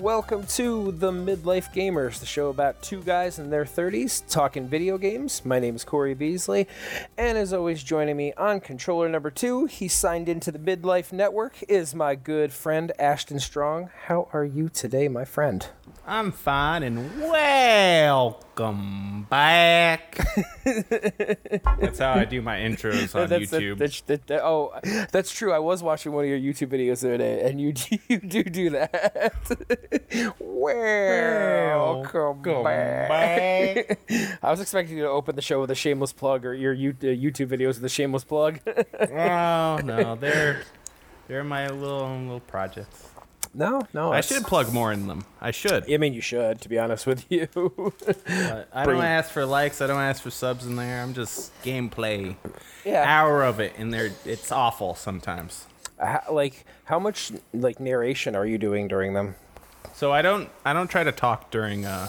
Welcome to the Midlife Gamers, the show about two guys in their 30s talking video games. My name is Corey Beasley, and as always, joining me on controller number two, he signed into the Midlife Network, is my good friend Ashton Strong. How are you today, my friend? I'm fine and welcome back. that's how I do my intros on That's- that- YouTube. that's- that- that- oh, that's true. I was watching one of your YouTube videos the other day, and you you do do that. Welcome Welcome back. I was expecting you to open the show with a shameless plug, or your uh, YouTube videos with a shameless plug. oh no, they're they're my little little projects. no, no. I should plug more in them. I should. I mean, you should, to be honest with you. But I don't ask for likes. I don't ask for subs in there. I'm just gameplay. yeah. Hour of it, and they're it's awful sometimes. How- like, how much like narration are you doing during them? So I don't I don't try to talk during uh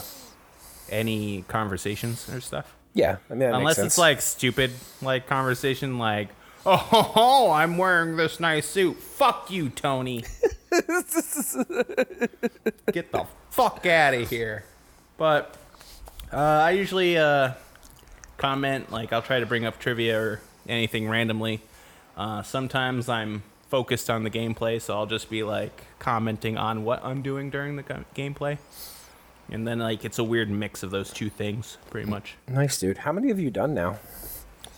any conversations or stuff. Yeah, I mean, Unless it's like stupid, like conversation, like, oh, ho, ho, I'm wearing this nice suit. Fuck you, Tony. Get the fuck out of here. But uh, I usually uh, comment, like, I'll try to bring up trivia or anything randomly. Uh, sometimes I'm focused on the gameplay, so I'll just be like commenting on what I'm doing during the gameplay. And then, like, it's a weird mix of those two things, pretty much. nice, dude. How many have you done now?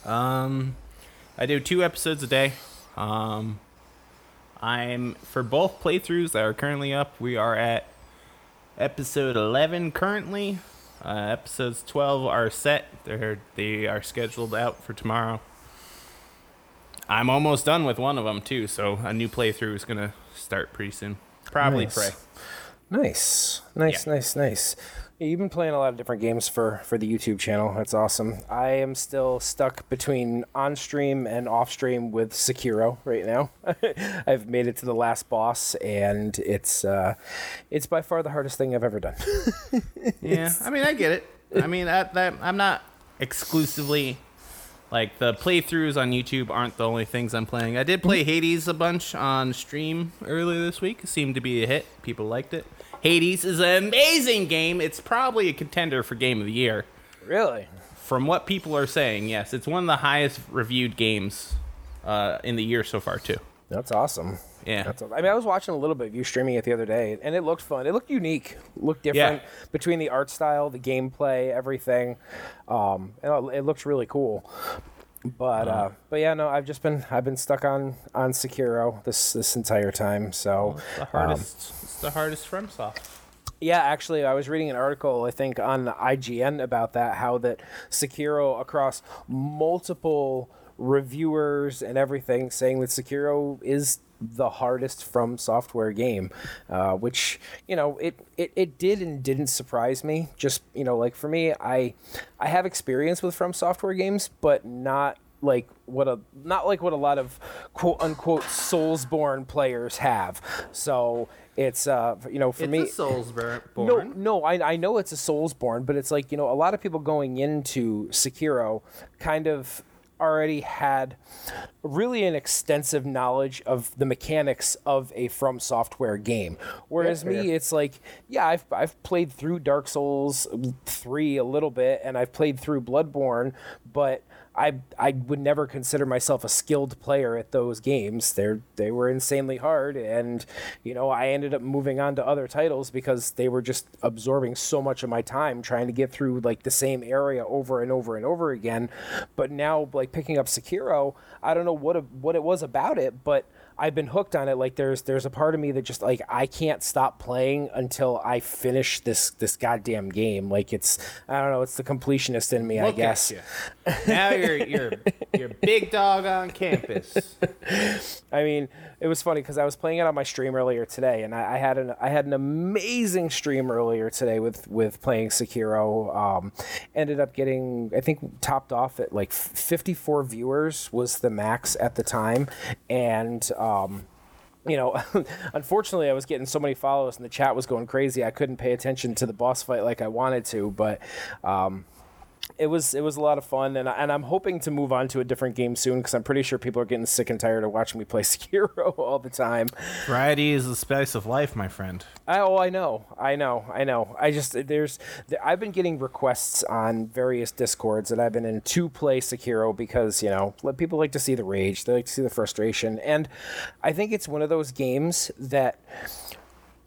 Um, I do two episodes a day. Um, I'm for both playthroughs that are currently up. We are at episode 11 currently. Uh, episodes 12 are set. They're they are scheduled out for tomorrow. I'm almost done with one of them too, so a new playthrough is gonna start pretty soon. Probably Nice. pray. Nice, nice, Yeah. nice, nice. You've been playing a lot of different games for for the YouTube channel. That's awesome. I am still stuck between on stream and off stream with Sekiro right now. I've made it to the last boss, and it's uh, it's by far the hardest thing I've ever done. Yeah, I mean, I get it. I mean, that, that I'm not exclusively like the playthroughs on YouTube aren't the only things I'm playing. I did play Hades a bunch on stream earlier this week. It seemed to be a hit. People liked it. Hades is an amazing game. It's probably a contender for game of the year. really? From what people are saying, yes, it's one of the highest reviewed games uh, in the year so far too. That's awesome. Yeah. That's, I mean, I was watching a little bit of you streaming it the other day, and it looked fun. It looked unique, looked different between the art style, the gameplay, everything. Um, and it, it looked really cool. But uh, but yeah, no, I've just been I've been stuck on on Sekiro this this entire time. So it's The hardest, it's the hardest FromSoft. yeah, actually, I was reading an article I think on IGN about that how that Sekiro across multiple reviewers and everything saying that Sekiro is the hardest from software game uh, which you know it, it it did and didn't surprise me just you know like for me i i have experience with from software games but not like what a not like what a lot of quote unquote soulsborne players have so it's uh you know for It's me a Soulsborne. no, no, I, I know it's a Soulsborne, but it's like, you know, a lot of people going into Sekiro kind of already had really an extensive knowledge of the mechanics of a From Software game. Whereas me, it's like, yeah, I've, I've played through Dark Souls 3 a little bit, and I've played through Bloodborne, but I I would never consider myself a skilled player at those games. They're they were insanely hard, and you know I ended up moving on to other titles because they were just absorbing so much of my time trying to get through like the same area over and over and over again. But now like picking up Sekiro, I don't know what a, what it was about it, but I've been hooked on it. Like there's there's a part of me that just like I can't stop playing until I finish this this goddamn game. Like it's I don't know, it's the completionist in me, I guess. you. Now you're you're you're big dog on campus. I mean, it was funny because I was playing it on my stream earlier today, and I, I had an I had an amazing stream earlier today with with playing Sekiro. Um, ended up getting I think topped off at like 54 viewers was the max at the time, and um, you know, unfortunately, I was getting so many follows and the chat was going crazy. I couldn't pay attention to the boss fight like I wanted to, but. Um, it was it was a lot of fun, and I, and I'm hoping to move on to a different game soon because I'm pretty sure people are getting sick and tired of watching me play Sekiro all the time. Variety is the spice of life, my friend. I, oh, I know, I know, I know. I just there's I've been getting requests on various discords that I've been in to play Sekiro because you know people like to see the rage, they like to see the frustration, and I think it's one of those games that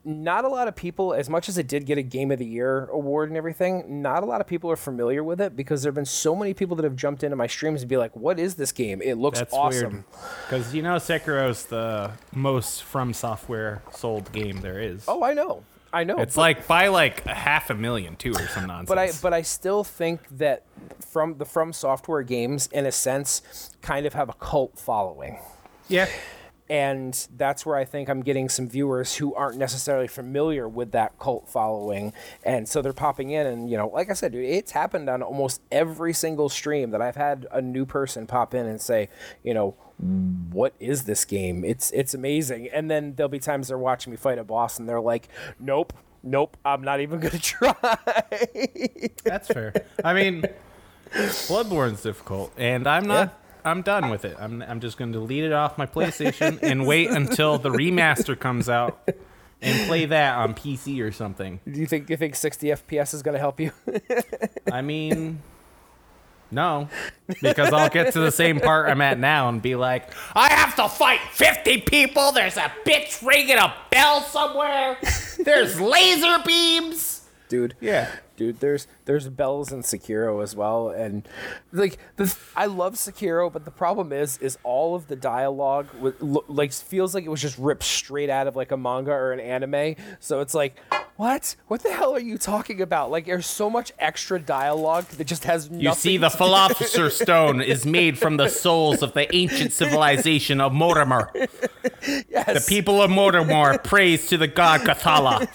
not a lot of people, as much as it did get a Game of the Year award and everything, not a lot of people are familiar with it because there have been so many people that have jumped into my streams and be like, "What is this game? It looks That's awesome." Because you know Sekiro's the most From Software sold game there is. Oh, I know, I know. It's like by like a half a million too, or some nonsense. but I but I still think that from the From Software games, in a sense, kind of have a cult following. yeah, and that's where I think I'm getting some viewers who aren't necessarily familiar with that cult following, and so they're popping in, and you know, like I said, dude, it's happened on almost every single stream that I've had a new person pop in and say, you know, what is this game? It's it's amazing, and then there'll be times they're watching me fight a boss, and they're like, nope. Nope, I'm not even gonna try. that's fair. I mean, Bloodborne's difficult, and I'm not. Yeah. I'm done with it. I'm, I'm just going to delete it off my PlayStation and wait until the remaster comes out and play that on PC or something. Do you think you think 60 FPS is gonna help you? I mean, no, because I'll get to the same part I'm at now and be like, I have to fight 50 people. There's a bitch ringing a bell somewhere. There's laser beams. Dude. Yeah. dude. There's there's bells in Sekiro as well, and like the I love Sekiro, but the problem is is all of the dialogue with like feels like it was just ripped straight out of like a manga or an anime. So it's like. What? What the hell are you talking about? Like, there's so much extra dialogue that just has nothing. You see, the to- philosopher's stone is made from the souls of the ancient civilization of Mortimer. yes. The people of Mortimer praise to the god Cathala.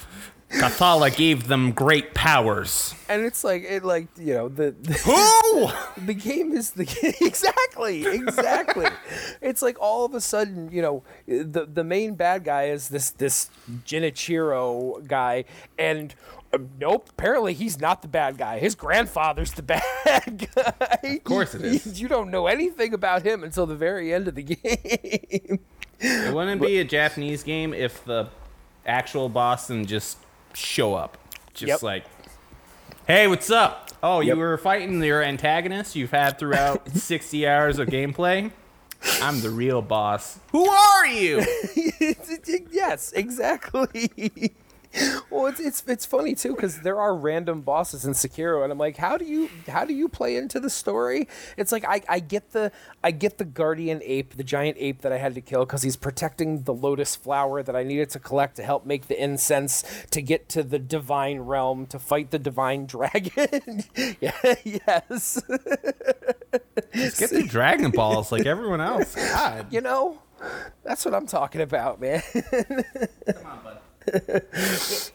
Cathala gave them great powers. and it's like it, like you know the, the Who? the game is the exactly exactly it's like all of a sudden you know the the main bad guy is this this Genichiro guy and uh, nope apparently he's not the bad guy his grandfather's the bad guy of course it is. you don't know anything about him until the very end of the game It wouldn't be a Japanese game if the actual boss and just show up. Just Yep. like, hey, what's up? Oh, Yep. you were fighting your antagonist you've had throughout 60 hours of gameplay? I'm the real boss. Who are you? yes, exactly. well, it's it's it's funny too because there are random bosses in Sekiro, and I'm like, how do you how do you play into the story? It's like I, I get the I get the guardian ape, the giant ape that I had to kill because he's protecting the lotus flower that I needed to collect to help make the incense to get to the divine realm to fight the divine dragon. yeah, yes. Just get the Dragon Balls like everyone else. God. you know, that's what I'm talking about, man. Come on, bud.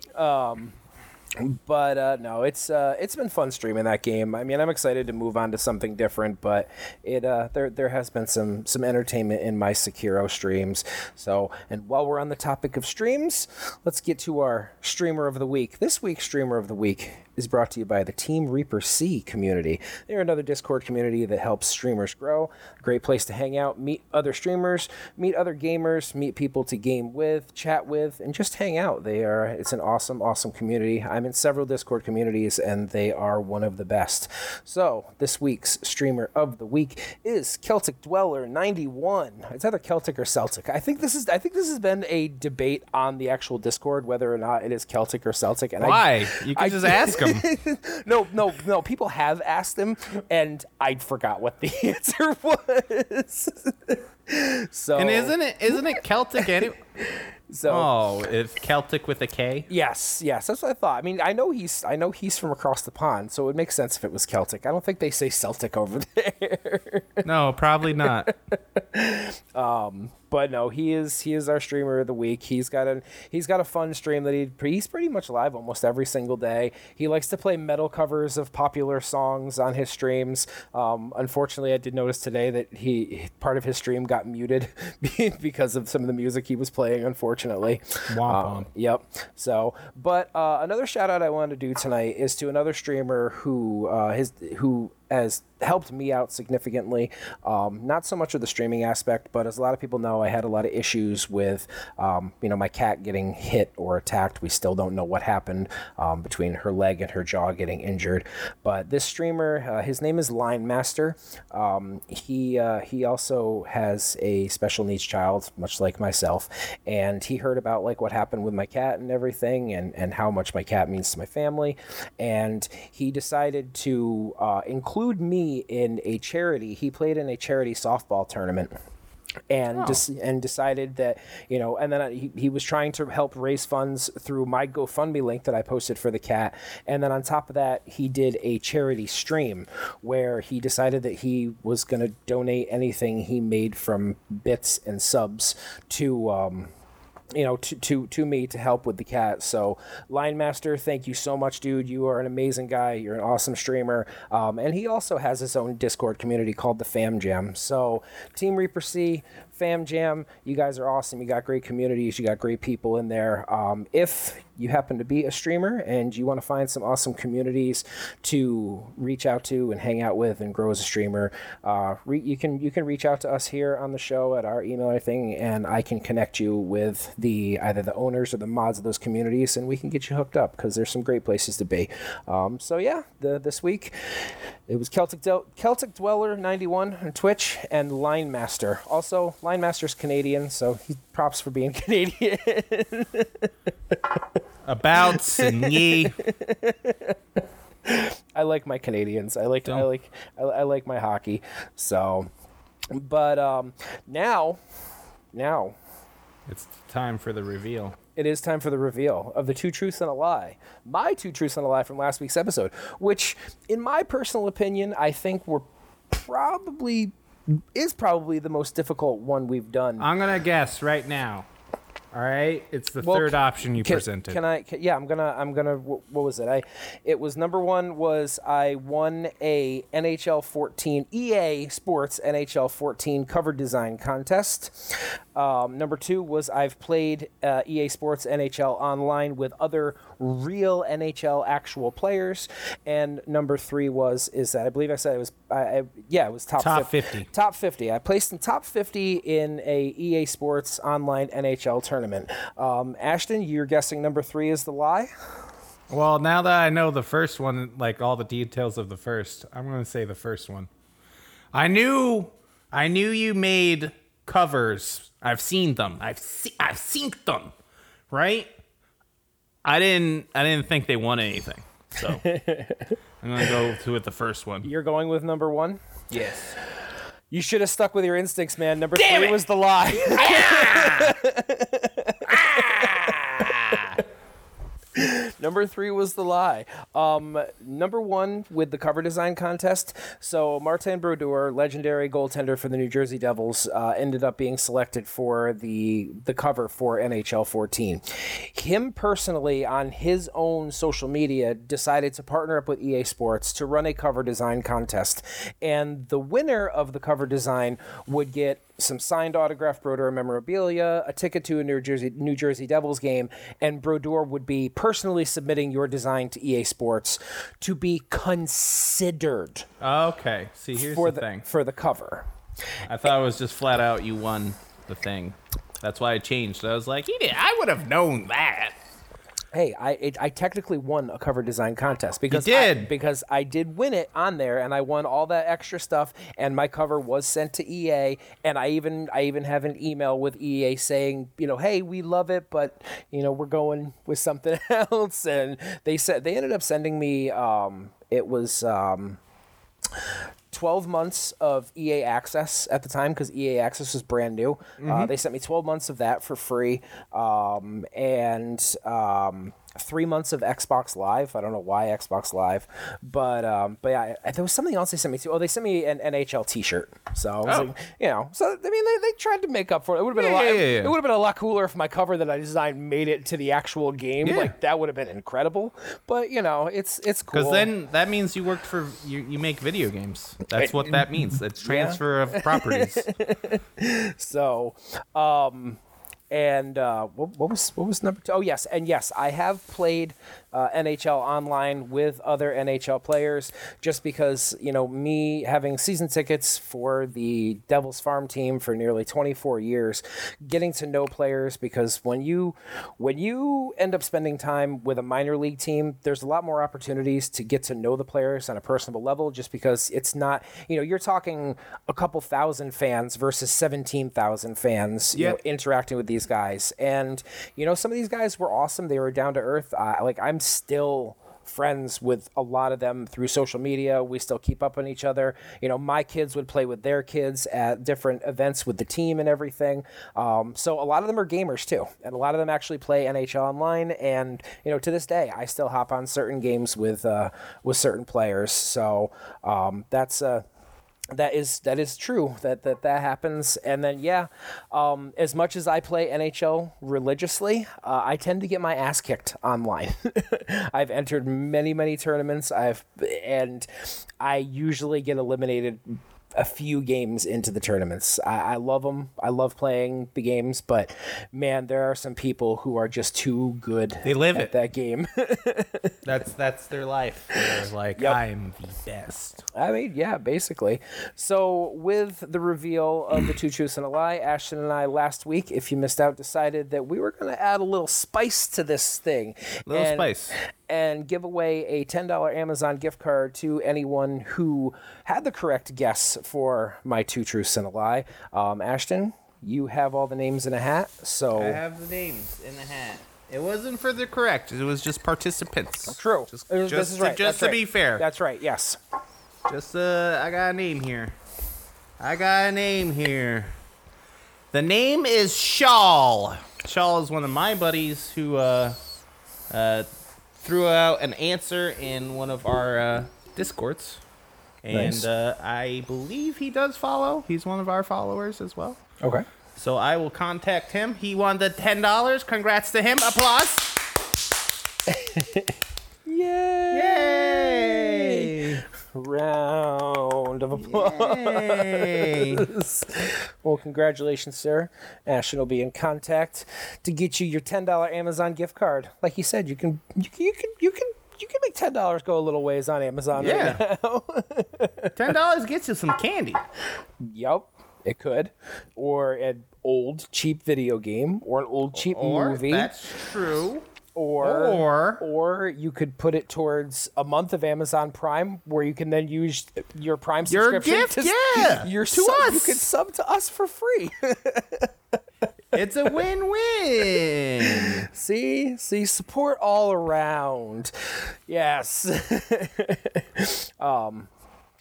but uh, no, it's uh, it's been fun streaming that game. I mean, I'm excited to move on to something different, but it uh, there there has been some some entertainment in my Sekiro streams. So, and while we're on the topic of streams, let's get to our streamer of the week. This week's streamer of the week is brought to you by the Team Reaper C community. They're another Discord community that helps streamers grow. A great place to hang out, meet other streamers, meet other gamers, meet people to game with, chat with, and just hang out. They are it's an awesome, awesome community. I'm in several Discord communities and they are one of the best. So this week's streamer of the week is Celtic Dweller 91. It's either Celtic or Celtic. I think this is I think this has been a debate on the actual Discord whether or not it is Celtic or Celtic. And I, Why? You can I- just ask them. no, no, no. People have asked him, and I forgot what the answer was. so And isn't it isn't it Celtic anyway? so? Oh, it's Celtic with a K. Yes, yes, that's what I thought. I mean, I know he's I know he's from across the pond, so it would make sense if it was Celtic. I don't think they say Celtic over there. No, probably not. but no, he is he is our streamer of the week. He's got a he's got a fun stream that he he's pretty much live almost every single day. He likes to play metal covers of popular songs on his streams. Um, unfortunately, I did notice today that he part of his stream got muted because of some of the music he was playing. Unfortunately, Womp Um. Yep. So, but uh, another shout out I wanted to do tonight is to another streamer who uh, his who has helped me out significantly. Um, not so much of the streaming aspect, but as a lot of people know, I had a lot of issues with um, you know my cat getting hit or attacked. We still don't know what happened um, between her leg and her jaw getting injured. But this streamer, uh, his name is Line Master. Um, he uh, he also has a special needs child, much like myself, and he heard about like what happened with my cat and everything, and and how much my cat means to my family, and he decided to uh, include me in a charity. He played in a charity softball tournament and dis- and decided that you know and then I, he, he was trying to help raise funds through my GoFundMe link that I posted for the cat and then on top of that he did a charity stream where he decided that he was going to donate anything he made from bits and subs to um you know, to, to to me to help with the cat. So, Line Master, thank you so much, dude. You are an amazing guy. You're an awesome streamer. Um, and he also has his own Discord community called the Fam Jam. So, Team Reaper C, Fam Jam, you guys are awesome. You got great communities. You got great people in there. Um, if you happen to be a streamer and you want to find some awesome communities to reach out to and hang out with and grow as a streamer, uh, re- you can you can reach out to us here on the show at our email or thing, and I can connect you with the either the owners or the mods of those communities, and we can get you hooked up because there's some great places to be. Um, so yeah, the this week it was Celtic Del- Celtic Dweller 91 on Twitch and Line Master. Also, Master's Canadian, so he props for being Canadian. Abouts and ye. I like my Canadians. I like I Don't- like I, I like my hockey. So, but um, now, now It's time for the reveal. it is time for the reveal of the two truths and a lie. My two truths and a lie from last week's episode, which, in my personal opinion, I think were probably is probably the most difficult one we've done. I'm gonna guess right now. All right, it's the Well, third option you can, presented. Can I? Can, yeah, I'm gonna. I'm gonna. What was it? I. It was number one. Was I won a NHL 14 EA Sports NHL 14 cover design contest. Um, number two was I've played uh, EA Sports NHL online with other real NHL actual players. And number three was is that I believe I said it was. I, I yeah, it was top Top fif- 50. Top 50. I placed in top 50 in a EA Sports online NHL tournament. Um, Ashton, you're guessing number three is the lie? well, now that I know the first one, like all the details of the first, I'm gonna say the first one. I knew, I knew you made covers. I've seen them. I've seen, I've seen them, right? I didn't, I didn't think they won anything. So I'm gonna go to with the first one. You're going with number one? Yes. You should have stuck with your instincts, man. Number Damn three it! was the lie. number three was the lie. Um, number one with the cover design contest. So Martin Brodeur, legendary goaltender for the New Jersey Devils, uh, ended up being selected for the the cover for NHL 14. Him personally, on his own social media, decided to partner up with EA Sports to run a cover design contest, and the winner of the cover design would get some signed autographed Brodeur memorabilia, a ticket to a New Jersey New Jersey Devils game, and Brodeur would be personally submitting your design to EA Sports to be considered ah, Okay. See, here's for the the thing. for the cover. I thought it was just flat out you won the thing. That's why I changed. I was like, he did. I would have known that. Hey, I it, I technically won a cover design contest because You I, did. because I did win it on there and I won all that extra stuff and my cover was sent to EA and I even I even have an email with EA saying you know hey we love it but you know we're going with something else and they said they ended up sending me um it was um 12 months of EA Access at the time because EA Access was brand new. Uh, they sent me 12 months of that for free, um, and um, three months of Xbox Live. I don't know why Xbox Live, but um, but yeah, I, there was something else they sent me too. Oh, they sent me an NHL T-shirt. So I was Oh. like, you know, so I mean, they, they tried to make up for it. It would have been a lot. yeah, yeah, It would have been a lot cooler if my cover that I designed made it to the actual game. Yeah. Like that would have been incredible. But you know, it's it's cool. Because then that means you worked for you, you make video games. That's what that means. It's transfer of properties. So, um, and uh, what, what was what was number two? Oh yes, and yes, I have played uh, NHL online with other NHL players. Just because you know me having season tickets for the Devils Farm team for nearly 24 years, getting to know players because when you when you end up spending time with a minor league team, there's a lot more opportunities to get to know the players on a personal level. Just because it's not you know you're talking a couple thousand fans versus 17,000 fans you know, interacting with these guys. And, you know, some of these guys were awesome. They were down to earth. Uh, like, I'm still friends with a lot of them through social media. We still keep up on each other. You know, my kids would play with their kids at different events with the team and everything. Um, so a lot of them are gamers too. And a lot of them actually play NHL online. And, you know, to this day, I still hop on certain games with, uh, with certain players. So um, that's, uh, that is that is true that that that happens. And then yeah um, as much as i play nhl religiously uh, i tend to get my ass kicked online. I've entered many many tournaments. I've and i usually get eliminated a few games into the tournaments. I, I love them. I love playing the games, but man, there are some people who are just too good. They live at it. that game. That's that's their life. They're like, Yep. I'm the best. I mean, yeah, basically. So, with the reveal of the two truths and a lie, Ashton and I last week, if you missed out, decided that we were going to add a little spice to this thing. A Little and, spice. And give away a $10 Amazon gift card to anyone who had the correct guess for my two truths and a lie. Um, Ashton, you have all the names in a hat. So, I have the names in the hat. It wasn't for the correct. It was just participants. true. Just, just, this is to, right. just to right. be fair. That's right. Yes. Just uh, I got a name here. I got a name here. The name is Shawl. Shawl is one of my buddies who uh, uh, threw out an answer in one of our uh, discords, and Nice. uh, I believe he does follow. He's one of our followers as well. Okay. So I will contact him. He won the ten dollars. Congrats to him. Applause. Yay! Yay! Round of applause. Well, congratulations, sir. Ashton will be in contact to get you your ten dollar Amazon gift card. Like you said, you can you can you can you can, you can make ten dollars go a little ways on Amazon. Yeah. Right now. Ten dollars gets you some candy. yup. It could, or an old cheap video game, or an old cheap Or movie, that's true. or Or or you could put it towards a month of Amazon Prime, where you can then use your Prime Your subscription. gift, to, yeah, your to sub, You us. could sub to us for free. it's a win-win. see, see, support all around. Yes. um.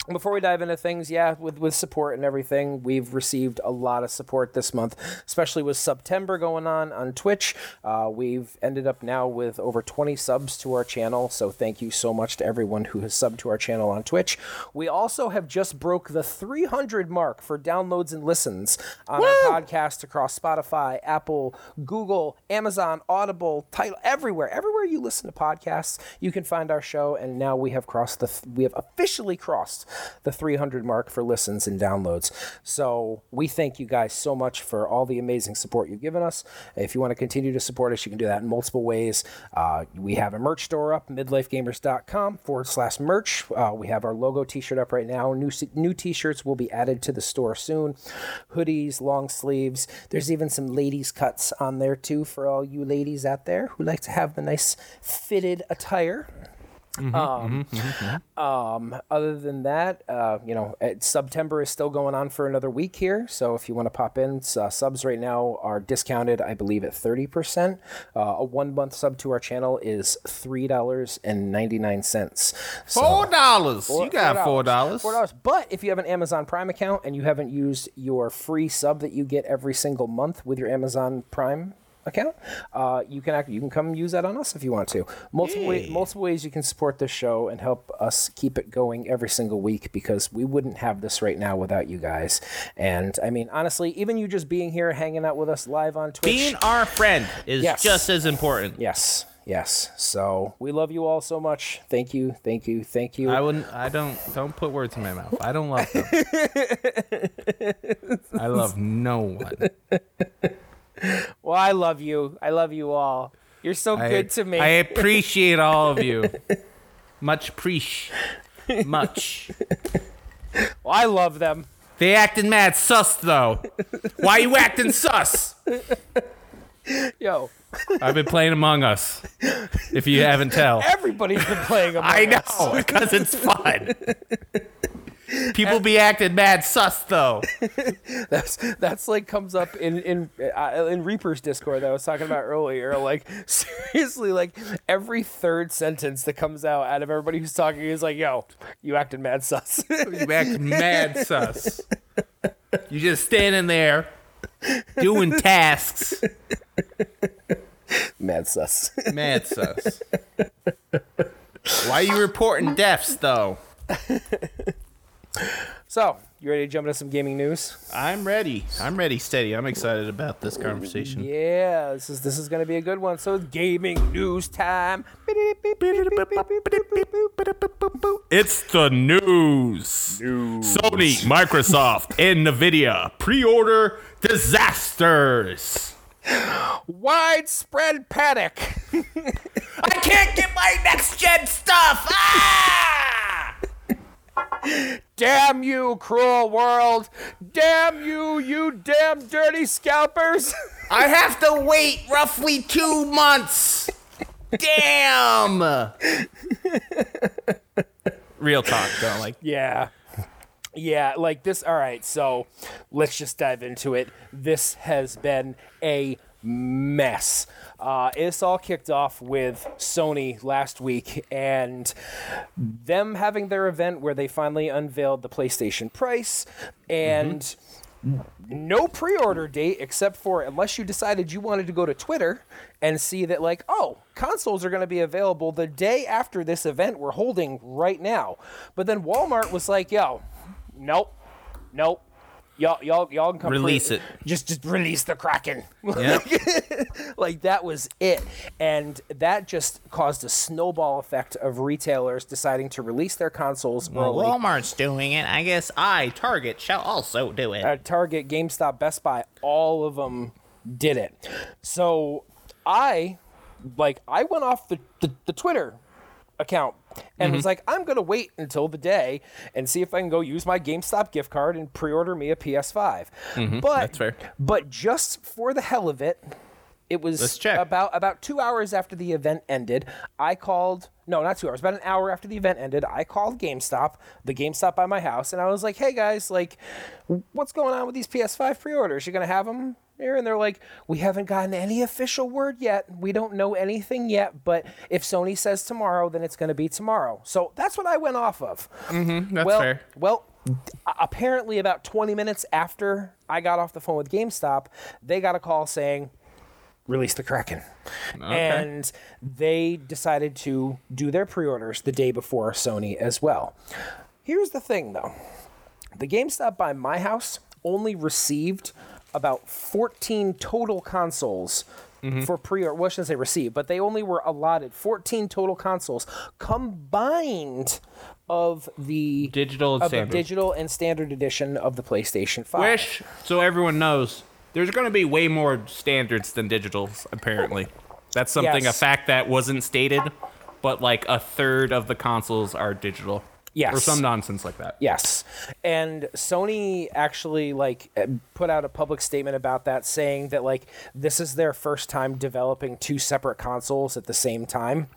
Before we dive into things, yeah, with with support and everything, we've received a lot of support this month, especially with September going on on Twitch. Uh, we've ended up now with over 20 subs to our channel, so thank you so much to everyone who has subbed to our channel on Twitch. We also have just broke the 300 mark for downloads and listens on our podcast across Spotify, Apple, Google, Amazon, Audible, Title, everywhere. Everywhere you listen to podcasts, you can find our show. And now we have crossed the, th- we have officially crossed the 300 mark for listens and downloads. So we thank you guys so much for all the amazing support you've given us. If you want to continue to support us, you can do that in multiple ways. Uh, we have a merch store up, midlifegamers.com forward slash merch. Uh, we have our logo t-shirt up right now. New, new t-shirts will be added to the store soon. Hoodies, long sleeves. There's even some ladies cuts on there too for all you ladies out there who like to have the nice fitted attire. Um, um, other than that, uh, you know, uh, September is still going on for another week here. So if you want to pop in, uh, subs right now are discounted, I believe, at 30%. Uh, a one month sub to our channel is $3.99. So, Four dollars. You got $4. Four dollars. dollars. But if you have an Amazon Prime account and you haven't used your free sub that you get every single month with your Amazon Prime account, uh, you can act, you can come use that on us if you want to. Multiple way, multiple ways you can support this show and help us keep it going every single week because we wouldn't have this right now without you guys. And I mean, honestly, even you just being here, hanging out with us live on Twitch. Being our friend is Yes. just as important. yes. Yes. So we love you all so much. Thank you. Thank you. Thank you. I wouldn't. I don't. Don't put words in my mouth. I don't love them. I love no one. well, I love you. I love you all. You're so I, good to me. I appreciate all of you. Much preach. Much. well, I love them. They acting mad sus though. Why you acting sus? Yo, I've been playing Among Us. If you haven't tell. everybody's been playing Among us. I know Us. because it's fun. People be acting mad sus though. That's that's like comes up in in uh, in Reaper's Discord that I was talking about earlier. Like seriously, like every third sentence that comes out out of everybody who's talking is like, "Yo, you acted mad sus." You act mad sus. You just standing there doing tasks. mad sus. Mad sus. Why are you reporting deaths though? So, you ready to jump into some gaming news? I'm ready. I'm ready, steady. I'm excited about this conversation. Yeah, this is this is gonna be a good one. So it's gaming news time. It's the news. Sony, Microsoft, and Nvidia pre-order disasters. Widespread panic. I can't get my next gen stuff. Ah! Damn you, cruel world! Damn you, you damn dirty scalpers! I have to wait roughly two months. Damn. Real talk, though. Like, yeah. Yeah, like this. All right, so let's just dive into it. This has been a mess. Uh, it's all kicked off with Sony last week and them having their event where they finally unveiled the PlayStation price and no pre-order date except for unless you decided you wanted to go to Twitter and see that like oh consoles are going to be available the day after this event we're holding right now but then Walmart was like yo nope nope y'all y'all y'all can Release it. just just release the kraken yeah. like that was it and that just caused a snowball effect of retailers deciding to release their consoles Well, early. Walmart's doing it. I guess I, Target, shall also do it. Target, GameStop, Best Buy, all of them did it. So I, like, I went off the, the, the Twitter account and was mm-hmm. like, I'm gonna wait until the day and see if I can go use my GameStop gift card and pre-order me a PS5. Mm-hmm. but that's fair. but just for the hell of it, it was about about two hours after the event ended. I called no, not two hours, about an hour after the event ended. I called GameStop, the GameStop by my house, and I was like, "Hey guys, like, what's going on with these PS5 pre-orders? You're gonna have them here?" And they're like, "We haven't gotten any official word yet. We don't know anything yet. But if Sony says tomorrow, then it's gonna be tomorrow." So that's what I went off of. Mm-hmm, that's well, fair. well, apparently about 20 minutes after I got off the phone with GameStop, they got a call saying, release the Kraken. And they decided to do their pre-orders the day before Sony as well. Here's the thing though. The GameStop by my house only received about 14 total consoles mm-hmm. for pre-order. Well, I shouldn't say received, but they only were allotted 14 total consoles combined of the Digital and standard. digital and standard edition of the PlayStation 5. Wish, so everyone knows, there's going to be way more standards than digitals, apparently. That's something, Yes. a fact that wasn't stated, but like a third of the consoles are digital. Yes. Or some nonsense like that. Yes. And Sony actually like uh, put out a public statement about that saying that like this is their first time developing two separate consoles at the same time.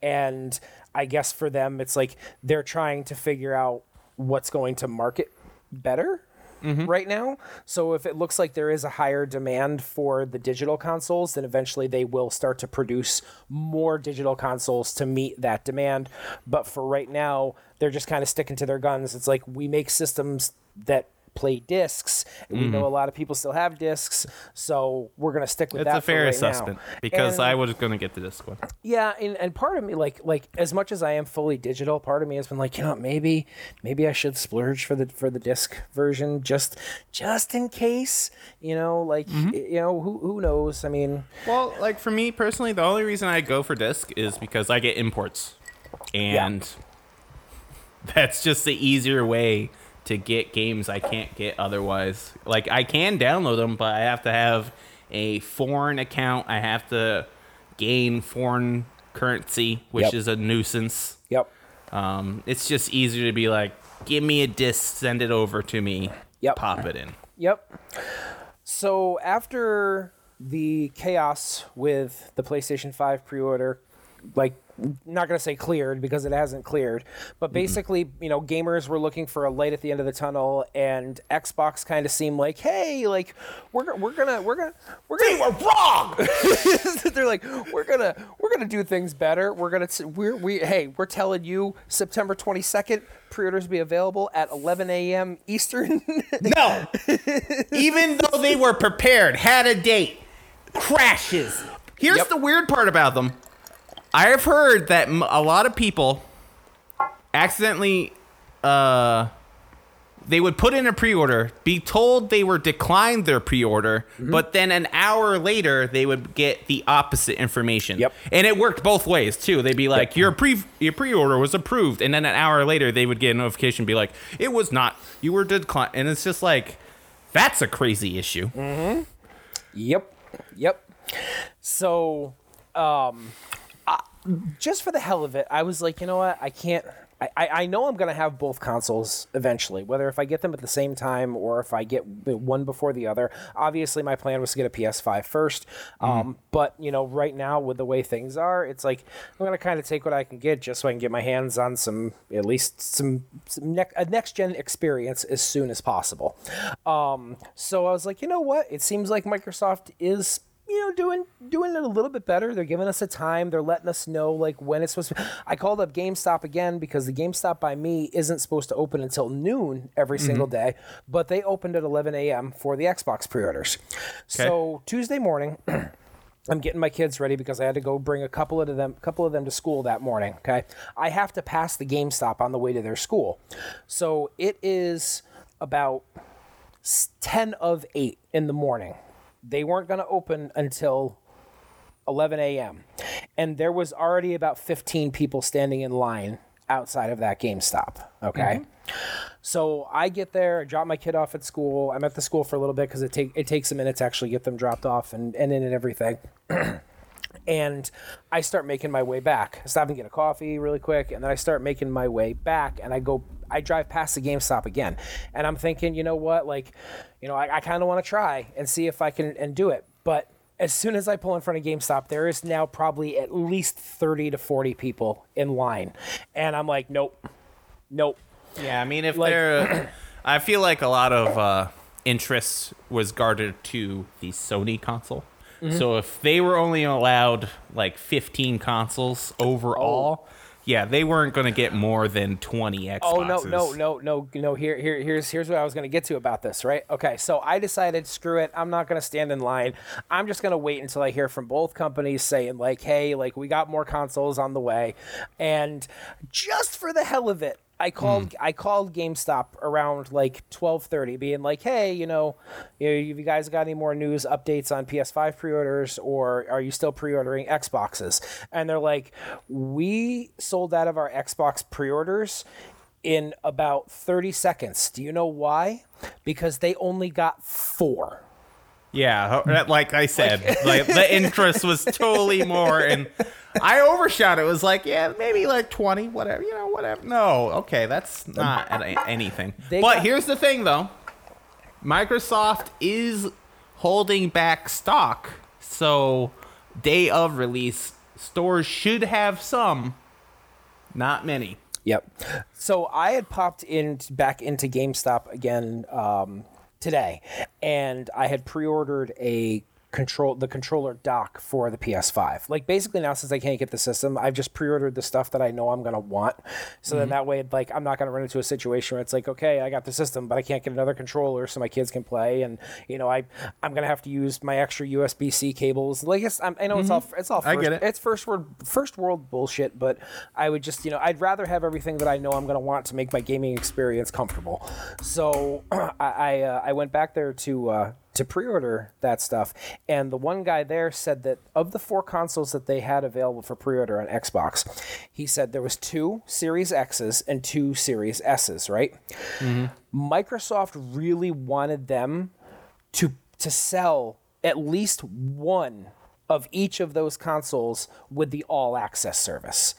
And I guess for them, it's like they're trying to figure out what's going to market better Mm-hmm. right now. So if it looks like there is a higher demand for the digital consoles, then eventually they will start to produce more digital consoles to meet that demand. But for right now, they're just kind of sticking to their guns. It's like we make systems that play discs. And We know a lot of people still have discs, so we're gonna stick with Mm-hmm. It's a fair for right assessment now. because And- I was to get the disc one. yeah, and, and part of me, like like as much as I am fully digital, part of me has been like, you know, maybe maybe I should splurge for the for the disc version just just in case, you know, like Mm-hmm. you know, who who knows? I mean, Well, like for me personally, the only reason I go for disc is because I get imports, and that's just the easier way to get games I can't get otherwise. Like I can download them, but I have to have a foreign account. I have to gain foreign currency, which Yep. is a nuisance. yep, Um, it's just easier to be like, give me a disc, send it over to me, Yep. pop it in. yep. So after the chaos with the PlayStation 5 pre-order, like not going to say cleared because it hasn't cleared, but mm-hmm. basically, you know, gamers were looking for a light at the end of the tunnel and Xbox kind of seemed like, "Hey, like we're we're going to we're going to we're going to we're wrong." They're like, "We're going to we're going to do things better. We're going to we're we hey, we're telling you September 22nd pre-orders be available at 11 a.m. Eastern." No. Even though they were prepared, had a date, crashes. Here's Yep. the weird part about them. I have heard that a lot of people accidentally uh they would put in a pre-order, be told they were declined their pre-order, Mm-hmm. but then an hour later they would get the opposite information. Yep. And it worked both ways too. They'd be like, "Your pre your pre-order was approved," and then an hour later they would get a notification, be like, "It was not. You were declined." And it's just like, that's a crazy issue. Yep. Yep. So, um, just for the hell of it, I was like, you know what? I can't. I, I know I'm gonna have both consoles eventually, whether if I get them at the same time or if I get one before the other. Obviously, my plan was to get a PS5 first, um, but you know, right now with the way things are, it's like I'm gonna kind of take what I can get just so I can get my hands on some, at least some, some ne- a next gen experience as soon as possible. Um, so I was like, you know what? It seems like Microsoft is you know doing doing it a little bit better. They're giving us a time. They're letting us know like when it's supposed to i called up gamestop again because the gamestop by me isn't supposed to open until noon every mm-hmm. single day but they opened at 11 a.m for the xbox pre-orders. So tuesday morning I'm getting my kids ready because I had to go bring a couple of them, couple of them to school that morning. Okay, I have to pass the GameStop on the way to their school, so it is about ten of eight in the morning. They weren't going to open until 11 a.m. And there was already about 15 people standing in line outside of that GameStop. Okay. Mm-hmm. So I get there, I drop my kid off at school. I'm at the school for a little bit because it take it takes a minute to actually get them dropped off and, and in and everything. and I start making my way back. I stop and get a coffee really quick, and then I start making my way back, and I go, I drive past the GameStop again, and I'm thinking, you know what, like, you know, I, I kind of want to try and see if I can and do it, but as soon as I pull in front of GameStop, there is now probably at least 30 to 40 people in line, and I'm like, nope, nope. Yeah, I mean, if Like- they're, I feel like a lot of uh, interest was guarded to the Sony console. Mm-hmm. So if they were only allowed like 15 consoles overall, yeah, they weren't going to get more than 20 Xboxes. Oh no, no, no, no, no. Here, here, here's here's what I was gonna get to about this, right? Okay, so I decided, screw it, I'm not gonna stand in line. I'm just gonna wait until I hear from both companies saying like, hey, like we got more consoles on the way, and just for the hell of it. I called hmm. I called GameStop around like 12:30 being like, "Hey, you know, you know, you guys got any more news updates on PS5 pre-orders or are you still pre-ordering Xboxes?" And they're like, "We sold out of our Xbox pre-orders in about 30 seconds. Do you know why? Because they only got 4." Yeah, hmm. like I said, like the interest was totally more, and I overshot. It was like, yeah, maybe like twenty, whatever, you know, whatever. No, okay, that's not anything. They but got- here's the thing, though, Microsoft is holding back stock, so day of release, stores should have some Not many. Yep. So I had popped in back into GameStop again um, today, and I had pre-ordered a control the controller dock for the PS5. Like basically now since I can't get the system, I've just pre-ordered the stuff that I know I'm gonna want. So then that way, like I'm not gonna run into a situation where it's like, okay, I got the system, but I can't get another controller so my kids can play, and you know I I'm gonna have to use my extra USB C cables. Like it's, I'm, I know it's all it's all I get it. it's first world first world bullshit, but I would just you know I'd rather have everything that I know I'm gonna want to make my gaming experience comfortable. So I I, uh, I went back there to. Uh, to pre-order that stuff. And the one guy there said that of the four consoles that they had available for pre-order on xbox he said there was two series x's and two series s's right? Mm-hmm. Microsoft really wanted them to to sell at least one of each of those consoles with the all access service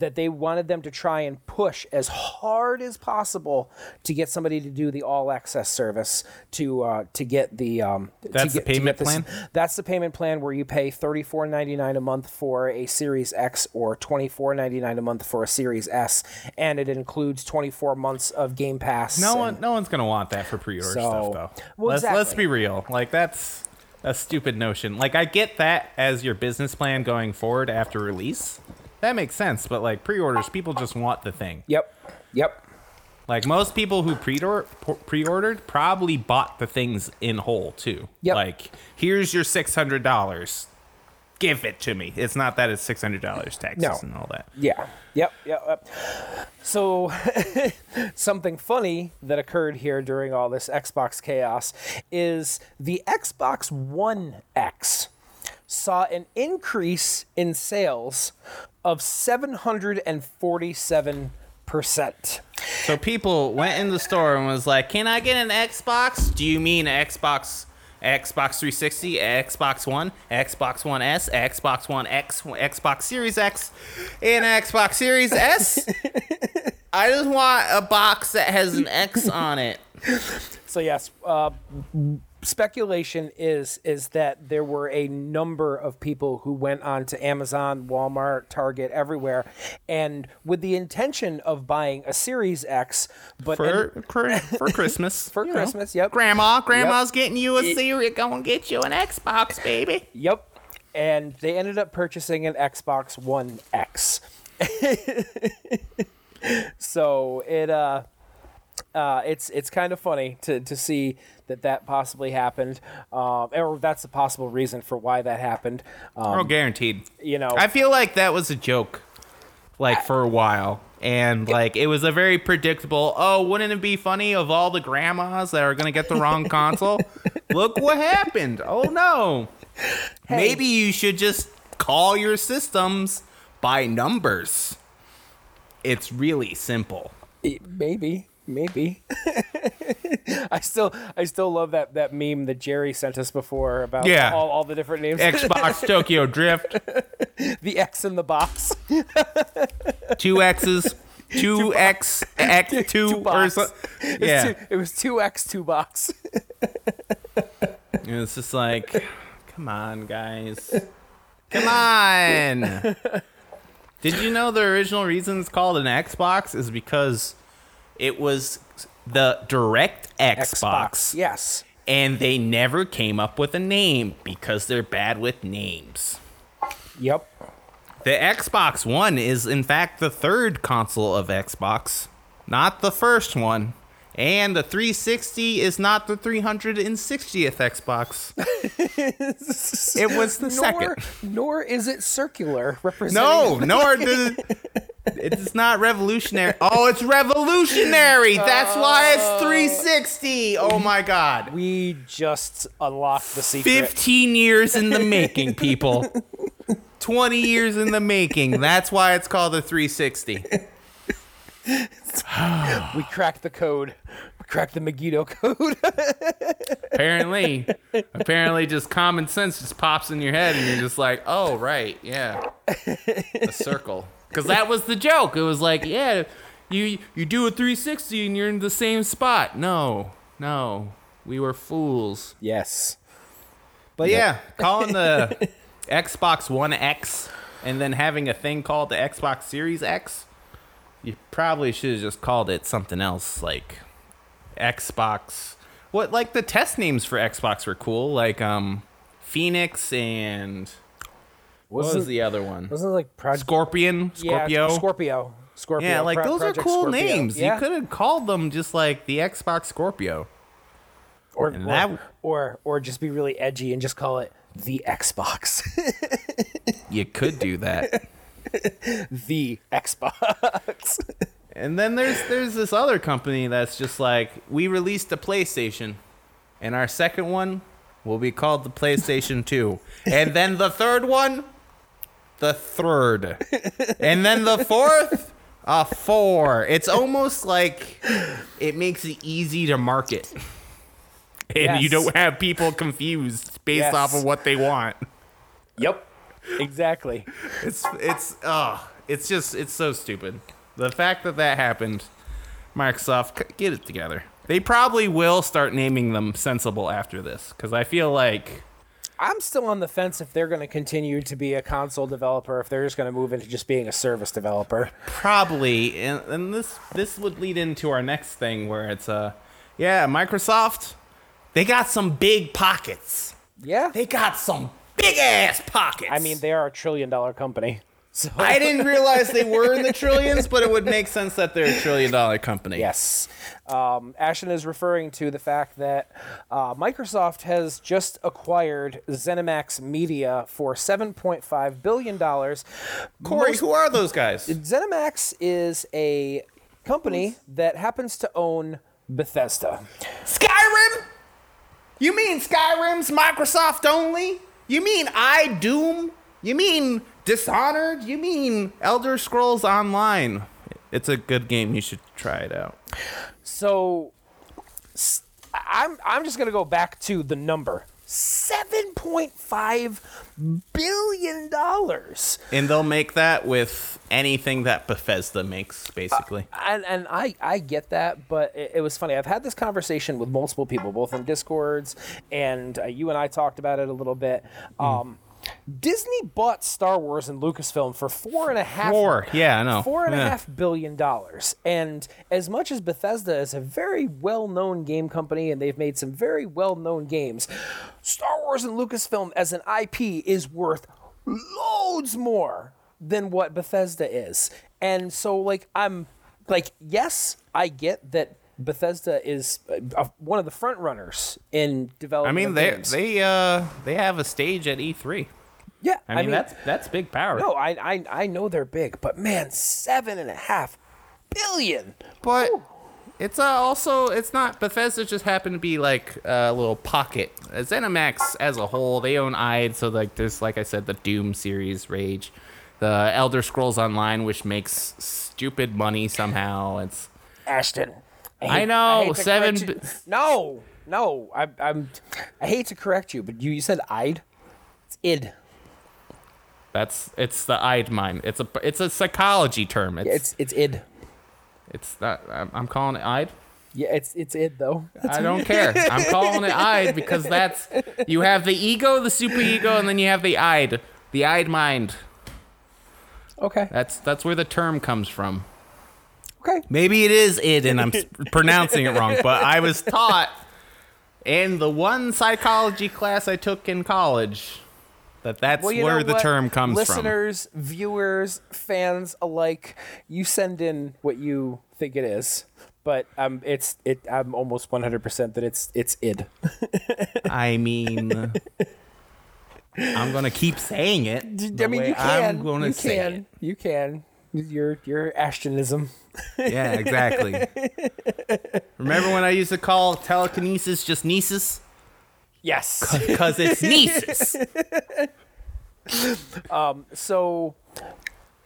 that they wanted them to try and push as hard as possible to get somebody to do the all access service to uh, to get the um, to That's the get- to payment this- plan? That's the payment plan where you pay thirty four ninety nine a month for a Series X or twenty four ninety nine a month for a Series S, and it includes twenty four months of Game Pass. No one, no one's gonna want that for pre-order So- stuff, though. Well, let's let's be real. Like that's a stupid notion. Like I get that as your business plan going forward after release. That makes sense. But like pre-orders, people just want the thing. Yep. Yep. Like most people who pre-order pre-ordered probably bought the things in whole too. Yep. Like here's your six hundred dollars. Give it to me. It's not that it's six hundred dollars taxes No. and all that. Yeah. Yep. Yep. yep. So, something funny that occurred here during all this Xbox chaos is the Xbox One X saw an increase in sales of 747%. So people went in the store and was like, "Can I get an Xbox? Do you mean Xbox Xbox 360, Xbox One, Xbox One S, Xbox One X, Xbox Series X, and Xbox Series S? I just want a box that has an X on it." So yes, uh, speculation is is that there were a number of people who went on to Amazon, Walmart, Target, everywhere, and with the intention of buying a Series X, but For for, for Christmas. for you know. Christmas, yep, Grandma, grandma's getting you a Series. Go and get you an Xbox, baby. yep, and they ended up purchasing an Xbox One X. so it uh uh, it's it's kind of funny to, to see that that possibly happened, um, or that's a possible reason for why that happened. Um, Oh, guaranteed. you know, I feel like that was a joke, like for a while, and like it was a very predictable. Oh, wouldn't it be funny of all the grandmas that are gonna get the wrong console? Look what happened. Oh no. Maybe you should just call your systems by numbers. It's really simple. maybe, maybe. I still I still love that that meme that Jerry sent us before about Yeah. all, all the different names. Xbox Tokyo Drift, the X in the box. two X's, two X, X, two, or box. so, It was yeah. two, it was two X two box. It's just like, come on, guys. Come on. Did you know the original reason it's called an Xbox is because it was the DirectX box, Yes. and they never came up with a name because they're bad with names. Yep. The Xbox One is, in fact, the third console of Xbox, not the first one. And the 360 is not the 360th Xbox. it was the Nor, second. nor is it circular, representing. No, nor did it's not revolutionary. Oh, it's revolutionary. That's why it's 360. Oh my god. We just unlocked the secret. 15 years in the making, people. 20 years in the making. That's why it's called the 360. We cracked the code. We cracked the Megiddo code. Apparently, apparently just common sense just pops in your head and you're just like, "Oh, right. Yeah. A circle." Cuz that was the joke. It was like, "Yeah, you you do a 360 and you're in the same spot." No. No. We were fools. yes. But yeah, calling the Xbox One X and then having a thing called the Xbox Series X you probably should have just called it something else, like Xbox. What like the test names for Xbox were cool, like um, Phoenix and what was the other one? Wasn't it like Project Scorpion, Scorpio. Yeah, Scorpio. Scorpio. Yeah, like Pro- those Project are cool Scorpio. names. Yeah. You could have called them just like the Xbox Scorpio. or, or, that- or or just be really edgy and just call it the Xbox. You could do that. the Xbox. and then there's there's this other company that's just like we released a PlayStation, and our second one will be called the PlayStation 2, and then the third one, the third, and then the fourth, a four. It's almost like it makes it easy to market. And you don't have people confused based Yes. off of what they want. yep. Exactly. It's it's uh it's just it's so stupid. The fact that that happened, Microsoft get it together. They probably will start naming them sensible after this because I feel like I'm still on the fence if they're going to continue to be a console developer, if they're just going to move into just being a service developer. probably and, and this this would lead into our next thing where it's uh yeah Microsoft they got some big pockets. Yeah. They got some big ass pockets. I mean, they are a trillion dollar company. So I didn't realize they were in the trillions, but it would make sense that they're a trillion dollar company. Yes. Um, Ashton is referring to the fact that uh, Microsoft has just acquired ZeniMax Media for $7.5 billion. Corey, Most- who are those guys? ZeniMax is a company that happens to own Bethesda. Skyrim? You mean Skyrim's Microsoft only? You mean I Doom? You mean Dishonored? You mean Elder Scrolls Online? It's a good game. You should try it out. So I'm I'm just gonna go back to the number. Seven point five billion dollars. And they'll make that with anything that Bethesda makes, basically. and and I I get that, but it, it was funny. I've had this conversation with multiple people, both in discords, and uh, you and I talked about it a little bit. Um, Disney bought Star Wars and Lucasfilm for four and a half. Four, yeah, I know. Four and a half billion dollars. And as much as Bethesda is a very well known game company and they've made some very well known games, Star Wars and Lucasfilm as an IP is worth loads more than what Bethesda is. And so, like, I'm like, yes, I get that. Bethesda is uh, uh, one of the front runners in development. I mean, they games. they uh they have a stage at E3. yeah. I mean, that's that's big power. no, I, I I know they're big, but man, seven and a half billion. But it's uh, also it's not Bethesda just happened to be like a little pocket. Uh, ZeniMax as a whole, they own IDE, so like there's like I said the Doom series, Rage, the Elder Scrolls Online, which makes stupid money somehow. It's Ashton. I know, hate to seven correct you- bi- No, no, I, I'm. I hate to correct you, but you, you said I'd. It's id. that's it's the IDE mind. It's a it's a psychology term. It's It's it's id. it's not. I'm, I'm calling it IDE. Yeah, it's it's id though. I don't care. I'm calling it IDE because that's you have the ego, the super ego, and then you have the IDE, the IDE mind. Okay. That's that's where the term comes from. Okay. Maybe it is it, and I'm pronouncing it wrong. But I was taught in the one psychology class I took in college that that's Well, where the what? term comes from. Listeners, viewers, fans alike, you send in what you think it is, but um, it's it. I'm almost 100 percent that it's it's id. I mean, I'm gonna keep saying it. I mean, you can. I'm gonna you say can. it. You can. Your your Ashtonism. Yeah, exactly. Remember when I used to call telekinesis just nieces? Yes. Because it's nieces. so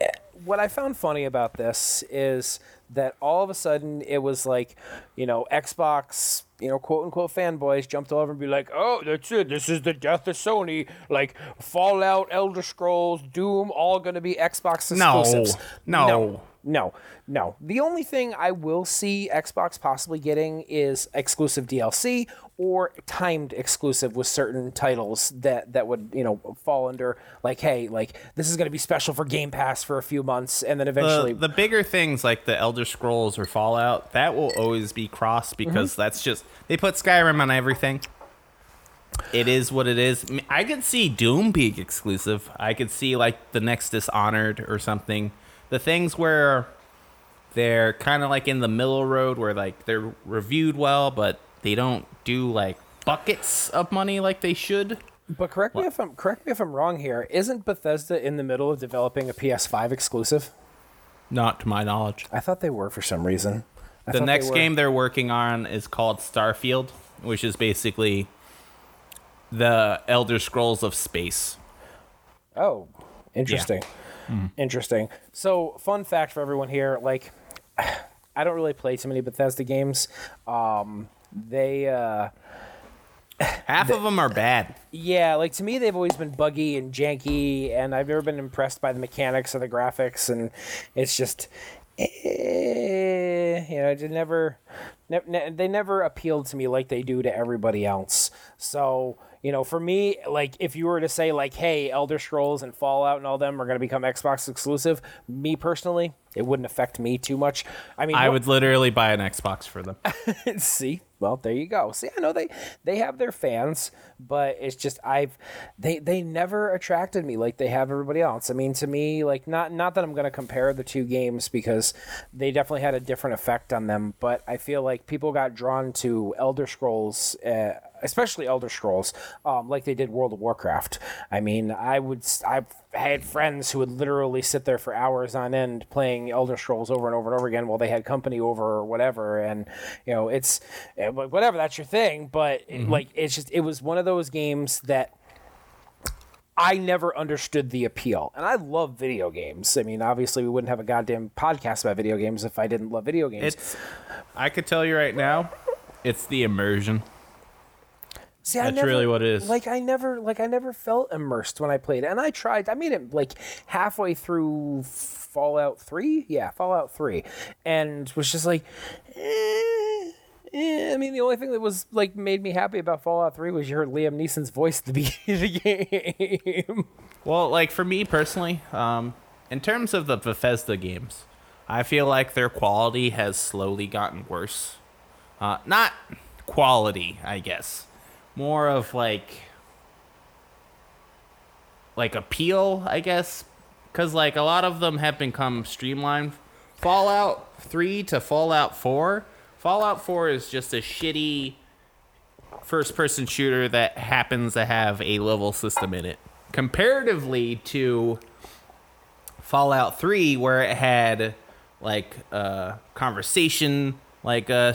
eh, what I found funny about this is that all of a sudden it was like, you know, Xbox, you know, quote unquote fanboys jumped all over and be like, oh, that's it. This is the death of Sony. Like Fallout, Elder Scrolls, Doom, all going to be Xbox exclusives. no. no, no, no. No. The only thing I will see Xbox possibly getting is exclusive DLC or timed exclusive with certain titles that that would you know fall under like, hey, like this is going to be special for Game Pass for a few months, and then eventually. The, the bigger things like the Elder Scrolls or Fallout, that will always be cross because Mm-hmm. that's just they put Skyrim on everything. It is what it is. I, I could see Doom being exclusive. I could see like the next Dishonored or something. The things where they're kind of like in the middle road where like they're reviewed well, but they don't do like buckets of money like they should. but correct me if I'm correct me if I'm wrong here. Isn't Bethesda in the middle of developing a PS5 exclusive? Not to my knowledge. I thought they were for some reason. I the thought they next game they're working on is called Starfield, which is basically the Elder Scrolls of space. Oh, interesting. Interesting. So, fun fact for everyone here: like, I don't really play too many Bethesda games. Um, they, uh, Half of them are bad. yeah, like to me, they've always been buggy and janky, and I've never been impressed by the mechanics or the graphics, and it's just, eh, you know, it never, ne- ne- they never appealed to me like they do to everybody else. So, you know, for me, like if you were to say like, hey, Elder Scrolls and Fallout and all them are going to become Xbox exclusive, me personally, it wouldn't affect me too much. I mean, I what- would literally buy an Xbox for them. see well there you go see i know they they have their fans but it's just i've they they never attracted me like they have everybody else i mean to me like not not that i'm going to compare the two games because they definitely had a different effect on them but i feel like people got drawn to elder scrolls uh, especially elder scrolls um, like they did world of warcraft i mean i would I've had friends who would literally sit there for hours on end playing elder scrolls over and over and over again while they had company over or whatever and you know it's eh, whatever that's your thing but it- like it's just it was one of those games that I never understood the appeal. And I love video games. I mean, obviously, we wouldn't have a goddamn podcast about video games if I didn't love video games. It's I could tell you right now, it's the immersion. See, That's never, really what it is. Like I never, like I never felt immersed when I played and I tried. I made it like halfway through Fallout Three, yeah, Fallout Three, and was just like, eh, eh. I mean, the only thing that was like made me happy about Fallout Three was you heard Liam Neeson's voice at the beginning of the game. Well, like for me personally, um, in terms of the Bethesda games, I feel like their quality has slowly gotten worse. Uh, not quality, I guess. More of like like appeal, I guess, because like a lot of them have become streamlined. Fallout Three to Fallout Four. Fallout Four is just a shitty first-person shooter that happens to have a level system in it, comparatively to Fallout 3, where it had like uh, conversation, like uh,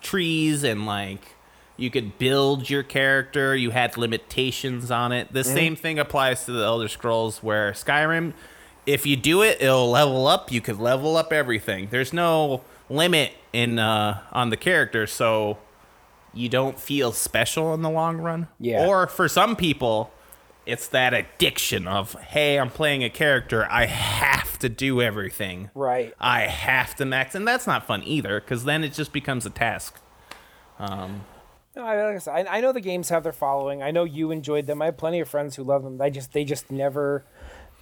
trees, and like you could build your character. You had limitations on it. The same thing applies to the Elder Scrolls, where Skyrim, if you do it, it'll level up. You could level up everything. There's no limit in uh, on the character, so you don't feel special in the long run. Yeah. Or for some people, it's that addiction of, hey, I'm playing a character. I have to do everything. Right. I have to max. And that's not fun either, because then it just becomes a task. No, I, like I, said, I, I know the games have their following. I know you enjoyed them. I have plenty of friends who love them. I just they just never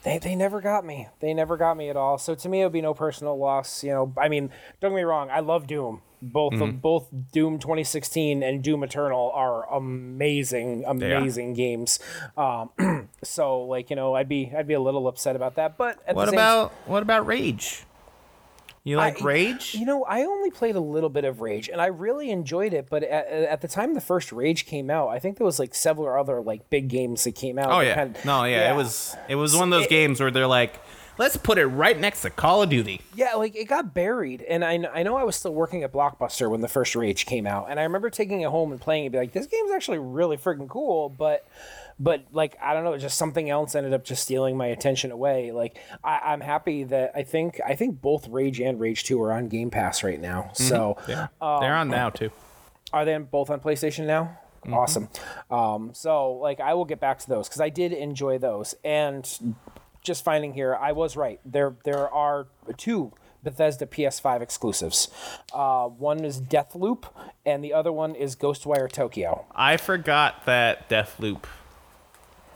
they, they never got me. They never got me at all. So to me, it would be no personal loss. You know, I mean, don't get me wrong. I love Doom. Both of both Doom 2016 and Doom Eternal are amazing, amazing games. Um, so like you know, I'd be I'd be a little upset about that. But at What the same about what about Rage? You like I- Rage? You know, I only played a little bit of Rage, and I really enjoyed it. But at, at the time the first Rage came out, I think there was like several other like big games that came out. Oh yeah. no, yeah, it was it was one of those it- games where they're like, let's put it right next to Call of Duty. Yeah, like it got buried, and I, I know I was still working at Blockbuster when the first Rage came out, and I remember taking it home and playing it, and be like, this game's actually really freaking cool, but. But like I don't know, just something else ended up just stealing my attention away. Like I, I'm happy that I think I think both Rage and Rage Two are on Game Pass right now. So Yeah. Um, they're on now too. Are they both on PlayStation now? Awesome. Um, so like I will get back to those because I did enjoy those, and just finding here, I was right. There there are two Bethesda PS5 exclusives. Uh, one is Deathloop, and the other one is Ghostwire Tokyo. I forgot that Deathloop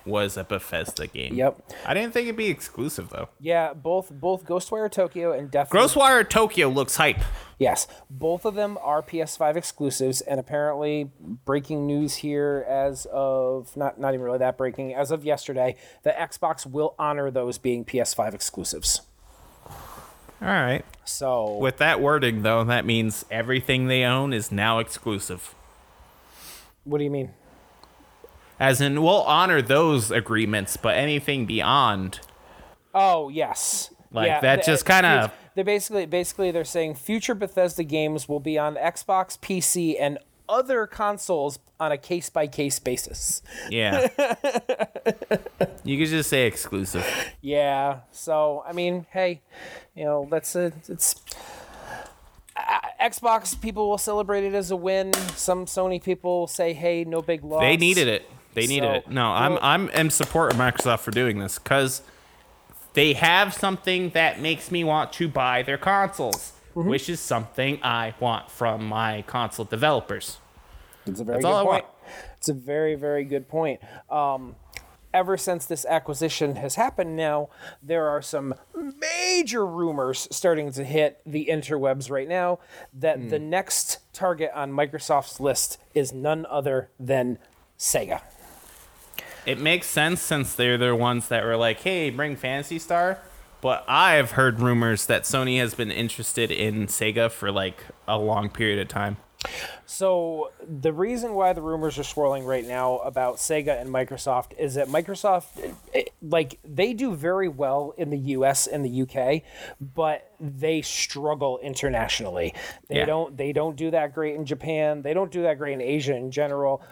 was a Bethesda game. Yep. I didn't think it'd be exclusive though. Yeah, both both Ghostwire Tokyo and Deathloop. Ghostwire Tokyo looks hype. Yes, both of them are PS5 exclusives, and apparently, breaking news here as of not not even really that breaking as of yesterday, the Xbox will honor those being PS5 exclusives. All right. So With that wording though, that means everything they own is now exclusive. what do you mean? As in, we'll honor those agreements, but anything beyond, Oh yes, Like, that just kinda- They're basically basically they're saying future Bethesda games will be on Xbox, PC, and other consoles on a case by case basis. yeah. you could just say exclusive. Yeah. So I mean, hey, you know, that's a it's. Uh, Xbox people will celebrate it as a win. Some Sony people will say, "Hey, no big loss." They needed it. They need So, it. No, I'm I'm in support of Microsoft for doing this because they have something that makes me want to buy their consoles, Mm-hmm. which is something I want from my console developers. It's a very That's good point. It's a very, very good point. Um, ever since this acquisition has happened now, there are some major rumors starting to hit the interwebs right now that Hmm. the next target on Microsoft's list is none other than Sega. It makes sense since they're the ones that were like, "Hey, bring Phantasy Star." But I've heard rumors that Sony has been interested in Sega for like a long period of time. So the reason why the rumors are swirling right now about Sega and Microsoft is that Microsoft, eh, like, they do very well in the U.S. and the U.K., but they struggle internationally. They Yeah. don't. They don't do that great in Japan. They don't do that great in Asia in general.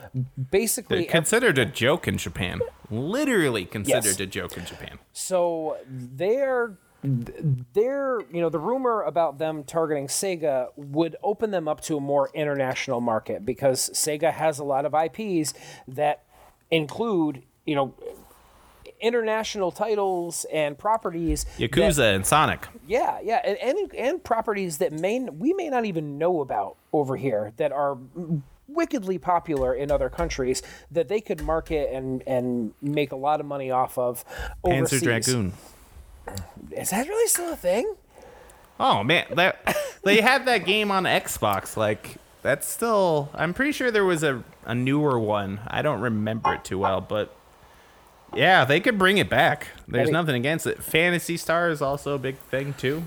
Basically, They're considered a joke in Japan. Literally considered Yes. a joke in Japan. So they're they're you know the rumor about them targeting Sega would open them up to a more international market because Sega has a lot of IPs that include you know international titles and properties that- Yakuza and Sonic. yeah, yeah, and, and and properties that may we may not even know about over here that are wickedly popular in other countries that they could market and and make a lot of money off of Panzer overseas. Dragoon. Is that really still a thing? Oh man, that they had that game on Xbox. Like that's still. I'm pretty sure there was a a newer one. I don't remember it too well, but yeah, they could bring it back. There's That'd- nothing against it. Phantasy Star is also a big thing too.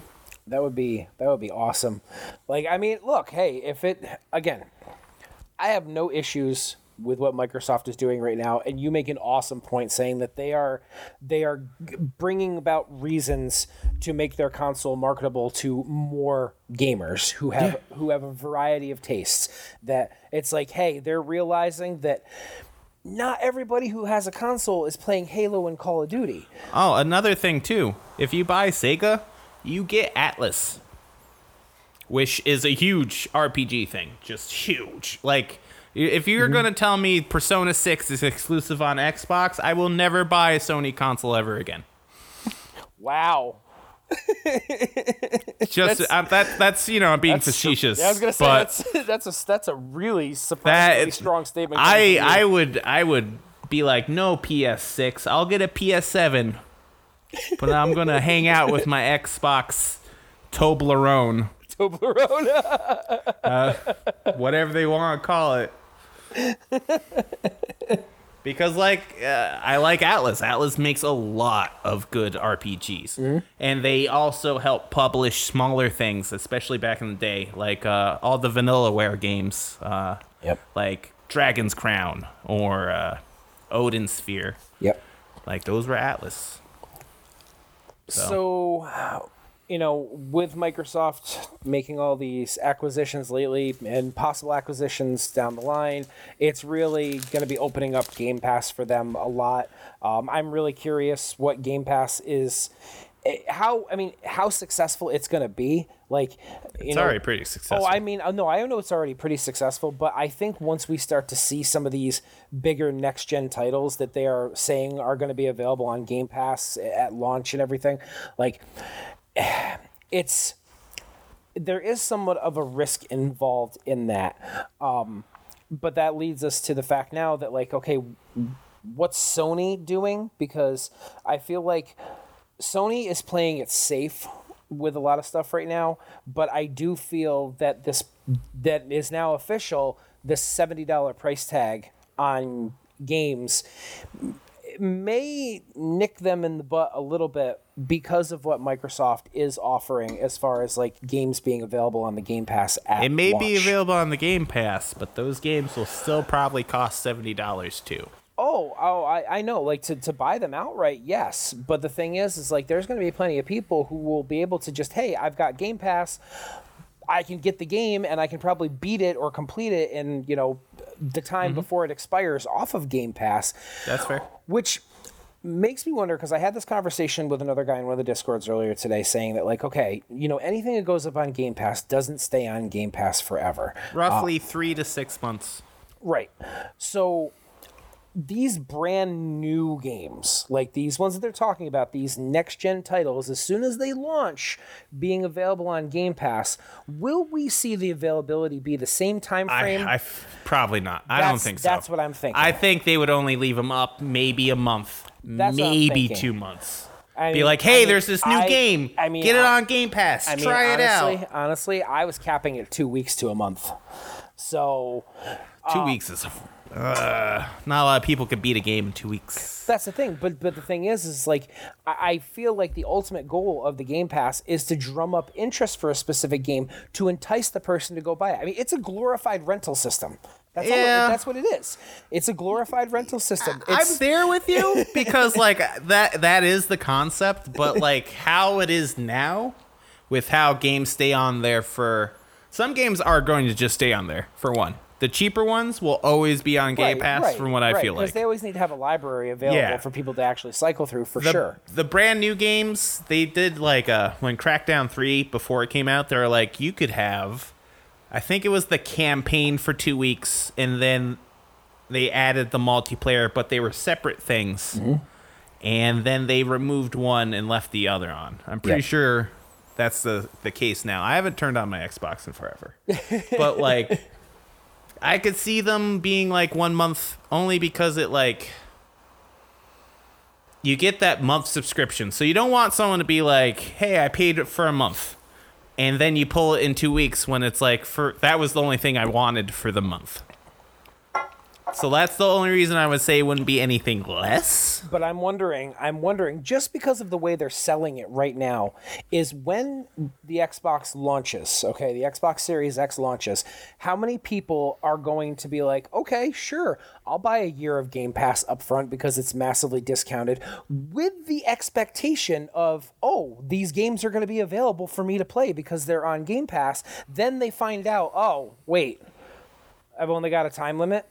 That would be that would be awesome. Like I mean, look, hey, if it again, I have no issues with what Microsoft is doing right now, and you make an awesome point saying that they are they are bringing about reasons to make their console marketable to more gamers who have who have a variety of tastes. That it's like, hey, they're realizing that not everybody who has a console is playing Halo and Call of Duty. Oh, another thing too. If you buy Sega, you get Atlus, which is a huge RPG thing. Just huge. Like, if you're gonna tell me Persona 6 is exclusive on Xbox, I will never buy a Sony console ever again. Wow. Just That's- uh, that that's you know I'm being That's- facetious. Yeah, I was gonna say that's that's a that's a really surprisingly that strong statement. I I would I would be like no PS6. I'll get a PS7, but I'm gonna hang out with my Xbox Toblerone. Toblerone. whatever they want to call it. Because like uh, I like Atlus. Atlus makes a lot of good RPGs, and they also help publish smaller things, especially back in the day, like uh, all the Vanillaware games, uh, Yep. like Dragon's Crown or uh, Odin Sphere. Yep. Like those were Atlus. So, you know, with Microsoft making all these acquisitions lately and possible acquisitions down the line, it's really going to be opening up Game Pass for them a lot. Um, I'm really curious what Game Pass is. eh, How I mean, how successful it's going to be? Like, you It's know, already pretty successful. Oh, I mean, uh, no, I know it's already pretty successful, but I think once we start to see some of these bigger next gen titles that they are saying are going to be available on Game Pass at launch and everything, like it's there is somewhat of a risk involved in that. Um, but that leads us to the fact now that like okay, what's Sony doing? Because I feel like Sony is playing it safe with a lot of stuff right now, but I do feel that this that is now official. This seventy dollar price tag on games may nick them in the butt a little bit because of what Microsoft is offering as far as like games being available on the Game Pass app. It may be available on the Game Pass, but those games will still probably cost seventy dollars too. Oh, oh, I, I know. Like to, to buy them outright, yes. But the thing is, is like there's going to be plenty of people who will be able to just, hey, I've got Game Pass. I can get the game and I can probably beat it or complete it in you know the time mm-hmm. before it expires off of Game Pass. That's fair. which makes me wonder because I had this conversation with another guy in one of the discords earlier today saying that like okay you know anything that goes up on Game Pass doesn't stay on Game Pass forever Roughly uh, three to six months. right so these brand new games like these ones that they're talking about these next gen titles as soon as they launch being available on Game Pass will we see the availability be the same time I, frame I probably not. I don't think so. that's what I'm thinking. I think they would only leave them up maybe a month, That's maybe two months. I Be mean- like, I hey, mean, there's this new I- game. I mean, get it I- on Game Pass. I mean, Try it honestly, out. honestly, I was capping it two weeks to a month. So Two uh, weeks is uh, not a lot of people could beat a game in two weeks. that's the thing. But but the thing is, is like I, I feel like the ultimate goal of the Game Pass is to drum up interest for a specific game to entice the person to go buy it. I mean, it's a glorified rental system. That's all, Yeah. that's what it is. It's a glorified rental system. I'm there with you because like that that is the concept, but like how it is now with how games stay on there for some games are going to just stay on there for one. The cheaper ones will always be on Game right, Pass right, from what I right, feel because like. they always need to have a library available Yeah. for people to actually cycle through for the, sure. the brand new games they did like uh when Crackdown 3 before it came out, they were like you could have I think it was the campaign for 2 weeks and then they added the multiplayer but they were separate things. Mm-hmm. And then they removed one and left the other on. I'm pretty Yeah. sure that's the the case now. I haven't turned on my Xbox in forever. but like I could see them being like one month only because it like you get that month subscription. So you don't want someone to be like, "Hey, I paid for a month." And then you pull it in 2 weeks when it's like for that was the only thing I wanted for the month. So that's the only reason I would say it wouldn't be anything less. But I'm wondering, I'm wondering, just because of the way they're selling it right now, is when the Xbox launches, okay, the Xbox Series X launches, how many people are going to be like, okay, sure, I'll buy a year of Game Pass up front because it's massively discounted, with the expectation of, oh, these games are going to be available for me to play because they're on Game Pass. Then they find out, oh, wait, I've only got a time limit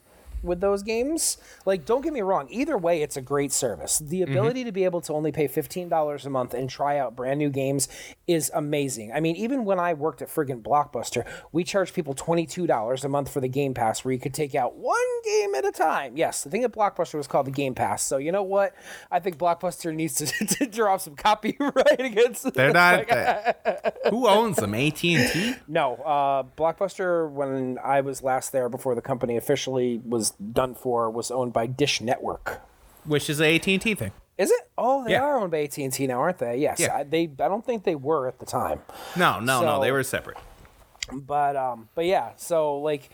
with those games. Like, don't get me wrong. Either way, it's a great service. The ability to be able to only pay fifteen dollars a month and try out brand new games is amazing. I mean, even when I worked at friggin' Blockbuster, we charged people twenty two dollars a month for the Game Pass, where you could take out one game at a time. Yes, the thing at Blockbuster was called the Game Pass. So you know what? I think Blockbuster needs to, to drop some copyright against. They're not Who owns them? AT&T? No, uh, Blockbuster, when I was last there before the company officially was done for, was owned by Dish Network. Which is a AT&T thing. Is it? Oh, they Yeah. are owned by AT and T now, aren't they? Yes. Yeah. I, they. I don't think they were at the time, No, no, no, they were separate. but um, but yeah. So like,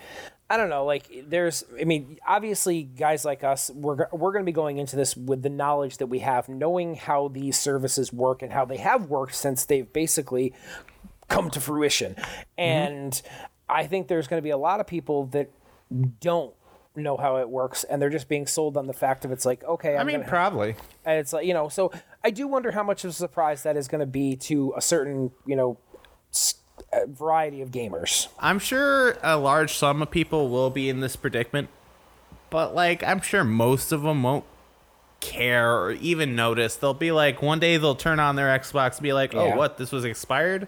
I don't know. Like, there's. I mean, obviously, guys like us, we're we're going to be going into this with the knowledge that we have, knowing how these services work and how they have worked since they've basically come to fruition. And I think there's going to be a lot of people that don't know how it works and they're just being sold on the fact of it's like okay I'm I mean, gonna, probably. and it's like you know so i do wonder how much of a surprise that is going to be to a certain you know uh, variety of gamers I'm sure a large sum of people will be in this predicament, but like I'm sure most of them won't care or even notice. They'll be like one day they'll turn on their Xbox and be like, "Oh, Yeah. what? This was expired?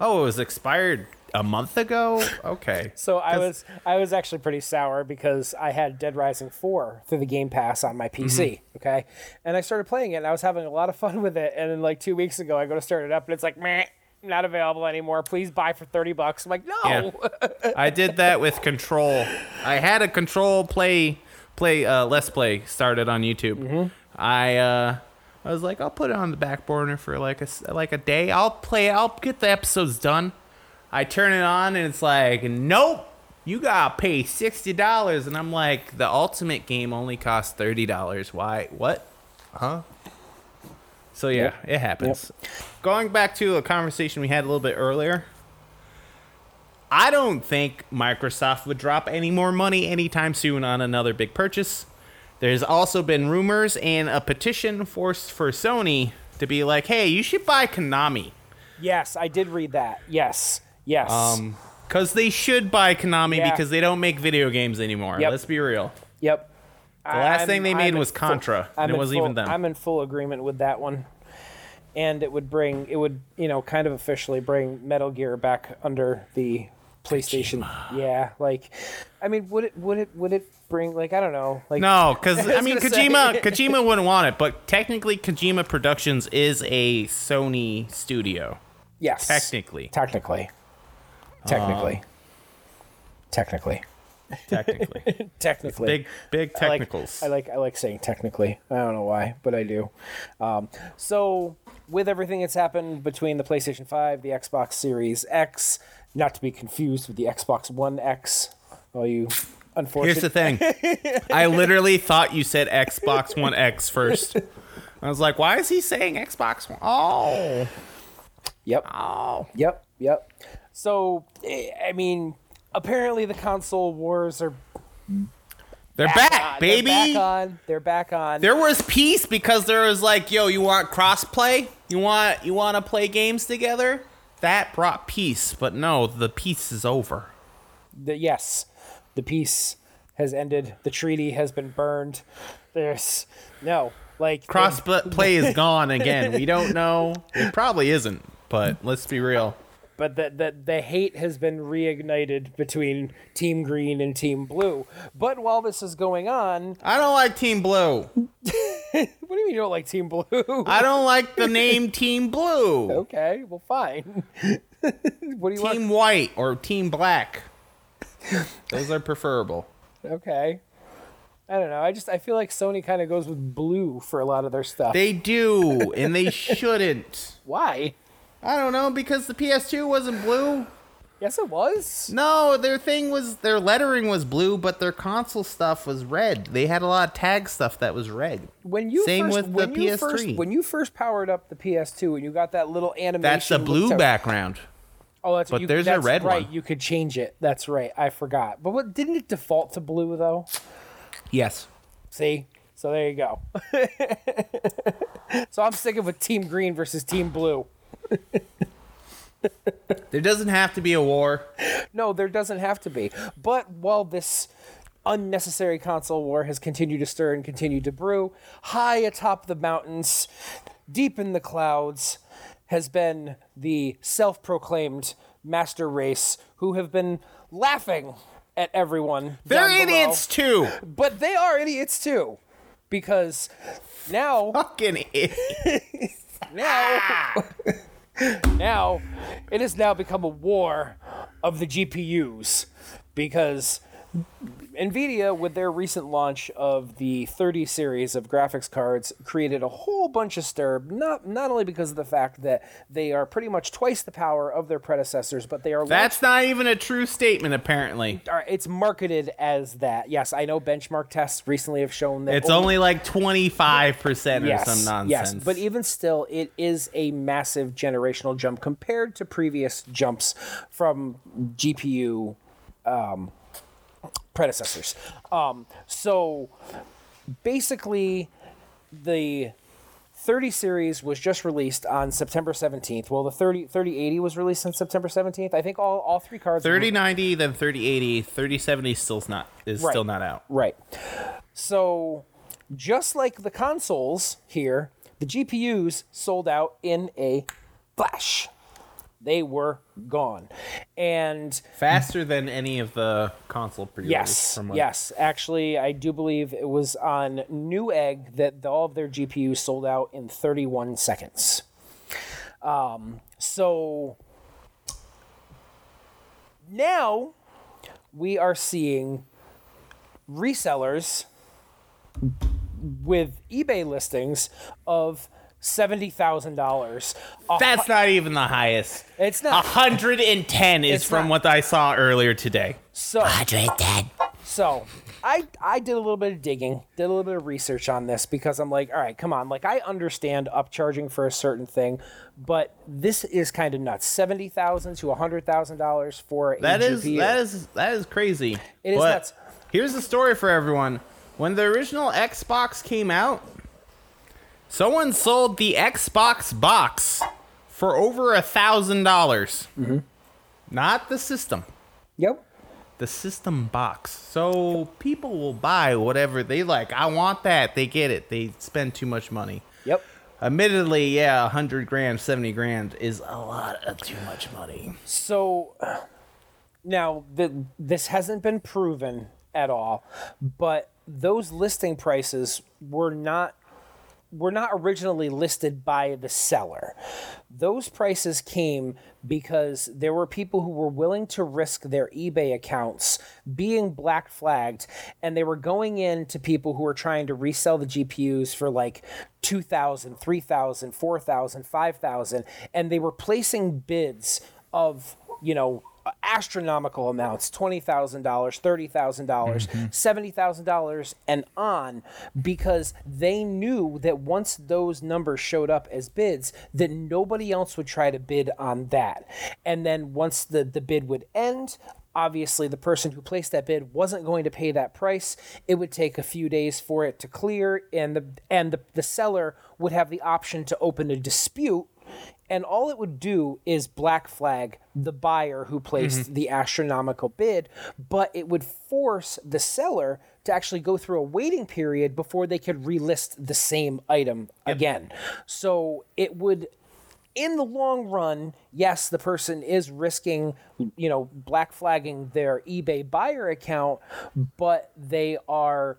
Oh, it was expired a month ago? Okay." so I was i was actually pretty sour because i had dead rising 4 through the game pass on my pc Mm-hmm. okay and i started playing it and i was having a lot of fun with it and then like two weeks ago i go to start it up and it's like meh not available anymore. Please buy for 30 bucks. I'm like, no. Yeah. I did that with Control. I had a Control play play uh, let's play started on YouTube. Mm-hmm. I uh, I was like, I'll put it on the back burner for like a like a day. I'll play. I'll get the episodes done. I turn it on and it's like, nope. You gotta pay sixty dollars, and I'm like, the ultimate game only costs thirty dollars. Why? What? Huh? So yeah, Yep. it happens. Going back to a conversation we had a little bit earlier, I don't think Microsoft would drop any more money anytime soon on another big purchase. There's also been rumors and a petition forced for Sony to be like, "Hey, you should buy Konami." yes, I did read that. Yes. Yes. Um, cuz they should buy Konami Yeah. because they don't make video games anymore. Yep. Let's be real. yep. The last thing they made was full- Contra, and it wasn't full- even them. I'm in full agreement with that one. And it would bring, it would, you know, kind of officially bring Metal Gear back under the PlayStation. Yeah, like, I mean, would it, would it, would it bring, like, I don't know, like, No, because I I, mean. Kojima Kojima wouldn't want it, but technically Kojima Productions is a Sony studio. yes, Technically, technically, technically, Um, technically, technically, technically, big big I like- technicals. I like I like saying technically. I don't know why, but I do. Um, so with everything that's happened between the PlayStation 5, the Xbox Series X, not to be confused with the Xbox One X, all you unfortunate. Here's the thing. I literally thought you said Xbox One X first. I was like, why is he saying Xbox One? Oh, Yep. oh. Yep. Yep. So eh, I mean, apparently the console wars are They're back, on. baby. They're back on. They're back on. There was peace because there was like, yo, you want crossplay? You want you want to play games together? That brought peace, but no, the peace is over. the, yes, the peace has ended. The treaty has been burned. There's no like crossplay is gone again. We don't know. It probably isn't, but let's be real. But the, the the hate has been reignited between Team Green and Team Blue. But while this is going on, I don't like Team Blue. what do you mean you don't like Team Blue? I don't like the name Team Blue. okay, well, fine. what do you Team White or Team Black. Those are preferable. Okay. I don't know. I just I feel like Sony kind of goes with blue for a lot of their stuff. They do, and they shouldn't. Why? I don't know because the PS2 wasn't blue. Yes, it was. No, their thing was their lettering was blue, but their console stuff was red. They had a lot of tag stuff that was red. When you Same first, with the when you PS3. First, when you first powered up the PS2 and you got that little animation, That's the blue background. Oh, that's But you, there's a that's red right. one. You could change it. That's right. I forgot. But what didn't it default to blue though? Yes. See, so there you go. so I'm sticking with Team Green versus Team Blue. There doesn't have to be a war. No, there doesn't have to be. But while this unnecessary console war has continued to stir and continued to brew, high atop the mountains, deep in the clouds, has been the self proclaimed master race who have been laughing at everyone. They're idiots too. But they are idiots too. Because now Fucking idiots. now ah! Now it has now become a war of the GPUs because Nvidia with their recent launch of the 30 series of graphics cards created a whole bunch of stir not not only because of the fact that they are pretty much twice the power of their predecessors but they are That's not even a true statement, apparently. it's marketed as that. Yes, I know benchmark tests recently have shown that It's only like 25% or yes, some nonsense. Yes, but even still, it is a massive generational jump compared to previous jumps from GPU um, predecessors. Um, so basically, the 30 series was just released on September 17th. Well, the 30 3080 was released on September 17th. I think all, all three cards. were- 3090, then 3080, 3070 still's not is Right. still not out. Right. So, just like the consoles here, the GPUs sold out in a flash. They were gone. And Faster than any of the console pre yes, yes, actually, I do believe it was on Newegg that all of their GPUs sold out in 31 seconds. Um, so now we are seeing resellers with eBay listings of seventy thousand dollars. That's not even the highest. It's not. 110 is from not. what I saw earlier today. So So I I did a little bit of digging, did a little bit of research on this because I'm like, all right, come on, like I understand upcharging for a certain thing, but this is kind of nuts. Seventy thousand to hundred thousand dollars for a That is that is that is crazy. It is But nuts. Here's the story for everyone. When the original Xbox came out, someone sold the Xbox box for over a thousand dollars. Mm-hmm. Not the system. Yep. The system box. So people will buy whatever they like. I want that. They get it. They spend too much money. Yep. Admittedly, yeah, a 100 grand, 70 grand is a lot of too much money. So now the, this hasn't been proven at all, but those listing prices were not were not originally listed by the seller. Those prices came because there were people who were willing to risk their eBay accounts being black flagged and they were going in to people who were trying to resell the GPUs for like 2000, 3000, 4000, 5000 and they were placing bids of, you know, astronomical amounts $20,000, $30,000, dollars $70,000 mm-hmm. and on because they knew that once those numbers showed up as bids that nobody else would try to bid on that. And then once the the bid would end, obviously the person who placed that bid wasn't going to pay that price. It would take a few days for it to clear and the and the, the seller would have the option to open a dispute and all it would do is black flag the buyer who placed mm-hmm. the astronomical bid, but it would force the seller to actually go through a waiting period before they could relist the same item again. So it would in the long run, yes, the person is risking, you know, black flagging their eBay buyer account, but they are,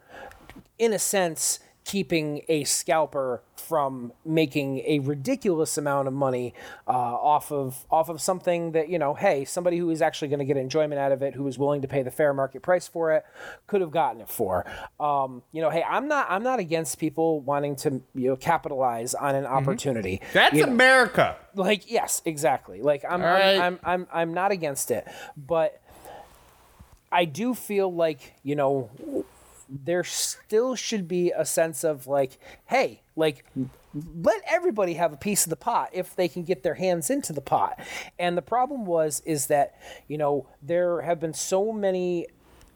in a sense, keeping a scalper from making a ridiculous amount of money uh, off of off of something that you know, hey, somebody who is actually going to get enjoyment out of it, who is willing to pay the fair market price for it, could have gotten it for. Um, you know, hey, I'm not I'm not against people wanting to you know capitalize on an opportunity That's America. like yes exactly like i'm right. I'm, I'm i'm i'm not against it but i do feel like you know there still should be a sense of like hey like let everybody have a piece of the pot if they can get their hands into the pot and the problem was is that you know there have been so many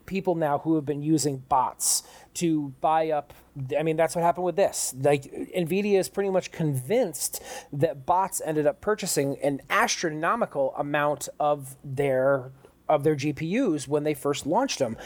people now who have been using bots to buy up I mean that's what happened with this. Like Nvidia is pretty much convinced that bots ended up purchasing an astronomical amount of their of their GPUs when they first launched them.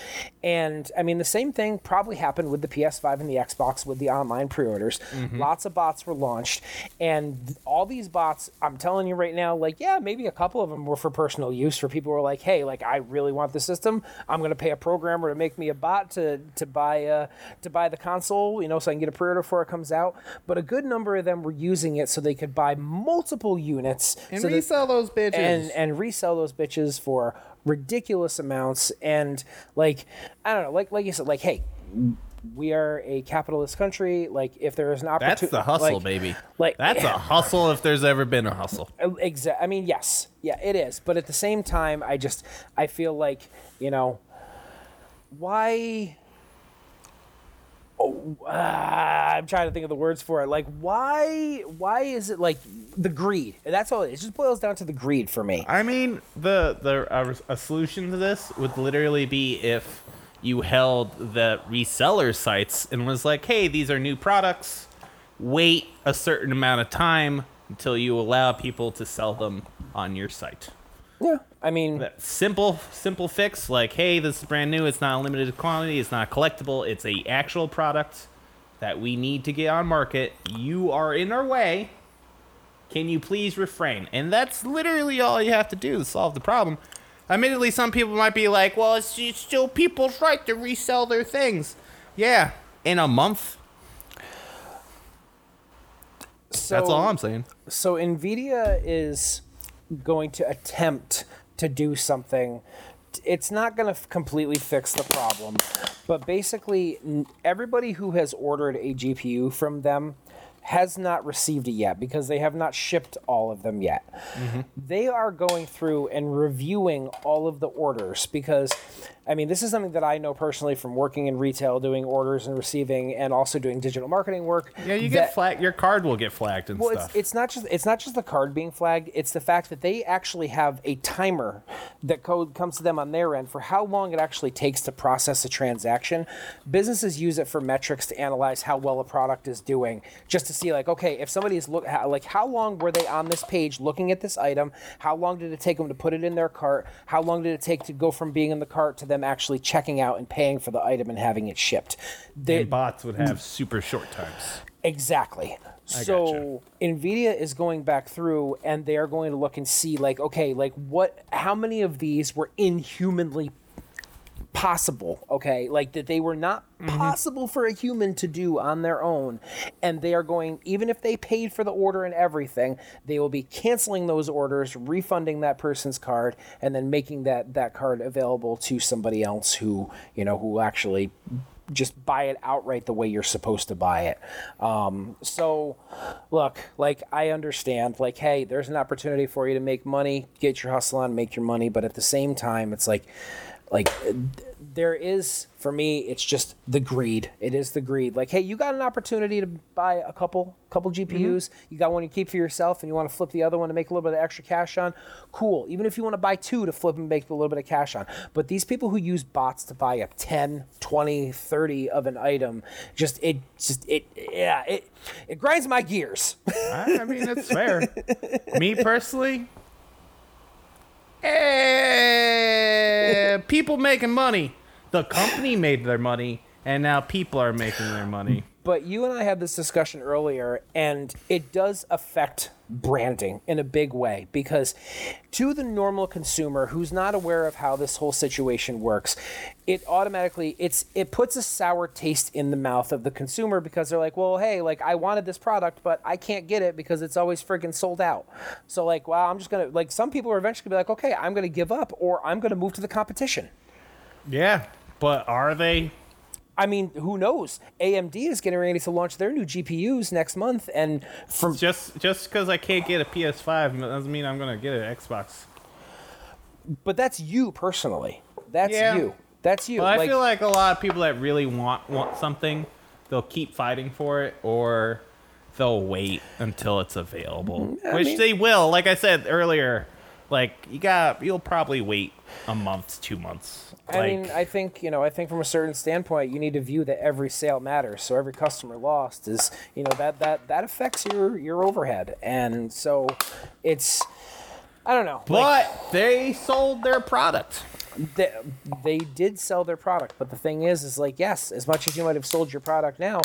And I mean, the same thing probably happened with the PS5 and the Xbox with the online pre orders. Lots of bots were launched. And all these bots, I'm telling you right now, like, yeah, maybe a couple of them were for personal use for people who are like, hey, like, I really want the system. I'm going to pay a programmer to make me a bot to, to buy uh, to buy the console, you know, so I can get a pre order before it comes out. But a good number of them were using it so they could buy multiple units And so that- resell those bitches. and and resell those bitches for ridiculous amounts and like I don't know like like you said like hey we are a capitalist country like if there is an opportunity That's the hustle, like, baby. like That's a hustle if there's ever been a hustle. Exactly. I mean, yes, yeah, it is. But at the same time, I just I feel like you know why. Oh, ah, I'm trying to think of the words for it. Like, why? Why is it like the greed? That's all. It, just boils down to the greed for me. I mean, the the a, a solution to this would literally be if you held the reseller sites and was like, "Hey, these are new products. Wait a certain amount of time until you allow people to sell them on your site." Yeah, I mean, simple simple fix like, "Hey, this is brand new. It's not a limited quantity. It's not collectible. It's a actual product that we need to get on market. You are in our way." Can you please refrain? And that's literally all you have to do to solve the problem. Admittedly, some people might be like, well, it's, it's still people's right to resell their things. Yeah, in a month. So, That's all I'm saying. So Nvidia is going to attempt to do something. It's not going to f- completely fix the problem, but basically, n- everybody who has ordered a GPU from them has not received it yet because they have not shipped all of them yet. Mm-hmm. They are going through and reviewing all of the orders because, I mean, this is something that I know personally from working in retail, doing orders and receiving, and also doing digital marketing work. Yeah, you get flagged. Your card will get flagged and well, stuff. it's, it's not just it's not just the card being flagged. It's the fact that they actually have a timer that code comes to them on their end for how long it actually takes to process a transaction. Businesses use it for metrics to analyze how well a product is doing, just to see like, okay, if somebody is look how, like how long were they on this page looking at this item? How long did it take them to put it in their cart? How long did it take to go from being in the cart to them actually checking out and paying for the item and having it shipped? They, and bots would have super short times. Exactly. So Nvidia is going back through and they are going to look and see like okay, like what how many of these were inhumanly possible, okay? Like that they were not possible for a human to do on their own. And they are going even if they paid for the order and everything, they will be canceling those orders, refunding that person's card and then making that that card available to somebody else who, you know, who actually just buy it outright the way you're supposed to buy it. Um, so, look, like I understand, like, hey, there's an opportunity for you to make money, get your hustle on, make your money, but at the same time, it's like, like there is for me it's just the greed. It is the greed. Like hey you got an opportunity to buy a couple couple mm-hmm. gpus you got one you keep for yourself and you want to flip the other one to make a little bit of extra cash on. Cool. Even if you want to buy two to flip and make a little bit of cash on. But these people who use bots to buy up 10 20 30 of an item just it just it yeah it it grinds my gears. I, I mean, that's fair. Me personally, eh, people making money. The company made their money, and now people are making their money. But you and I had this discussion earlier, and it does affect branding in a big way because to the normal consumer who's not aware of how this whole situation works, it automatically it's it puts a sour taste in the mouth of the consumer because they're like, well, hey, like I wanted this product, but I can't get it because it's always freaking sold out. So like, well, I'm just gonna like some people are eventually gonna be like, okay, I'm gonna give up or I'm gonna move to the competition. Yeah, but are they? I mean, who knows? AMD is getting ready to launch their new GPUs next month, and from Just just because I can't get a PS5 doesn't mean I'm gonna get an Xbox. but that's you personally. That's Yeah. you. That's you. Well, I feel like a lot of people that really want want something, they'll keep fighting for it, or they'll wait until it's available, mm, I which mean- they will. Like I said earlier, like you got, you'll probably wait a month, two months. I like, mean, I think you know. I think from a certain standpoint, you need to view that every sale matters. So every customer lost is, you know, that that that affects your your overhead, and so it's, I don't know. like, but they sold their product. they, they did sell their product, but the thing is, is like yes, as much as you might have sold your product now,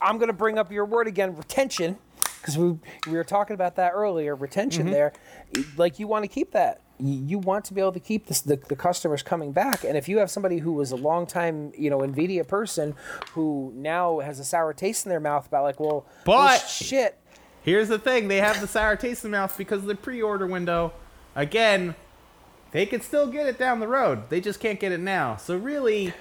I'm gonna bring up your word again, retention, because we we were talking about that earlier. Retention mm-hmm. there, like you want to keep that. You you want to be able to keep this, the, the customers coming back, and if you have somebody who was a long time, you know, Nvidia person who now has a sour taste in their mouth about like, well, well, But- shit, Here's the thing: they have the sour taste in their mouth because of the pre-order window. Again, they can still get it down the road. They just can't get it now. So really,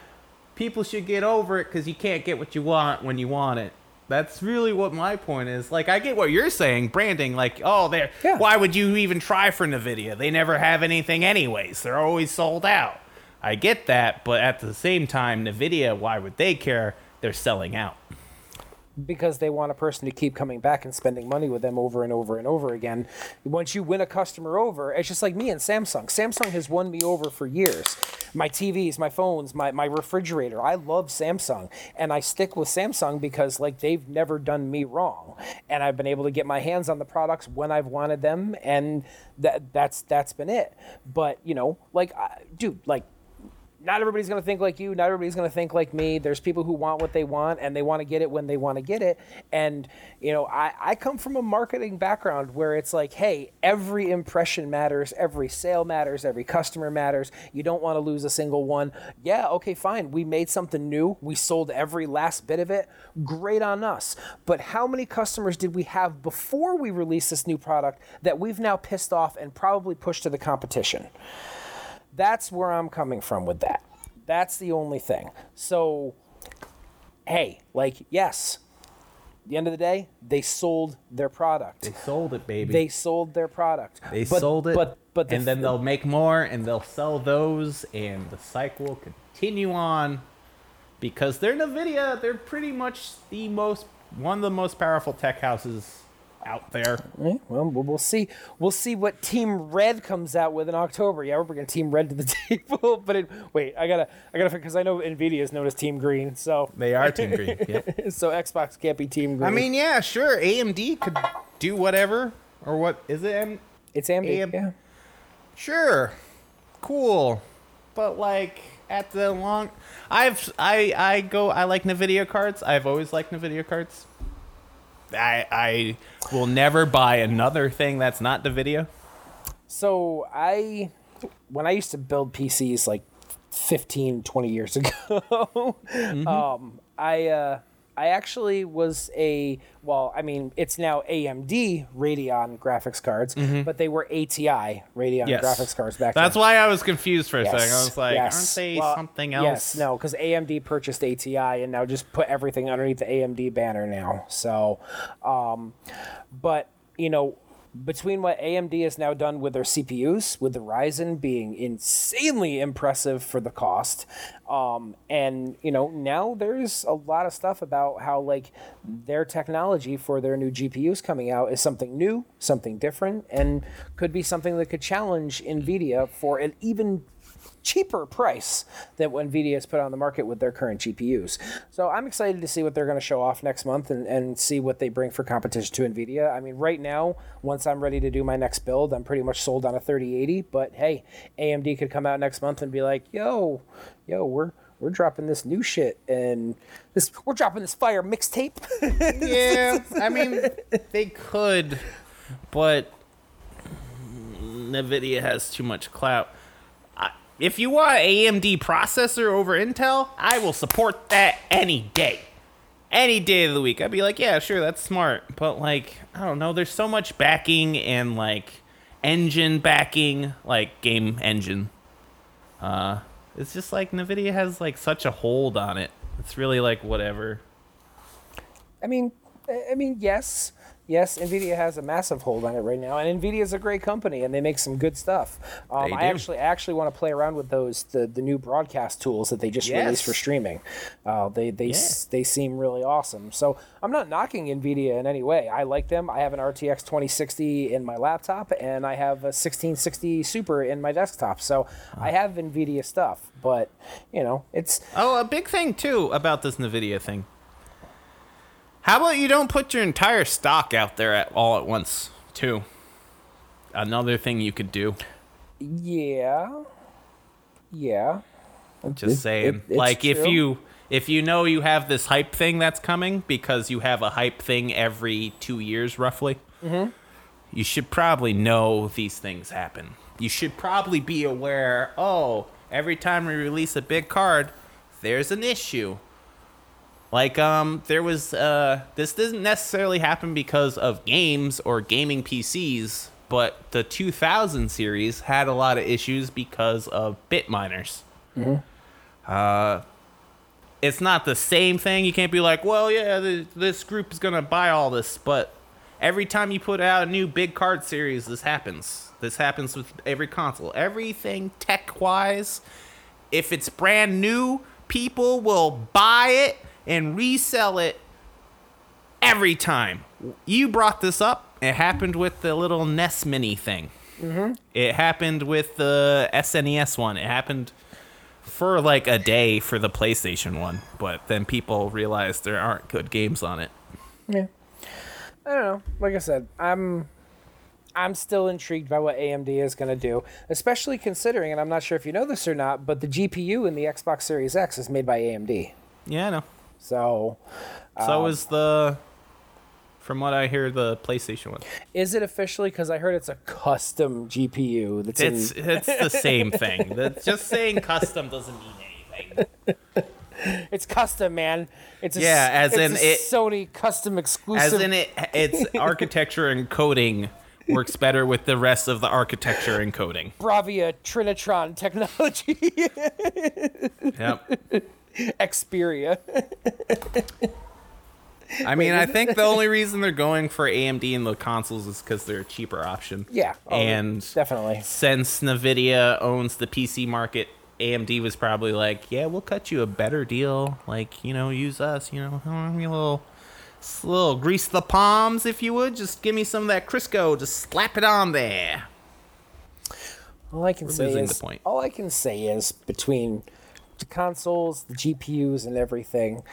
people should get over it because you can't get what you want when you want it. That's really what my point is. Like, I get what you're saying, branding. Like, oh, they Yeah. why would you even try for Nvidia? They never have anything anyways. They're always sold out. I get that, but at the same time, Nvidia, why would they care? They're selling out. Because they want a person to keep coming back and spending money with them over and over and over again. Once you win a customer over, it's just like me and Samsung. Samsung has won me over for years. My TVs, my phones, my, my refrigerator. I love Samsung and I stick with Samsung because like they've never done me wrong. And I've been able to get my hands on the products when I've wanted them and that that's that's been it. But, you know, like dude, like not everybody's going to think like you. Not everybody's going to think like me. There's people who want what they want and they want to get it when they want to get it. And, you know, I, I come from a marketing background where it's like, hey, every impression matters, every sale matters, every customer matters. You don't want to lose a single one. Yeah, okay, fine. We made something new. We sold every last bit of it. Great on us. But how many customers did we have before we released this new product that we've now pissed off and probably pushed to the competition? That's where I'm coming from with that. That's the only thing. So, hey, like, yes, at the end of the day, they sold their product. They sold it, baby. They sold their product. They But- sold it, But but the and then th- they'll make more, and they'll sell those, and the cycle will continue on because they're Nvidia. They're pretty much the most one of the most powerful tech houses out there. Well, we'll we'll see. We'll see what Team Red comes out with in October. Yeah, we're bringing Team Red to the table. But it, wait, I gotta, I gotta, because I know Nvidia is known as Team Green. So, They are Team Green. Yep. so Xbox can't be Team Green. I mean, yeah, sure. AMD could do whatever, or what is it? M- it's AMD. AM yeah. Sure, cool, but like at the long, I've I I go I like Nvidia cards. I've always liked Nvidia cards. I I will never buy another thing that's not Nvidia. So I, when I used to build PCs like 15, 20 years ago, um, I, uh, I actually was a well, I mean, it's now AMD Radeon graphics cards, but they were ATI Radeon Yes. graphics cards back then. That's then. why I was confused for a Yes, second. I was like, yes. aren't they Well, something else? Yes, no, because AMD purchased ATI and now just put everything underneath the AMD banner now. So, um, but you know, between what AMD has now done with their CPUs, with the Ryzen being insanely impressive for the cost, um, and you know now there's a lot of stuff about how like their technology for their new GPUs coming out is something new, something different, and could be something that could challenge Nvidia for an even cheaper price than what Nvidia has put on the market with their current GPUs. So I'm excited to see what they're going to show off next month and, and see what they bring for competition to Nvidia. I mean, right now, once I'm ready to do my next build, I'm pretty much sold on a 3080. But hey, AMD could come out next month and be like, yo, yo, we're we're dropping this new shit and this we're dropping this fire mixtape. yeah, I mean, they could, but Nvidia has too much clout. If you want AMD processor over Intel, I will support that any day. Any day of the week. I'd be like, yeah, sure, that's smart. But, like, I don't know, there's so much backing and, like, engine backing, like, game engine. Uh, it's just like Nvidia has, like, such a hold on it. It's really like whatever. I mean, I mean, yes, yes. Nvidia has a massive hold on it right now, and Nvidia is a great company, and they make some good stuff. Um, I actually, I actually want to play around with those the, the new broadcast tools that they just Yes. released for streaming. Uh, they they s they seem really awesome. So I'm not knocking Nvidia in any way. I like them. I have an RTX 2060 in my laptop, and I have a 1660 Super in my desktop. So I have Nvidia stuff, but you know, it's Oh, a big thing too about this Nvidia thing. How about you don't put your entire stock out there at all at once, too? Another thing you could do. yeah, yeah. Just It- saying. it- like if true. you if you know you have this hype thing that's coming because you have a hype thing every 2 years roughly. Mm-hmm. You should probably know these things happen. You should probably be aware, oh, every time we release a big card, there's an issue. Like um there was uh this doesn't necessarily happen because of games or gaming PCs, but the 2000 series had a lot of issues because of bit miners. Uh it's not the same thing. You can't be like, "Well, yeah, th- this group is going to buy all this," but every time you put out a new big card series, this happens. This happens with every console. Everything tech-wise, if it's brand new, people will buy it and resell it every time. You brought this up. It happened with the little NES Mini thing. Mm-hmm. It happened with the SNES one. It happened for like a day for the PlayStation one, but then people realized there aren't good games on it. Yeah. I don't know. Like I said, I'm I'm still intrigued by what AMD is going to do, especially considering, and I'm not sure if you know this or not, but the GPU in the Xbox Series X is made by AMD. Yeah, I know. So, So um, is the, from what I hear, the PlayStation one. is it officially? Because I heard it's a custom GPU. That's It's in, it's the same thing. That just saying custom doesn't mean anything. it's custom, man. It's a, Yeah, as it's in it- Sony custom exclusive. As in it, its architecture and coding works better with the rest of the architecture and coding. Bravia Trinitron technology, Yep. Xperia. I mean, I think the only reason they're going for AMD in the consoles is because they're a cheaper option. Yeah, oh, and definitely. since Nvidia owns the PC market, AMD was probably like, "Yeah, we'll cut you a better deal. Like, you know, use us. You know, a little, little grease the palms, if you would. Just give me some of that Crisco. Just slap it on there." All I can say is the point. all I can say is between consoles, the GPUs, and everything,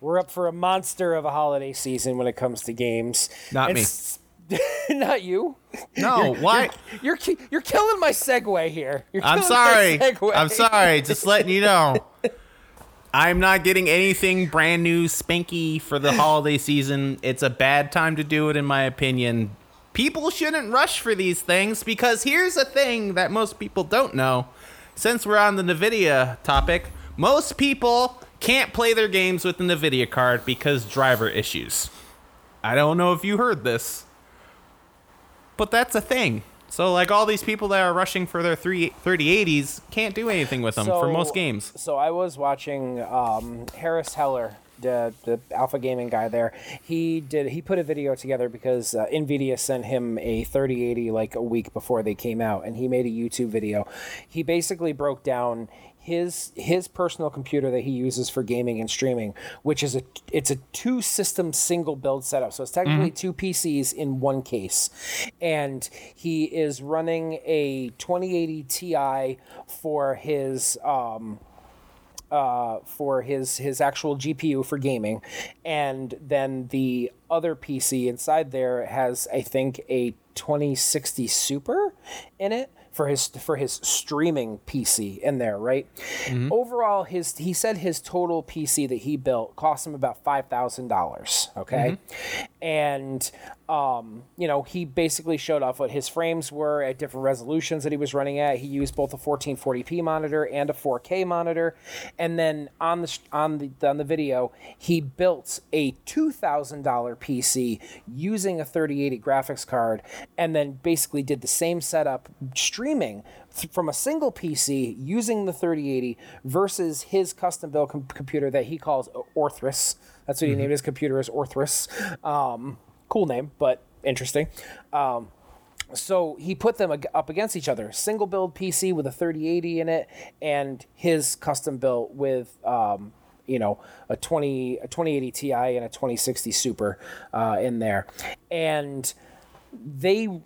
we're up for a monster of a holiday season when it comes to games. Not And me. s- not you. No, why? You're ki- you're killing my segue here. You're I'm sorry. I'm sorry. Just letting you know. I'm not getting anything brand new spanky for the holiday season. It's a bad time to do it, in my opinion. People shouldn't rush for these things because here's a thing that most people don't know. Since we're on the NVIDIA topic, most people can't play their games with the NVIDIA card because driver issues. I don't know if you heard this, but that's a thing. So, like, all these people that are rushing for their 3 3080s can't do anything with them for most games. So I was watching um, Harris Heller, the the Alpha Gaming guy there. He did he put a video together because uh, Nvidia sent him a 3080 like a week before they came out, and he made a YouTube video. He basically broke down his his personal computer that he uses for gaming and streaming, which is a it's a two system single build setup. So it's technically two PCs in one case, and he is running a 2080 Ti for his um, uh, for his his actual GPU for gaming, and then the other PC inside there has I think a 2060 Super in it for his for his streaming PC in there, right? Overall, his he said his total PC that he built cost him about five thousand dollars. Okay, and um, you know he basically showed off what his frames were at different resolutions that he was running at. He used both a 1440p monitor and a 4K monitor, and then on the on the on the video he built a two thousand dollar PC using a 3080 graphics card, and then basically did the same setup streaming th- from a single PC using the 3080 versus his custom built com- computer that he calls Orthrus. That's what he named his computer as Orthrus. Um, cool name, but interesting. Um, so he put them up against each other single build pc with a 3080 in it and his custom built with um, you know a 20 a 2080 ti and a 2060 super uh, in there and they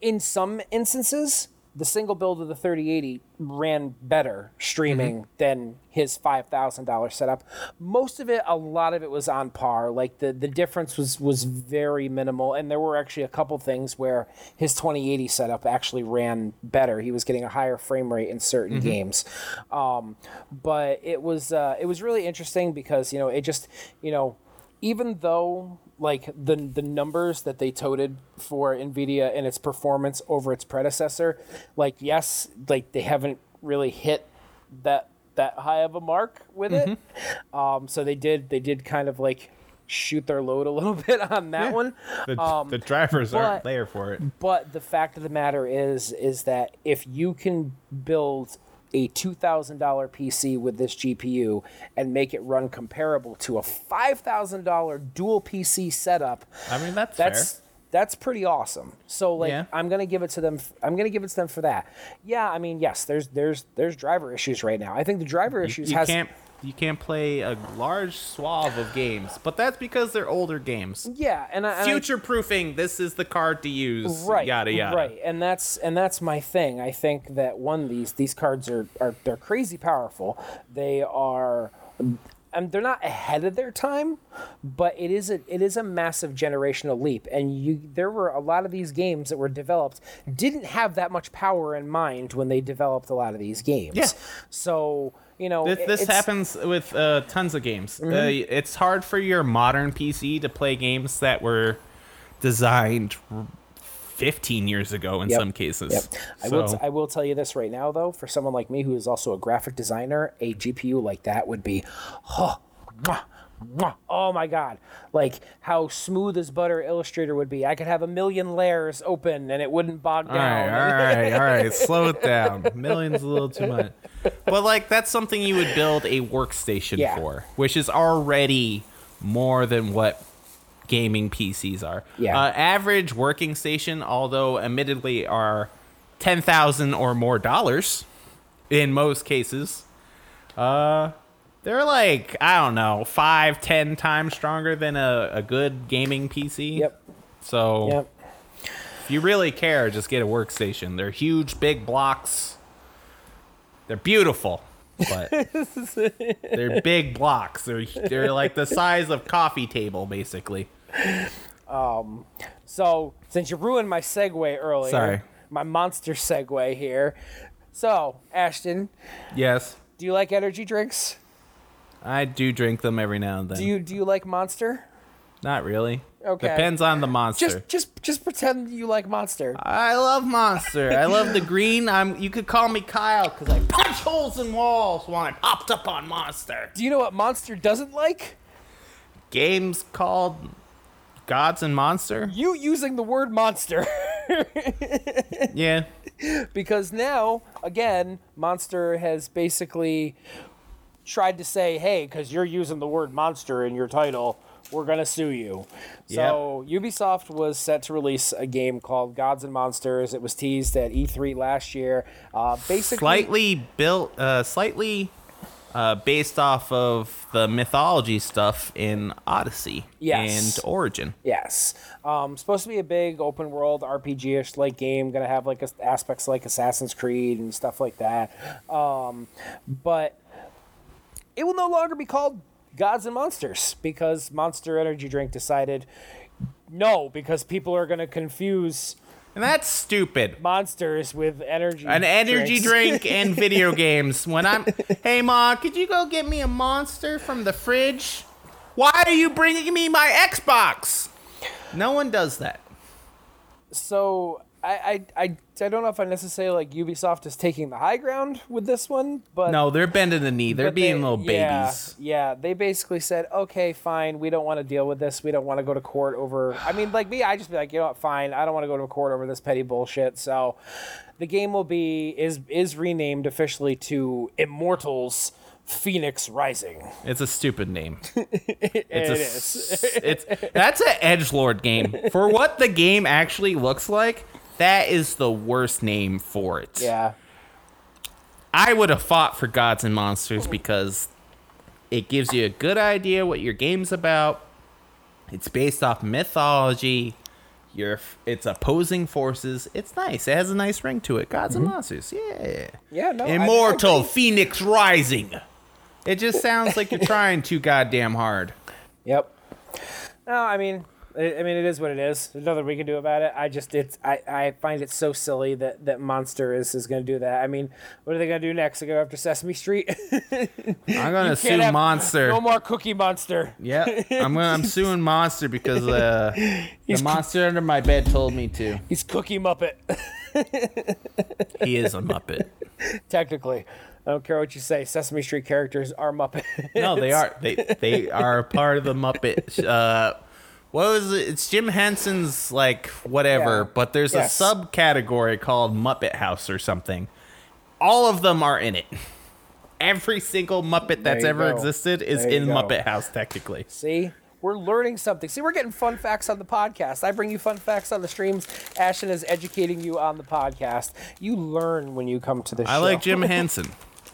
in some instances the single build of the 3080 ran better streaming than his $5000 setup. Most of it a lot of it was on par. Like the the difference was was very minimal. And there were actually a couple things where his 2080 setup actually ran better. He was getting a higher frame rate in certain games. Um, but it was uh, it was really interesting because you know it just you know even though like the the numbers that they toted for Nvidia and its performance over its predecessor, like yes, like they haven't really hit that that high of a mark with it. Um, so they did they did kind of like shoot their load a little bit on that one. The, Um, the drivers but- aren't there for it. But the fact of the matter is, is that if you can build a two thousand dollar PC with this GPU and make it run comparable to a five thousand dollar dual PC setup, I mean, that's, that's that's pretty awesome. So like, Yeah. I'm gonna give it to them. I'm gonna give it to them for that. Yeah, I mean, yes, there's there's there's driver issues right now. I think the driver fair. issues You has can't you can't play a large swath of games, but that's because they're older games. yeah, and I, Future proofing. This is the card to use. right Yada yada. right and that's and that's my thing i think that one these these cards are are they're crazy powerful they are and they're not ahead of their time, but it is a it is a massive generational leap. And you there were a lot of these games that were developed didn't have that much power in mind when they developed a lot of these games. Yeah. So you know This, this Mm-hmm. happens with uh, tons of games. Uh, it's hard for your modern PC to play games that were designed 15 years ago in Yep. some cases. Yep. I will. T- I will tell you this right now, though, for someone like me who is also a graphic designer, a GPU like that would be, oh, oh my god, like how smooth as butter Illustrator would be. I could have a million layers open and it wouldn't bog All right, down. all right, all right. Slow it down. Millions a little too much. But like that's something you would build a workstation Yeah. for, which is already more than what gaming PCs are. Yeah. Uh, average working station, although admittedly are ten thousand or more dollars in most cases. Uh they're like, I don't know, five, ten times stronger than a, a good gaming PC. Yep. So Yep. if you really care, just get a workstation. They're huge, big blocks. They're beautiful, but they're big blocks. They're they're like the size of coffee table, basically. Um. So since you ruined my segue earlier, Sorry. my monster segue here. So Ashton, Yes, do you like energy drinks? I do drink them every now and then. Do you do you like Monster? Not really. Okay. Depends on the monster. Just just just pretend you like Monster. I love Monster. I love the green. I'm. You could call me Kyle because I punch holes in walls when I popped up on Monster. Do you know what Monster doesn't like? Games called Gods and Monster. You using the word monster. Yeah. because now, again, Monster has basically tried to say, hey, because you're using the word monster in your title, we're going to sue you. So Ubisoft was set to release a game called Gods and Monsters. It was teased at E3 last year. Uh, basically, slightly built, uh, slightly uh, based off of the mythology stuff in Odyssey Yes. and Origin. Yes. Um, supposed to be a big open world RPG ish like game, gonna have like as- aspects like Assassin's Creed and stuff like that. Um, but it will no longer be called Gods and Monsters because Monster Energy Drink decided no, because people are gonna confuse And that's stupid. monsters with energy. An energy drinks. drink and video games. When I'm, hey ma, could you go get me a monster from the fridge? Why are you bringing me my Xbox? No one does that. so I, I I I don't know if I necessarily like Ubisoft is taking the high ground with this one, but No, they're bending the knee. They're being they- little yeah, babies. Yeah, they basically said, okay, fine, we don't want to deal with this. We don't want to go to court over. I mean, like me, I just be like, you know what, fine, I don't want to go to court over this petty bullshit. So, the game will be is is renamed officially to Immortals Fenyx Rising. It's a stupid name. It It's a, is. it's that's an edge lord game. For what the game actually looks like, that is the worst name for it. yeah. I would have fought for Gods and Monsters because it gives you a good idea what your game's about. It's based off mythology. You're it's opposing forces. It's nice. It has a nice ring to it. Gods and mm-hmm. Monsters. Yeah. Yeah, no. I- I Immortal. Fenyx Rising. It just sounds like you're trying too goddamn hard. Yep. No, I mean, I mean, it is what it is. There's nothing we can do about it. I just, it's, I, I find it so silly that that Monster is is going to do that. I mean, what are they going to do next? They go after Sesame Street? I'm gonna sue Can't have- Monster. No more Cookie Monster. Yeah, I'm gonna, I'm suing Monster because uh, the monster under my bed told me to. He's Cookie Muppet. He is a Muppet. Technically, I don't care what you say. Sesame Street characters are Muppet. No, they are. They they are part of the Muppet. Uh, what was it? It's Jim Henson's like whatever, Yeah. but there's Yes. a subcategory called Muppet House or something. All of them are in it. Every single Muppet that's ever go. existed is in go. Muppet House technically. See, we're learning something. See, we're getting fun facts on the podcast. I bring you fun facts on the streams. Ashton is educating you on the podcast. You learn when you come to the show. I like Jim Henson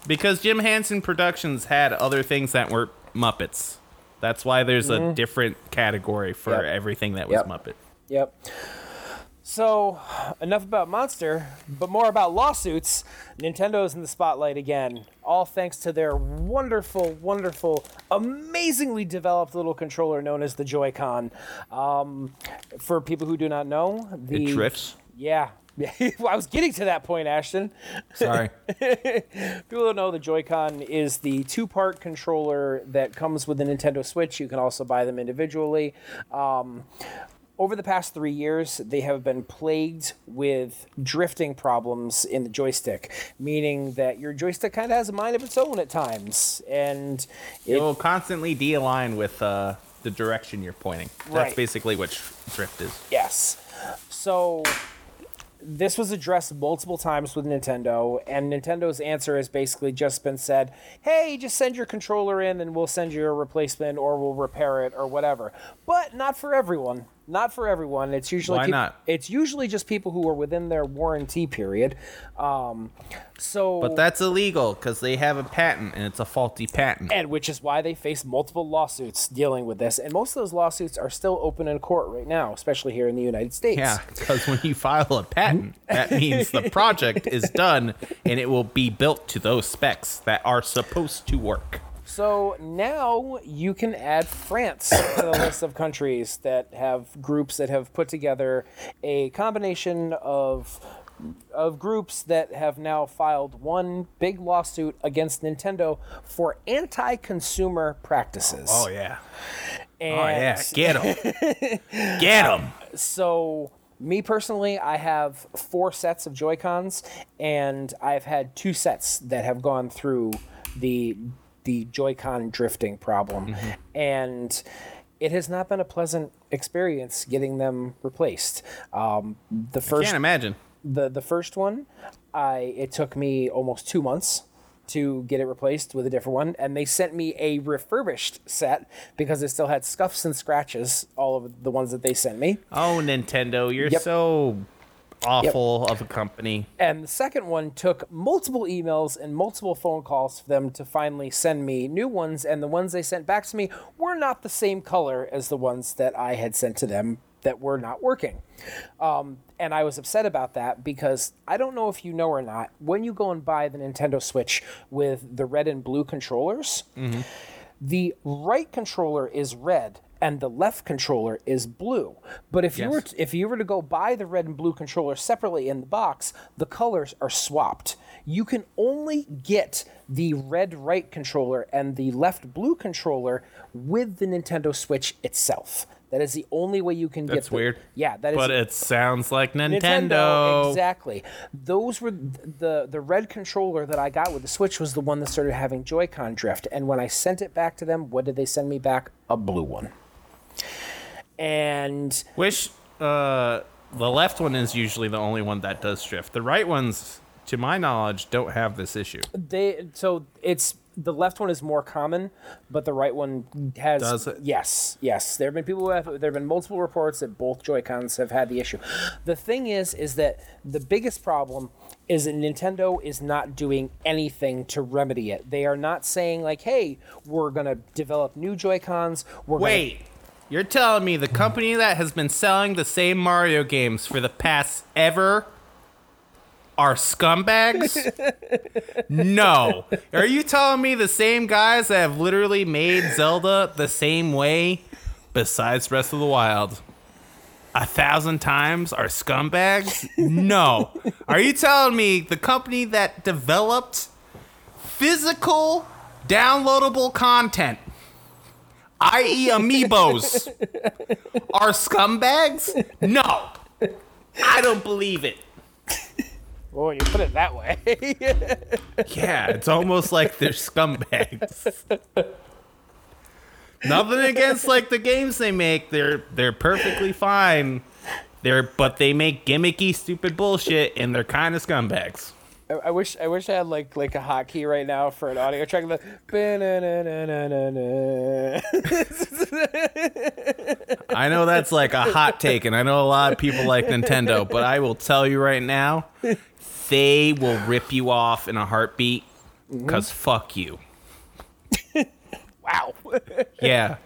because Jim Henson Productions had other things that were Muppets. That's why there's a different category for Mm-hmm. Yep. everything that was Yep. Muppet. Yep. So, enough about Monster, but more about lawsuits. Nintendo's in the spotlight again, all thanks to their wonderful, wonderful, amazingly developed little controller known as the Joy-Con. Um, for people who do not know, the It drifts. Yeah. I was getting to that point, Ashton. Sorry. People don't know the Joy-Con is the two-part controller that comes with the Nintendo Switch. You can also buy them individually. Um, over the past three years, they have been plagued with drifting problems in the joystick, meaning that your joystick kind of has a mind of its own at times, and it it, will constantly de-align with uh, the direction you're pointing. That's Right. basically what drift is. Yes. So this was addressed multiple times with Nintendo, and Nintendo's answer has basically just been said, hey, just send your controller in and we'll send you a replacement or we'll repair it or whatever. But not for everyone. Not for everyone. It's usually Why not? It's usually just people who are within their warranty period. Um, so But that's illegal because they have a patent and it's a faulty patent. and which is why they face multiple lawsuits dealing with this. And most of those lawsuits are still open in court right now, especially here in the United States. Yeah, because when you file a patent, that means the project is done and it will be built to those specs that are supposed to work. So now you can add France to the list of countries that have groups that have put together a combination of of groups that have now filed one big lawsuit against Nintendo for anti-consumer practices. Oh yeah. Oh, and Oh yeah. Get them. Get them. Uh, so me personally, I have four sets of Joy Cons, and I've had two sets that have gone through the the Joy-Con drifting problem, and it has not been a pleasant experience getting them replaced. Um, the first Can't imagine. the the first one, I it took me almost two months to get it replaced with a different one, and they sent me a refurbished set because it still had scuffs and scratches. All of the ones that they sent me, Oh Nintendo, you're Yep. so awful of a company. and the second one took multiple emails and multiple phone calls for them to finally send me new ones, and the ones they sent back to me were not the same color as the ones that I had sent to them that were not working. Um, and I was upset about that because I don't know if you know or not, when you go and buy the Nintendo Switch with the red and blue controllers, the right controller is red and the left controller is blue. But if you were to, if you were to go buy the red and blue controller separately in the box, the colors are swapped. You can only get the red right controller and the left blue controller with the Nintendo Switch itself. That is the only way you can get. That's weird. Yeah, that is. But it sounds like Nintendo. Exactly. Those were the the red controller that I got with the Switch was the one that started having Joy-Con drift. And when I sent it back to them, what did they send me back? A blue one. And Wish uh, the left one is usually the only one that does drift. The right ones, to my knowledge, don't have this issue. they so it's the left one is more common, but the right one has Does it? yes, yes. There have been people who have there have been multiple reports that both Joy Cons have had the issue. The thing is, is that the biggest problem is that Nintendo is not doing anything to remedy it. They are not saying like, "Hey, we're gonna develop new Joy Cons." We're Wait, you're telling me the company that has been selling the same Mario games for the past ever are scumbags? no. Are you telling me the same guys that have literally made Zelda the same way, besides Breath of the Wild, a thousand times are scumbags? No. Are you telling me the company that developed physical downloadable content i.e., amiibos, are scumbags? No, I don't believe it. Oh, you put it that way. Yeah, it's almost like they're scumbags. Nothing against like the games they make; they're they're perfectly fine. They're but they make gimmicky, stupid bullshit, and they're kind of scumbags. I, I wish I wish I had like like a hotkey right now for an audio track. The I know that's like a hot take, and I know a lot of people like Nintendo, but I will tell you right now, they will rip you off in a heartbeat. Cause mm-hmm. fuck you. wow. Yeah.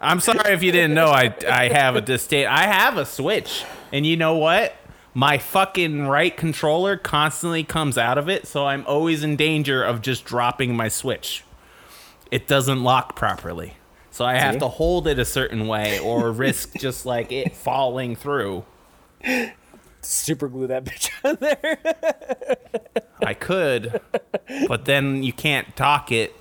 I'm sorry if you didn't know. I I have a disdain. I have a Switch, and you know what? My fucking right controller constantly comes out of it, so I'm always in danger of just dropping my Switch. It doesn't lock properly, so I have to hold it a certain way or risk just like it falling through. Super glue that bitch on there. I could, but then you can't dock it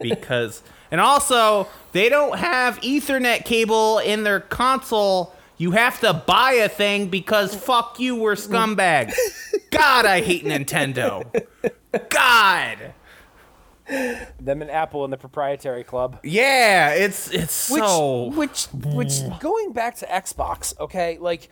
because. And also, they don't have Ethernet cable in their console. You have to buy a thing because fuck you, we're scumbags. God, I hate Nintendo. God. Them and Apple in the proprietary club. Yeah, it's it's Which, so. which, which, going back to Xbox, okay, like,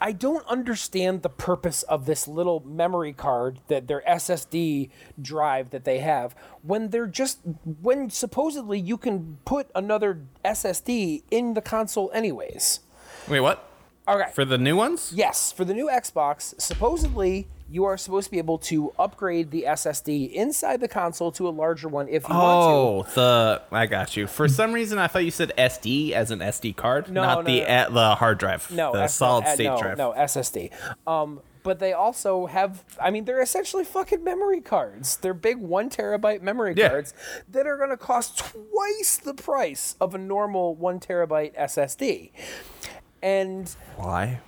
I don't understand the purpose of this little memory card that their SSD drive that they have when they're just when supposedly you can put another SSD in the console anyways. Wait, what? Okay. For the new ones? Yes, for the new Xbox, supposedly you are supposed to be able to upgrade the SSD inside the console to a larger one if you want to. Oh, the I got you. For some reason, I thought you said SD as an SD card, No, not no, the no. uh, the hard drive. No, the S- solid uh, state no, drive. No, SSD. Um, but they also have, I mean, they're essentially fucking memory cards. They're big one terabyte memory Yeah. cards that are going to cost twice the price of a normal one terabyte SSD. And Why?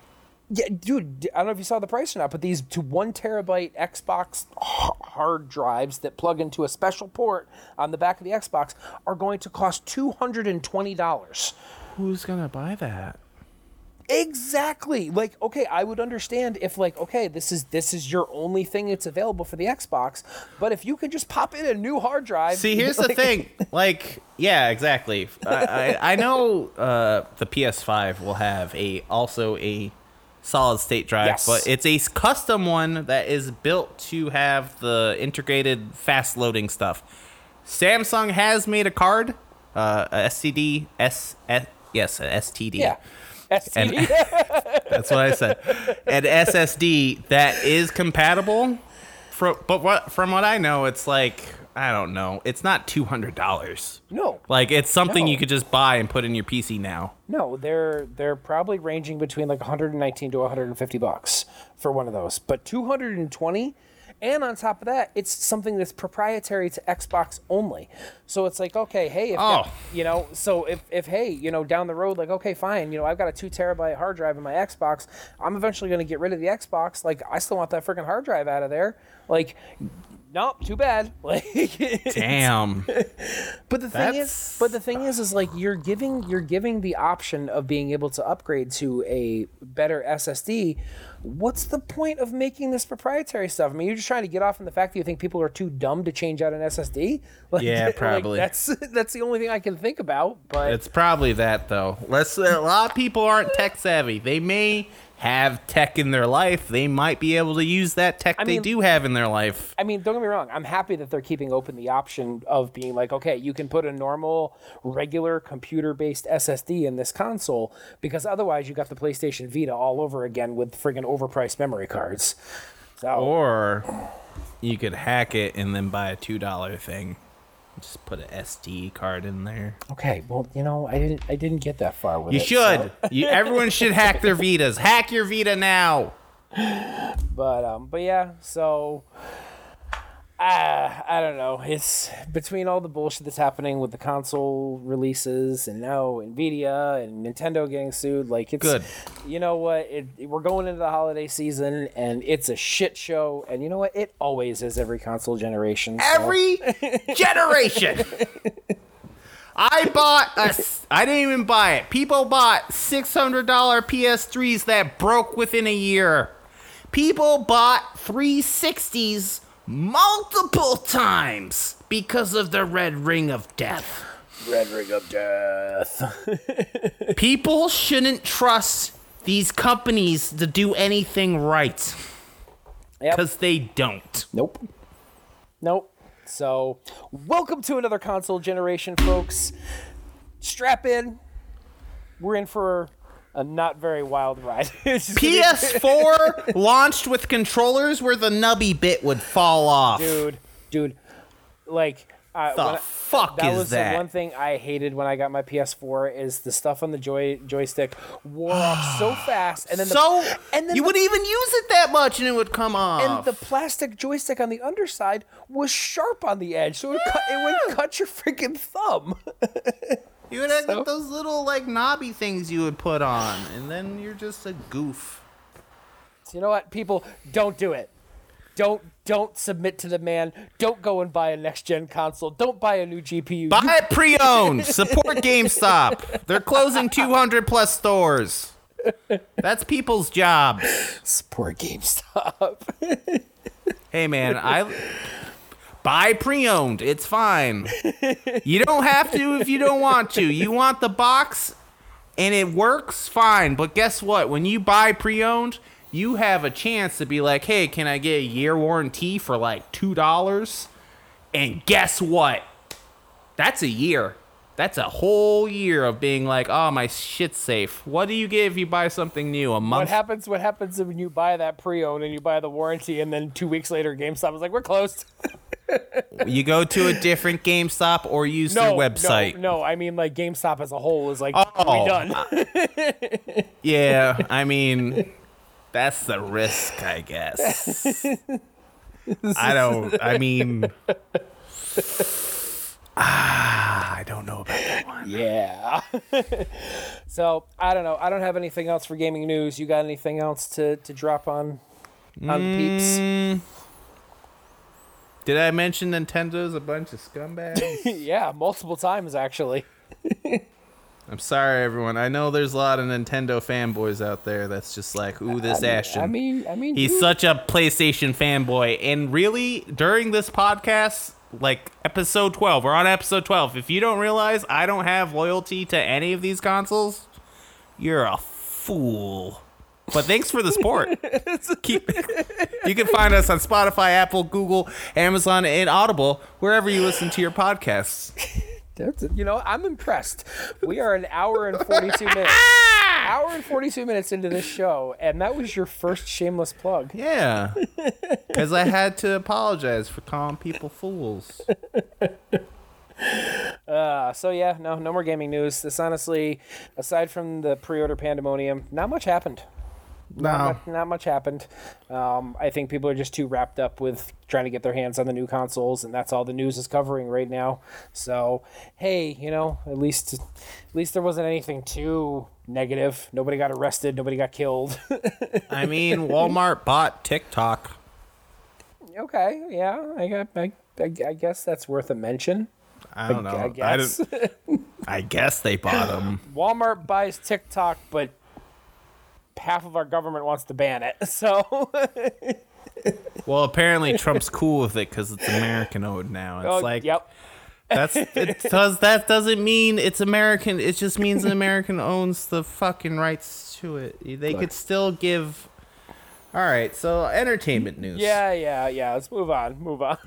Yeah, dude, I don't know if you saw the price or not, but these two one terabyte Xbox hard drives that plug into a special port on the back of the Xbox are going to cost two hundred and twenty dollars. Who's gonna buy that? Exactly. Like, okay, I would understand if like, okay, this is this is your only thing that's available for the Xbox, but if you could just pop in a new hard drive. See, here's the thing. Like, yeah, exactly. I, I, I know uh, the PS5 will have a also a solid state drive, Yes. but it's a custom one that is built to have the integrated fast loading stuff. Samsung has made a card, uh, a STD, S, S yes, a STD. Yeah. STD. That's what I said. An SSD that is compatible. From but what from what I know, it's like I don't know. It's not two hundred dollars. no. Like it's something No. you could just buy and put in your PC now. No, they're they're probably ranging between like 119 to 150 bucks for one of those. But 220 and on top of that, it's something that's proprietary to Xbox only. So it's like, okay, hey, if Oh. you know, so if if hey, you know, down the road, like, okay, fine, you know, I've got a two terabyte hard drive in my Xbox. I'm eventually going to get rid of the Xbox. Like, I still want that freaking hard drive out of there. Like, nope, too bad. Like, Damn. but the thing is, but the thing is, is like you're giving you're giving the option of being able to upgrade to a better SSD. What's the point of making this proprietary stuff? I mean, you're just trying to get off on the fact that you think people are too dumb to change out an SSD. Like, Yeah, like, probably. that's that's the only thing I can think about. But it's probably that though. Let's a lot of people aren't tech savvy. They may have tech in their life. They might be able to use that tech they mean- do have in their life. I mean, don't get me wrong. I'm happy that they're keeping open the option of being like, okay, you can put a normal, regular computer-based SSD in this console because otherwise you got the PlayStation Vita all over again with friggin' overpriced memory cards. So Or you could hack it and then buy a two dollar thing. Just put an SD card in there. okay, well, you know, I didn't, I didn't get that far with it. You it. should. You, everyone should hack their Vitas. Hack your Vita now. but um, but yeah, so. Uh, I don't know. It's between all the bullshit that's happening with the console releases and now Nvidia and Nintendo getting sued. Like it's Good. you know what? It, we're going into the holiday season and it's a shit show. And you know what? It always is every console generation. so- Every generation. I bought a. s- I didn't even buy it. People bought six hundred dollar PS3s that broke within a year. People bought 360s multiple times because of the red ring of death. Red Ring of Death. People shouldn't trust these companies to do anything right Yep. because they don't. Nope. Nope. So, welcome to another console generation, folks. Strap in. We're in for a not very wild ride. It's just gonna be- PS4 launched with controllers where the nubby bit would fall off. dude, dude, like I- The I- fuck that is was that? the one thing I hated when I got my PS4 is the stuff on the joy joystick wore off so fast, and then the, so and then you the- wouldn't even use it that much, and it would come off. and the plastic joystick on the underside was sharp on the edge, so it, would cut, it would cut your freaking thumb. you would have so- those little like knobby things you would put on, and then you're just a goof. So you know what, people, don't do it. Don't don't submit to the man. Don't go and buy a next gen console. Don't buy a new GPU. Buy it pre-owned. Support GameStop. They're closing 200 plus stores. That's people's job. Support GameStop. Hey man, I buy pre-owned. It's fine. You don't have to if you don't want to. You want the box and it works fine. But guess what? When you buy pre-owned, you have a chance to be like, "Hey, can I get a year warranty for like $2?" And guess what? That's a year. That's a whole year of being like, "Oh, my shit's safe." What do you get if you buy something new? A month. what happens? What happens when you buy that pre-owned and you buy the warranty, and then two weeks later, GameStop is like, "We're closed." you go to a different GameStop or use No, their website. No, no, I mean like GameStop as a whole is like, Oh. we done. Uh, yeah, I mean, that's the risk, I guess. I don't. I mean, ah, I don't know about that one. Yeah. so I don't know. I don't have anything else for gaming news. You got anything else to, to drop on on the peeps? Mm, Did I mention Nintendo's a bunch of scumbags? yeah, multiple times actually. I'm sorry, everyone. I know there's a lot of Nintendo fanboys out there that's just like, ooh, this Ashton. I mean, I mean, He's you- such a PlayStation fanboy. And really, during this podcast, like episode 12, we're on episode 12. If you don't realize I don't have loyalty to any of these consoles, you're a fool. But thanks for the support. Keep, you can find us on Spotify, Apple, Google, Amazon, and Audible, wherever you listen to your podcasts. That's- you know, I'm impressed. We are an hour and 42 minutes. Hour and 42 minutes into this show, and that was your first shameless plug. Yeah. Because I had to apologize for calling people fools. Uh, so yeah, no, no more gaming news. This honestly, aside from the pre-order pandemonium, not much happened. Not, No. much, not much happened. Um, I think people are just too wrapped up with trying to get their hands on the new consoles, and that's all the news is covering right now. So, hey, you know, at least, at least there wasn't anything too negative. Nobody got arrested. Nobody got killed. I mean, Walmart bought TikTok. okay, yeah, I, got, I, I, I guess that's worth a mention. I don't know. I I, guess don't, I guess they bought them. Walmart buys TikTok, but half of our government wants to ban it. So. Well, apparently Trump's cool with it because it's American owned now. It's Oh, like yep. that's it does that doesn't mean it's American. It just means an American owns the fucking rights to it. They could still give. All right, so entertainment news. Yeah, yeah, yeah. Let's move on. Move on.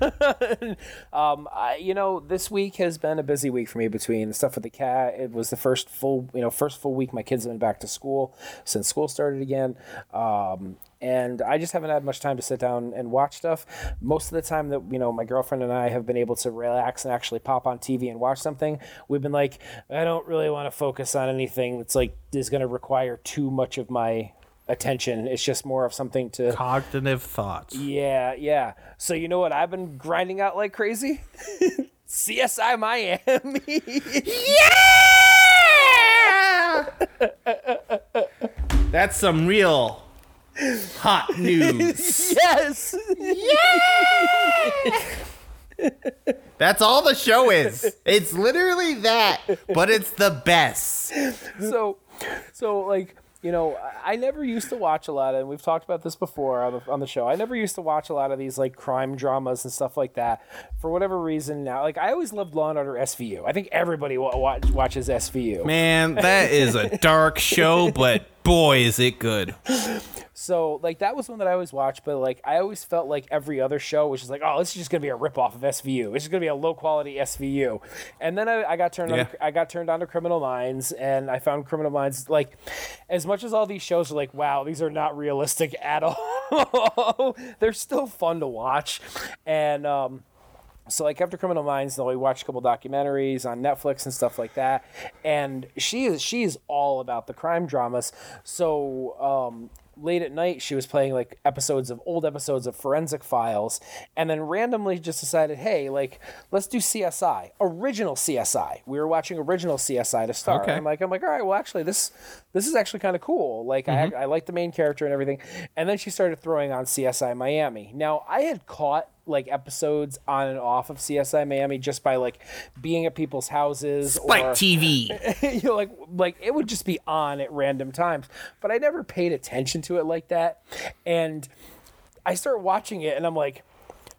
um, I, you know, this week has been a busy week for me between the stuff with the cat. It was the first full, you know, first full week my kids have been back to school since school started again. Um, and I just haven't had much time to sit down and watch stuff. Most of the time that you know my girlfriend and I have been able to relax and actually pop on TV and watch something, we've been like, I don't really want to focus on anything that's like is going to require too much of my attention. It's just more of something to Cognitive thoughts. yeah, yeah. So you know what I've been grinding out like crazy? CSI Miami. Yeah. That's some real hot news. yes. Yeah. That's all the show is. It's literally that, but it's the best. so, so like you know, I never used to watch a lot of, and we've talked about this before on the, on the show. I never used to watch a lot of these like crime dramas and stuff like that. For whatever reason, now, like I always loved Law and Order SVU. I think everybody wa- watch, watches SVU. Man, that is a dark show, but boy, is it good. So like that was one that I always watched, but like I always felt like every other show was just like, oh, this is just gonna be a ripoff of SVU. It's just gonna be a low quality SVU. And then I, I got turned Yeah. on. I got turned on to Criminal Minds, and I found Criminal Minds like, as much as all these shows are like, wow, these are not realistic at all. They're still fun to watch, and um, so like after Criminal Minds, though, we watched a couple documentaries on Netflix and stuff like that. And she is she is all about the crime dramas. So um, late at night, she was playing like episodes of old episodes of Forensic Files, and then randomly just decided, hey, like let's do CSI, original CSI. We were watching original CSI to start. Okay. I'm like, I'm like, all right, well, actually, this this is actually kind of cool. Like, I I like the main character and everything. And then she started throwing on CSI Miami. Now, I had caught like episodes on and off of CSI Miami just by like being at people's houses Like or TV. you know, like like it would just be on at random times, but I never paid attention to it like that. And I start watching it, and I'm like,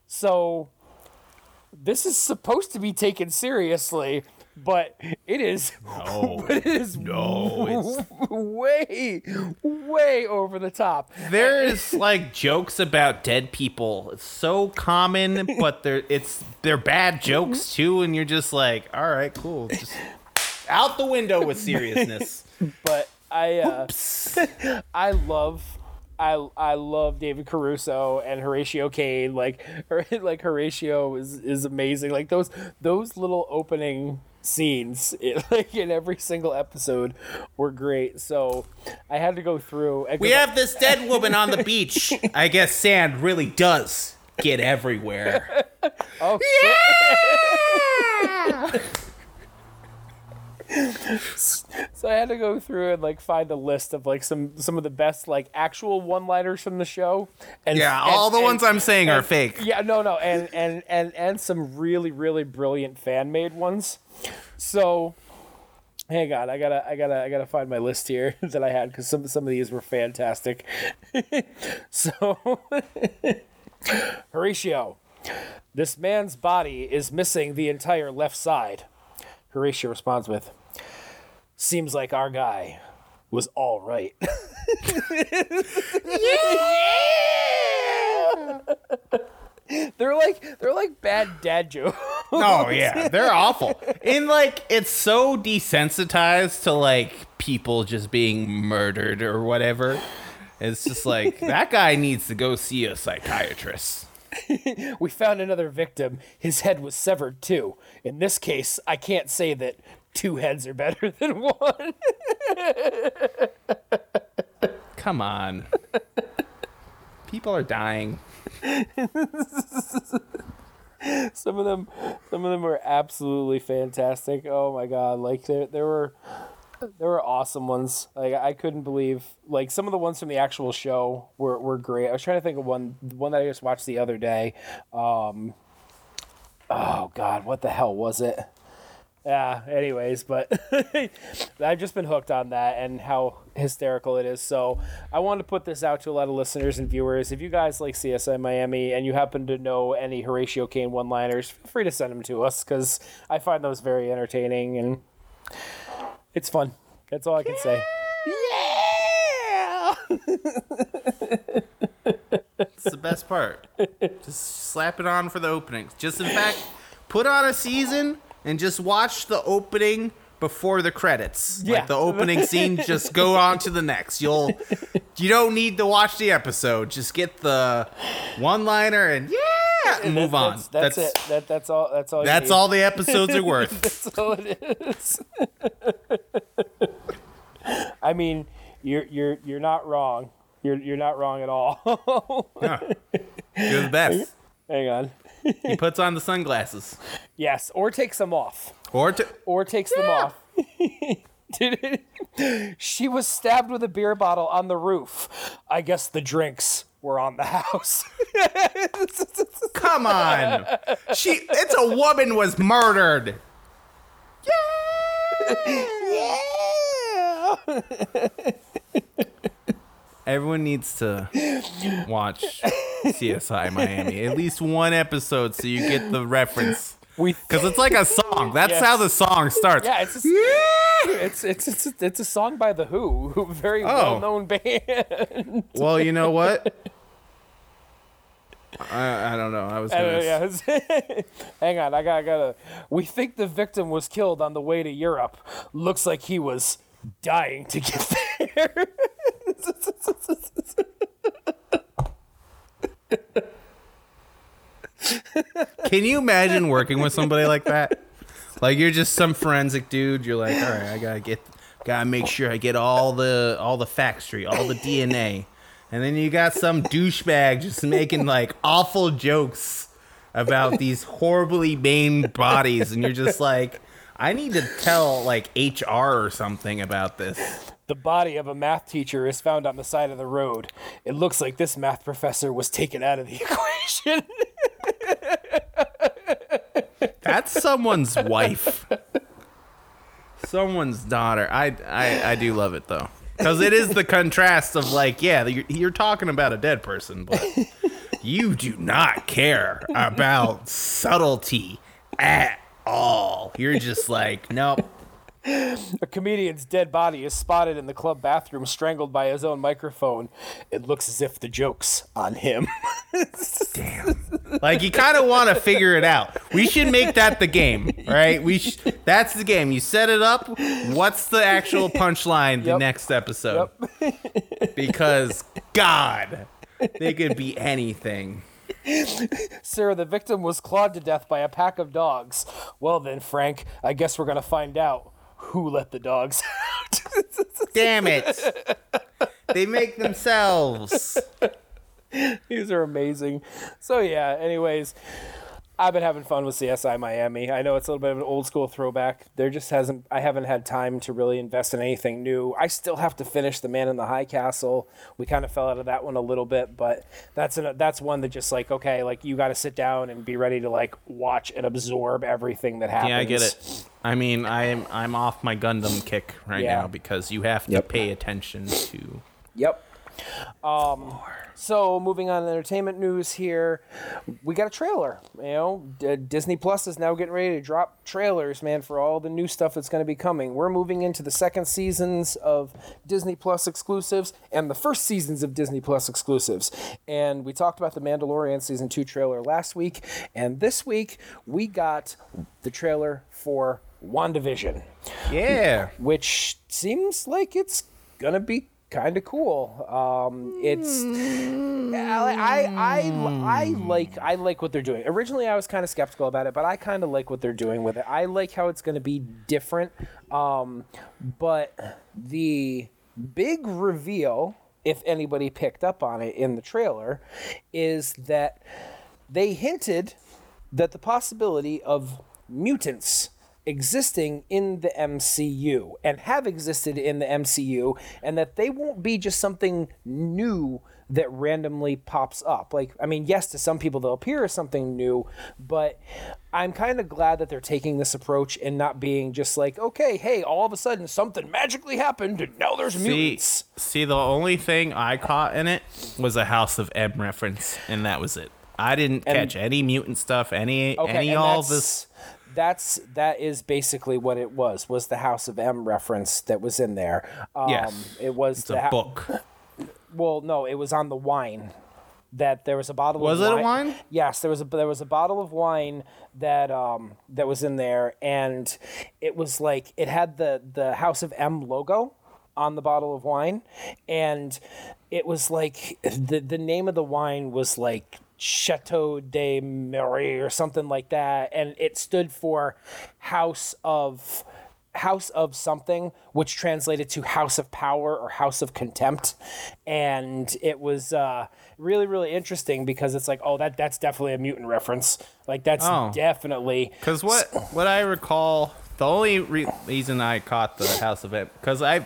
so this is supposed to be taken seriously, but it is, No. but it is No, it's way, way over the top. there is like jokes about dead people. It's so common, but they're it's they're bad jokes too, and you're just like, all right, cool, just out the window with seriousness. but I uh, I love I I love David Caruso and Horatio Caine. Like her, like Horatio is is amazing. Like those those little opening scenes in, like in every single episode were great. So I had to go through. We have this dead woman on the beach. I guess sand really does get everywhere. oh, So I had to go through and like find a list of like some some of the best like actual one liners from the show. And Yeah, and- all the and- ones I'm saying are fake. Yeah, no, no, and and and and some really really brilliant fan made ones. So, hang on, I gotta I gotta I gotta find my list here that I had because some some of these were fantastic. so, Horatio, this man's body is missing the entire left side. Horatio responds with, "Seems like our guy was all right." yeah! They're like they're like bad dad jokes. Oh yeah, they're awful. And like it's so desensitized to like people just being murdered or whatever. It's just like that guy needs to go see a psychiatrist. We found another victim. His head was severed too. In this case, I can't say that two heads are better than one. Come on. People are dying. some of them some of them were absolutely fantastic. Oh my god, like there there were there were awesome ones. Like I couldn't believe like some of the ones from the actual show were, were great. I was trying to think of one one that I just watched the other day. Um Oh god, what the hell was it? Yeah, anyways, but I've just been hooked on that and how hysterical it is. So I wanted to put this out to a lot of listeners and viewers. If you guys like CSI Miami and you happen to know any Horatio Caine one liners, feel free to send them to us because I find those very entertaining and it's fun. That's all I can say. Yeah! It's the best part. Just slap it on for the openings. Just in fact, put on a season and just watch the opening before the credits. Yeah. Like the opening scene, just go on to the next. You'll you don't need to watch the episode. Just get the one liner and yeah, and move on. That's, that's, it. That, that's all. That's all. That's all the episodes are worth. That's all it is. I mean, you're you're you're not wrong. You're you're not wrong at all. You're the best. Hang on. He puts on the sunglasses. Yes, or takes them off. Or to Or takes them off. She was stabbed with a beer bottle on the roof. I guess the drinks were on the house. come on. She it's a woman was murdered. yeah. yeah. Everyone needs to watch CSI Miami. At least one episode so you get the reference. We Because it's like a song. That's Yes. how the song starts. yeah, it's a, it's it's it's a, it's a song by the Who, who very oh. well known band. Well, you know what? I, I don't know. I was gonna. yeah. Hang on, I got I gotta. We think the victim was killed on the way to Europe. Looks like he was dying to get there. Can you imagine working with somebody like that? Like you're just some forensic dude. You're like, all right, I gotta get, gotta make sure I get all the all the facts straight, all the DNA, and then you got some douchebag just making like awful jokes about these horribly maimed bodies, and you're just like, I need to tell like HR or something about this. The body of a math teacher is found on the side of the road. It looks like this math professor was taken out of the equation. That's someone's wife. Someone's daughter. I, I I do love it though. Cuz it is the contrast of like, yeah, you're, you're talking about a dead person, but you do not care about subtlety at all. You're just like, nope. A comedian's dead body is spotted in the club bathroom, strangled by his own microphone. It looks as if the joke's on him. Damn. Like you kind of want to figure it out. We should make that the game, right? We sh- that's the game. You set it up. What's the actual punchline the Yep. next episode? because God, they could be anything. Sir, the victim was clawed to death by a pack of dogs. Well, then, Frank, I guess we're going to find out who let the dogs out. Damn it. They make themselves. These are amazing. So, yeah, anyways, I've been having fun with CSI Miami. I know it's a little bit of an old school throwback. There just hasn't, I haven't had time to really invest in anything new. I still have to finish The Man in the High Castle. We kind of fell out of that one a little bit, but that's an, that's one that just like, okay, like you got to sit down and be ready to like watch and absorb everything that happens. Yeah, I get it. I mean, I'm I'm off my Gundam kick right Yeah. now because you have to Yep. pay attention to Yep. Um, so moving on to entertainment news here, we got a trailer. You know, D- Disney Plus is now getting ready to drop trailers, man, for all the new stuff that's going to be coming. We're moving into the second seasons of Disney Plus exclusives and the first seasons of Disney Plus exclusives. And we talked about the Mandalorian season two trailer last week, and this week we got the trailer for WandaVision Yeah. which seems like it's gonna be kind of cool. Um, it's I, I I I like I like what they're doing. Originally, I was kind of skeptical about it, but I kind of like what they're doing with it. I like how it's gonna be different. Um, but the big reveal, if anybody picked up on it in the trailer, is that they hinted that the possibility of mutants existing in the MCU and have existed in the MCU and that they won't be just something new that randomly pops up. Like I mean, yes, to some people they'll appear as something new, but I'm kind of glad that they're taking this approach and not being just like, okay, hey, all of a sudden something magically happened and now there's See, mutants. see, the only thing I caught in it was a House of M reference, and that was it. I didn't catch any mutant stuff, any Okay, any all this. That's that is basically what it was. Was the House of M reference that was in there? Um, Yes. it was It's the ha- book. Well, no, it was on the wine. That there was a bottle. Was of it a wine? Yes, there was a there was a bottle of wine that um that was in there, and it was like it had the the House of M logo on the bottle of wine, and it was like the the name of the wine was like Chateau de Marie or something like that, and it stood for House of House of something, which translated to House of Power or House of Contempt, and it was uh, really really interesting because it's like, oh, that that's definitely a mutant reference. Like that's Oh. definitely Because what what I recall, the only re- reason I caught the House of M, because I,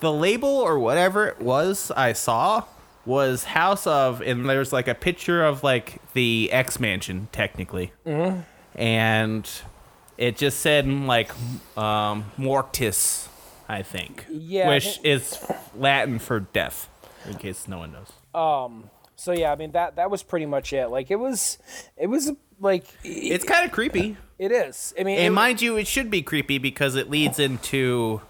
the label or whatever it was I saw was House of, and there's like a picture of like the X Mansion technically, Mm-hmm. and it just said like um, Mortis, I think, Yeah, I which think- is Latin for death, in case no one knows. Um. so yeah. I mean that that was pretty much it. Like it was it was like It's kind of creepy. it is. I mean, And mind you, it should be creepy because it leads into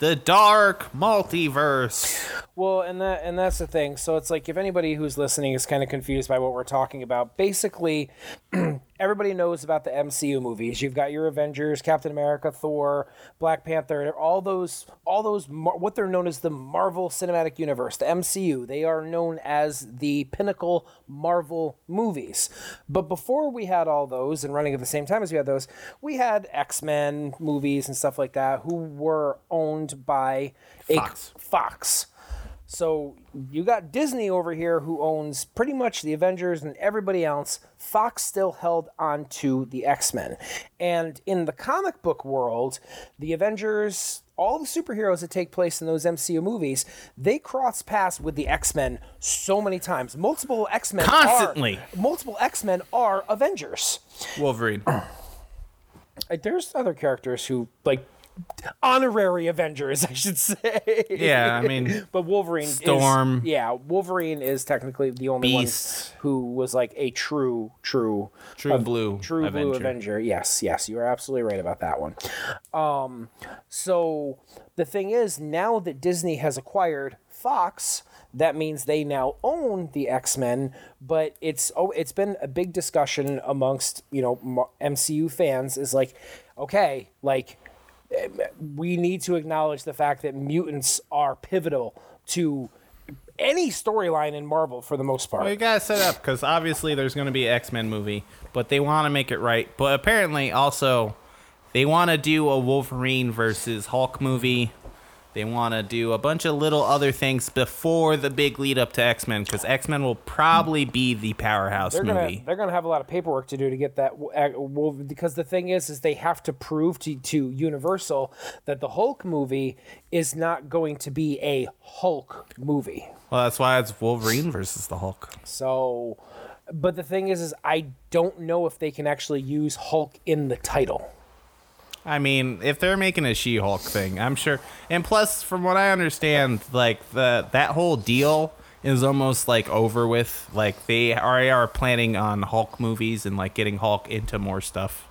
the dark multiverse. Well, and that and that's the thing. So it's like if anybody who's listening is kind of confused by what we're talking about, basically everybody knows about the MCU movies. You've got your Avengers, Captain America, Thor, Black Panther, all those all those what they're known as the Marvel Cinematic Universe, the MCU. They are known as the pinnacle Marvel movies. But before we had all those and running at the same time as we had those, we had X-Men movies and stuff like that who were owned by a Fox. Fox. So you got Disney over here who owns pretty much the Avengers and everybody else. Fox still held on to the X Men. And in the comic book world, the Avengers, all the superheroes that take place in those MCU movies, they cross paths with the X Men so many times. Multiple X Men Constantly. multiple X Men are Avengers. Wolverine. Uh, there's other characters who like honorary Avengers, I should say. Yeah, I mean, but Wolverine Storm. Is, yeah, Wolverine is technically the only Beast. one who was like a true, true, True blue true Avenger. blue Avenger. Yes, yes, you are absolutely right about that one. Um, so the thing is, now that Disney has acquired Fox, that means they now own the X Men. But it's oh, it's been a big discussion amongst you know MCU fans. Is like, okay, like we need to acknowledge the fact that mutants are pivotal to any storyline in Marvel for the most part. Well, you gotta set up because obviously there's gonna be an X Men movie, but they want to make it right. But apparently also they want to do a Wolverine versus Hulk movie. They want to do a bunch of little other things before the big lead up to X Men because X Men will probably be the powerhouse they're gonna movie. they're gonna have a lot of paperwork to do to get that uh, well, because the thing is is they have to prove to to Universal that the Hulk movie is not going to be a Hulk movie. Well, that's why it's Wolverine versus the Hulk. So, but the thing is is I don't know if they can actually use Hulk in the title. I mean, if they're making a She-Hulk thing, I'm sure. And plus, from what I understand, like the that whole deal is almost like over with. Like they already are planning on Hulk movies and like getting Hulk into more stuff.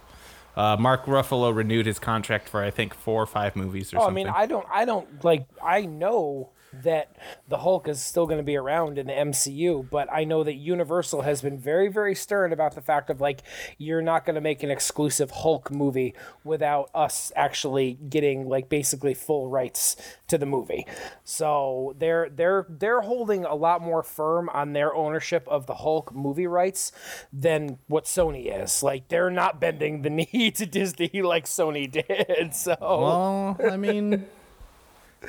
Uh, Mark Ruffalo renewed his contract for I think four or five movies or Oh, I mean, I don't, I don't like. I know that the Hulk is still going to be around in the MCU, but I know that Universal has been very, very stern about the fact of like you're not going to make an exclusive Hulk movie without us actually getting like basically full rights to the movie. So they're they're they're holding a lot more firm on their ownership of the Hulk movie rights than what Sony is. Like they're not bending the knee to Disney like Sony did. So well, I mean,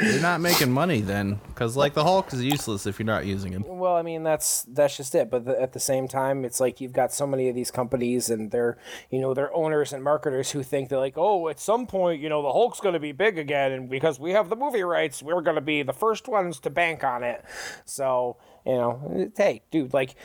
you're not making money then, because like the Hulk is useless if you're not using him. Well, I mean that's that's just it. But the, at the same time, it's like you've got so many of these companies and their you know their owners and marketers who think they're like, oh, at some point, you know, the Hulk's going to be big again, and because we have the movie rights, we're going to be the first ones to bank on it. So you know, hey, dude, like.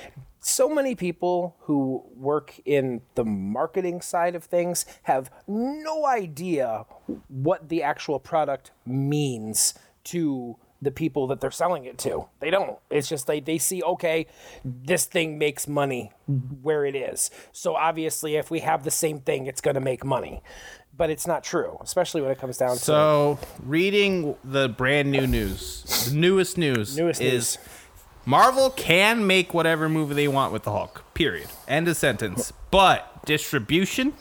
So many people who work in the marketing side of things have no idea what the actual product means to the people that they're selling it to. They don't. It's just like they see, okay, this thing makes money where it is. So obviously, if we have the same thing, it's going to make money. But it's not true, especially when it comes down to So, reading the brand new news, the newest news Newest is news. Marvel can make whatever movie they want with the Hulk. Period. End of sentence. But distribution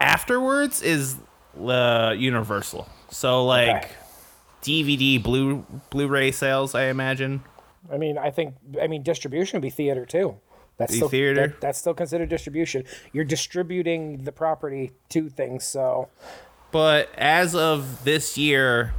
afterwards is uh, Universal. So like Okay. DVD, Blu Blu-ray sales, I imagine. I mean, I think, I mean, distribution would be theater too. That's still theater? that- that's still considered distribution. You're distributing the property to things, so But as of this year,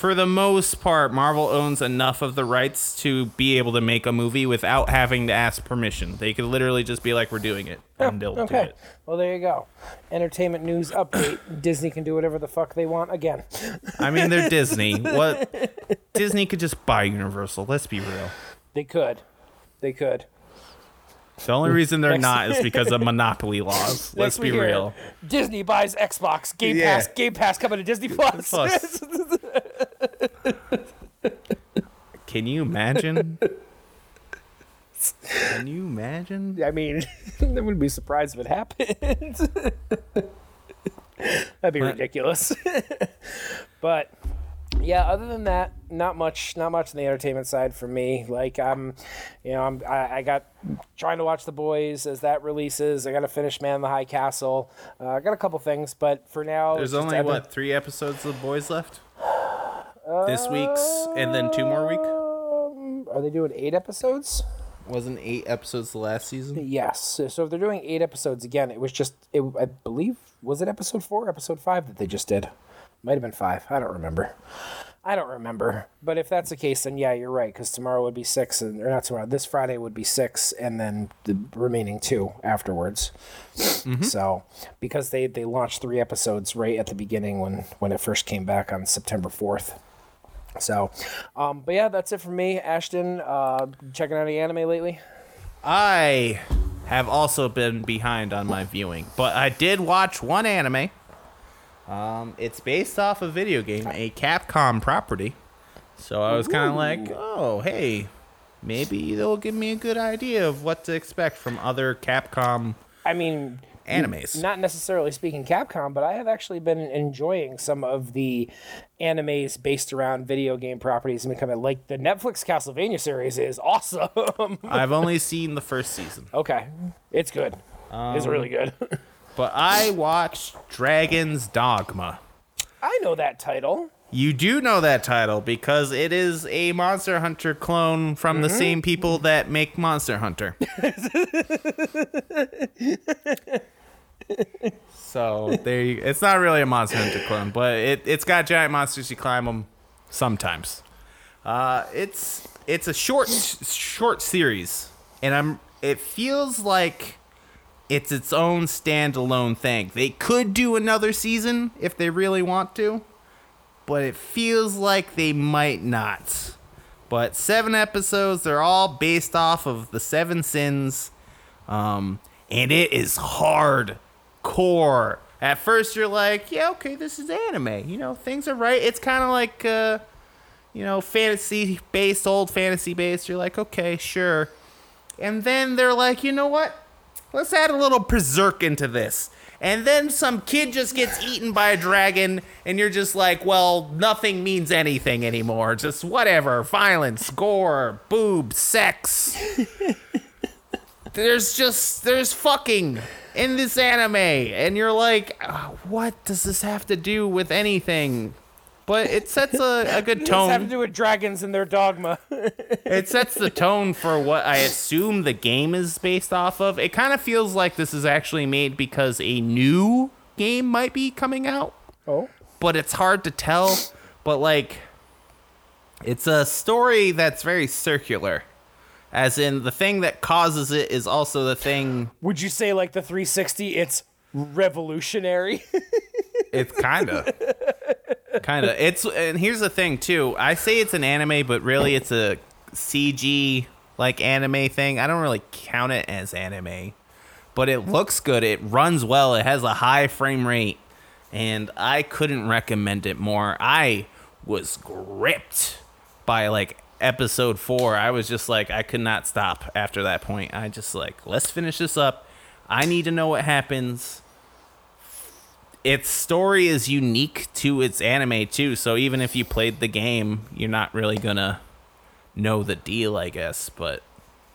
for the most part, Marvel owns enough of the rights to be able to make a movie without having to ask permission. They could literally just be like, "We're doing it," and they'll do okay. it. Well, there you go. Entertainment news update: Disney can do whatever the fuck they want again. I mean, they're Disney. What Disney could just buy Universal. Let's be real. They could, they could. The only reason they're not is because of monopoly laws. Let's be hear, real. Disney buys Xbox Game Yeah. Pass. Game Pass coming to Disney Plus. Plus. Can you imagine? Can you imagine? I mean, I wouldn't be surprised if it happened. That'd be ridiculous. but yeah, other than that, not much, not much on the entertainment side for me. Like I'm, you know, I'm, I, I got trying to watch The Boys as that releases. I got to finish Man in the High Castle. Uh, I got a couple things, but for now, There's only what three episodes of the boys left this week's, and then two more week. Um, are they doing eight episodes? Wasn't eight episodes the last season? Yes. So so if they're doing eight episodes again, it was just, it, I believe, was it episode four, or episode five that they just did? Might have been five. I don't remember. I don't remember. But if that's the case, then yeah, you're right. Because tomorrow would be six, and or not tomorrow. This Friday would be six, and then the remaining two afterwards. So because they they launched three episodes right at the beginning when when it first came back on September fourth. So, um, but yeah, that's it for me. Ashton, uh, checking out any anime lately? I have also been behind on my viewing, but I did watch one anime. Um, it's based off a video game, a Capcom property. So I was kind of like, oh, hey, maybe they'll give me a good idea of what to expect from other Capcom I mean, animes. not necessarily speaking Capcom, but I have actually been enjoying some of the animes based around video game properties and becoming like the Netflix Castlevania series is awesome. I've only seen the first season, okay, it's good. it's really good. but I watched Dragon's Dogma. I know that title. You do know that title because it is a Monster Hunter clone from the same people that make Monster Hunter. so there, you, it's not really a Monster Hunter clone, but it it's got giant monsters. You climb them sometimes. Uh, it's it's a short short series, and I'm it feels like it's its own standalone thing. They could do another season if they really want to but it feels like they might not. But seven episodes, they're all based off of the seven sins. Um, and it is hardcore. At first, you're like, yeah, okay, this is anime. You know, things are right. It's kind of like, uh, you know, fantasy based, old fantasy based. You're like, okay, sure. And then they're like, you know what? Let's add a little berserk into this. And then some kid just gets eaten by a dragon, and you're just like, well, nothing means anything anymore. Just whatever. Violence, gore, boobs, sex. there's just, there's fucking in this anime. And you're like, "Ah, what does this have to do with anything? But it sets a, a good Does have to tone do with dragons and their dogma. it sets the tone for what I assume the game is based off of. It kind of feels like this is actually made because a new game might be coming out, oh, but it's hard to tell. But like, it's a story that's very circular, as in the thing that causes it is also the thing. would you say like the 360? It's revolutionary. It's kind of. Kind of. It's and here's the thing too. I say it's an anime, but really it's a CG like anime thing. I don't really count it as anime. But it looks good. It runs well. It has a high frame rate. And I couldn't recommend it more. I was gripped by like episode 4. I was just like I could not stop after that point. I just like, let's finish this up. I need to know what happens its story is unique to its anime too. So even if you played the game, you're not really gonna know the deal, I guess. But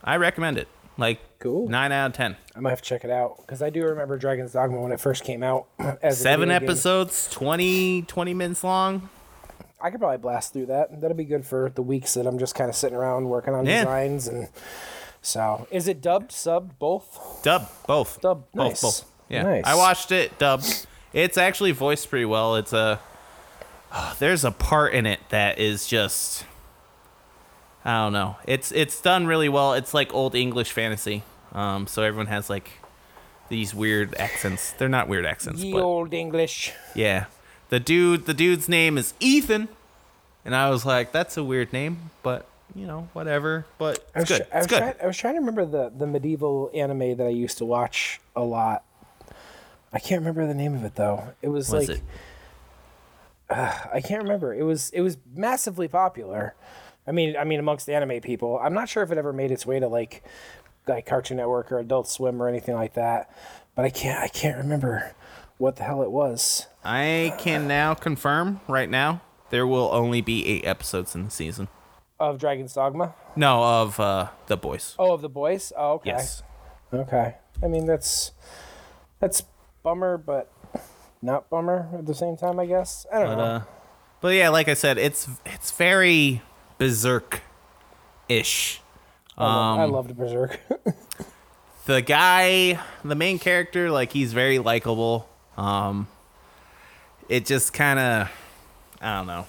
I recommend it. Like Cool. nine out of ten. I might have to check it out because I do remember Dragon's Dogma when it first came out. As Seven game. episodes, 20, 20 minutes long. I could probably blast through that. That'll be good for the weeks that I'm just kind of sitting around working on Yeah. designs and so. Is it dubbed, subbed, both? Dub both. Dub, both, both. Yeah, Nice. I watched it dubbed. It's actually voiced pretty well. It's a there's a part in it that is just I don't know. It's it's done really well. It's like old English fantasy. Um, so everyone has like these weird accents. They're not weird accents, Ye but old English. yeah. The dude, the dude's name is Ethan, and I was like, that's a weird name, but you know, whatever. But I was, it's good. try- I It's was good. Trying, I was trying to remember the, the medieval anime that I used to watch a lot. I can't remember the name of it though. It was Was like it? I can't remember. It was it was massively popular. I mean, I mean amongst the anime people. I'm not sure if it ever made its way to like like Cartoon Network or Adult Swim or anything like that. But I can't I can't remember what the hell it was. I can now confirm right now there will only be eight episodes in the season. Of Dragon's Dogma. No, of uh, the boys. Oh, of the boys. Oh, okay. Yes. Okay. I mean, that's that's bummer, but not bummer at the same time. I guess. I don't But know. uh, but yeah, like I said, it's it's very berserk ish. I, love, I um, loved Berserk. the guy, the main character, like he's very likable. Um, it just kind of, I don't know.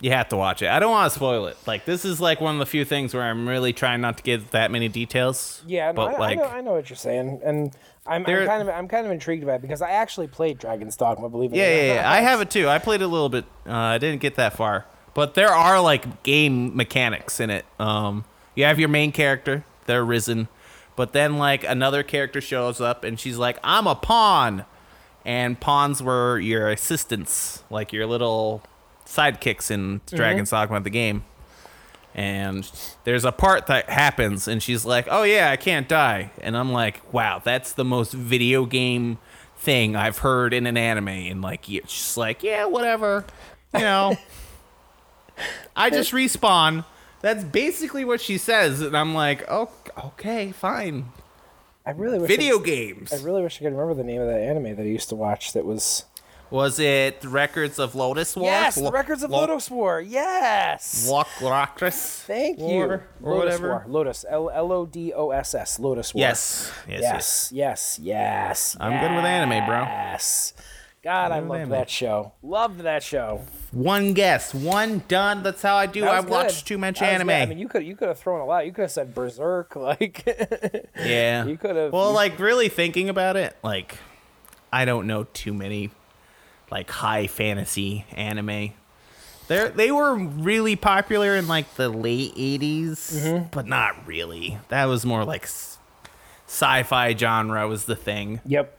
You have to watch it. I don't want to spoil it. Like this is like one of the few things where I'm really trying not to give that many details. yeah, but I, like I, know, I know what you're saying, and I'm, I'm kind of I'm kind of intrigued by it because I actually played Dragon's Dogma. Believe it Yeah, yeah, yeah. I have it too. I played it a little bit. Uh, I didn't get that far, but there are like game mechanics in it. Um, you have your main character, they're risen, but then like another character shows up and she's like, "I'm a pawn," and pawns were your assistants, like your little sidekicks in mm-hmm. Dragon's Dogma the game. And there's a part that happens, and she's like, "Oh yeah, I can't die," and I'm like, "Wow, that's the most video game thing I've heard in an anime." And like, it's just like, "Yeah, whatever," you know. I just respawn. That's basically what she says, and I'm like, "Oh, okay, fine." I really wish Video I, games. I really wish I could remember the name of that anime that I used to watch. That was Was it Records of Lodoss War? yes, Lo- Records of Lo- Lodoss War. Yes. Loc- Locris? Thank you. War, or Lodoss whatever. War. Lodoss. L L O D O S S. Lodoss War. Yes. Yes. yes. Yes. Yes. Yes. I'm good with anime, bro. Yes. God, I loved that show. Loved that show. One guess, one done. That's how I do. I was watch good. too much anime. good. I mean, you could you could have thrown a lot. You could have said Berserk, like. yeah, you could've- Well, you- like really thinking about it, like I don't know too many like high fantasy anime. They they were really popular in like the late 80s, Mm-hmm. but not really. That was more like sci-fi genre was the thing. Yep.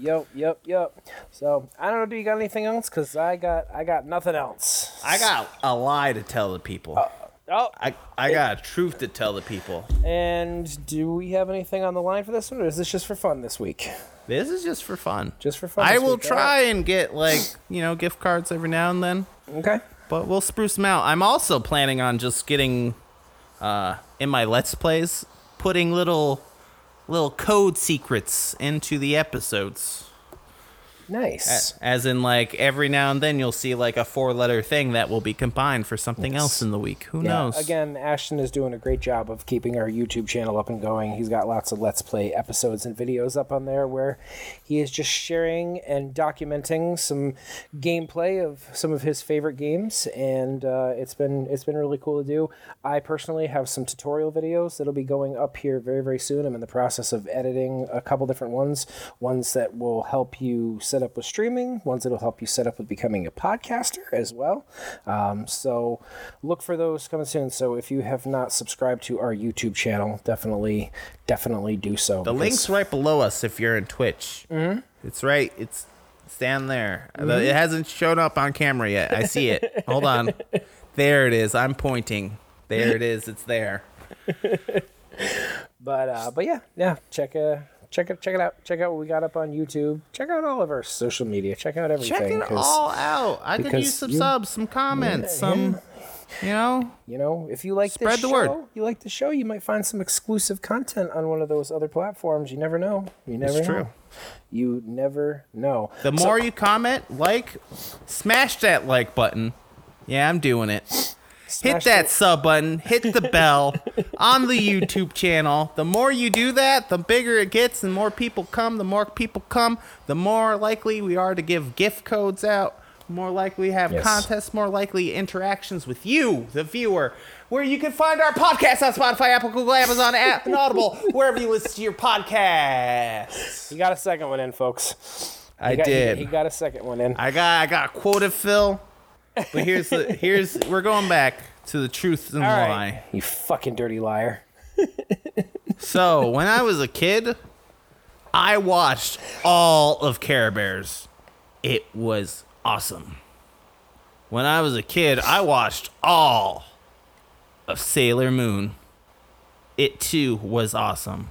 Yep, yep, yep. So I don't know. Do you got anything else? Cause I got, I got nothing else. I got a lie to tell the people. Oh, I, I got a truth to tell the people. and do we have anything on the line for this one, or is this just for fun this week? This is just for fun. Just for fun. I will week, try and get like you know gift cards every now and then. Okay. but we'll spruce them out. I'm also planning on just getting uh, in my let's plays, putting little little code secrets into the episodes. Nice. As in, like every now and then you'll see like a four letter thing that will be combined for something Yes. else in the week. Who Yeah, knows? Again, Ashton is doing a great job of keeping our YouTube channel up and going. He's got lots of Let's Play episodes and videos up on there where he is just sharing and documenting some gameplay of some of his favorite games, and uh, it's been it's been really cool to do. I personally have some tutorial videos that'll be going up here very very soon. I'm in the process of editing a couple different ones, ones that will help you set up with streaming, ones that'll help you set up with becoming a podcaster as well. Um, so look for those coming soon. So if you have not subscribed to our YouTube channel, definitely, definitely do so. The link's right below us if you're in Twitch. Mm-hmm. It's right. It's stand there. Mm-hmm. It hasn't shown up on camera yet. I see it. Hold on. There it is. I'm pointing. There it is. It's there. But uh, but yeah, yeah. Check uh check it check it out. Check out what we got up on YouTube. Check out all of our social media. Check out everything. Check it all out. I could use some you- subs, some comments, some. You know, You know, if you like Spread the show, word. you like the show, you might find some exclusive content on one of those other platforms. You never know. You never It's know. true. You never know. the So- more you comment, like, smash that like button. Yeah, I'm doing it. Hit that the- sub button, hit the bell on the YouTube channel. The more you do that, the bigger it gets, and more people come. The more people come, the more likely we are to give gift codes out. More likely have Yes. contests, more likely interactions with you, the viewer, where you can find our podcast on Spotify, Apple, Google, Amazon, app, and Audible, wherever you listen to your podcast. You got a second one in, folks. I got- did. He, got a second one in. I got I got a quota fill. But here's the here's we're going back to the truth and All lie. right. You fucking dirty liar. So when I was a kid, I watched all of Care Bears. It was awesome. When I was a kid, I watched all of Sailor Moon. It too was awesome.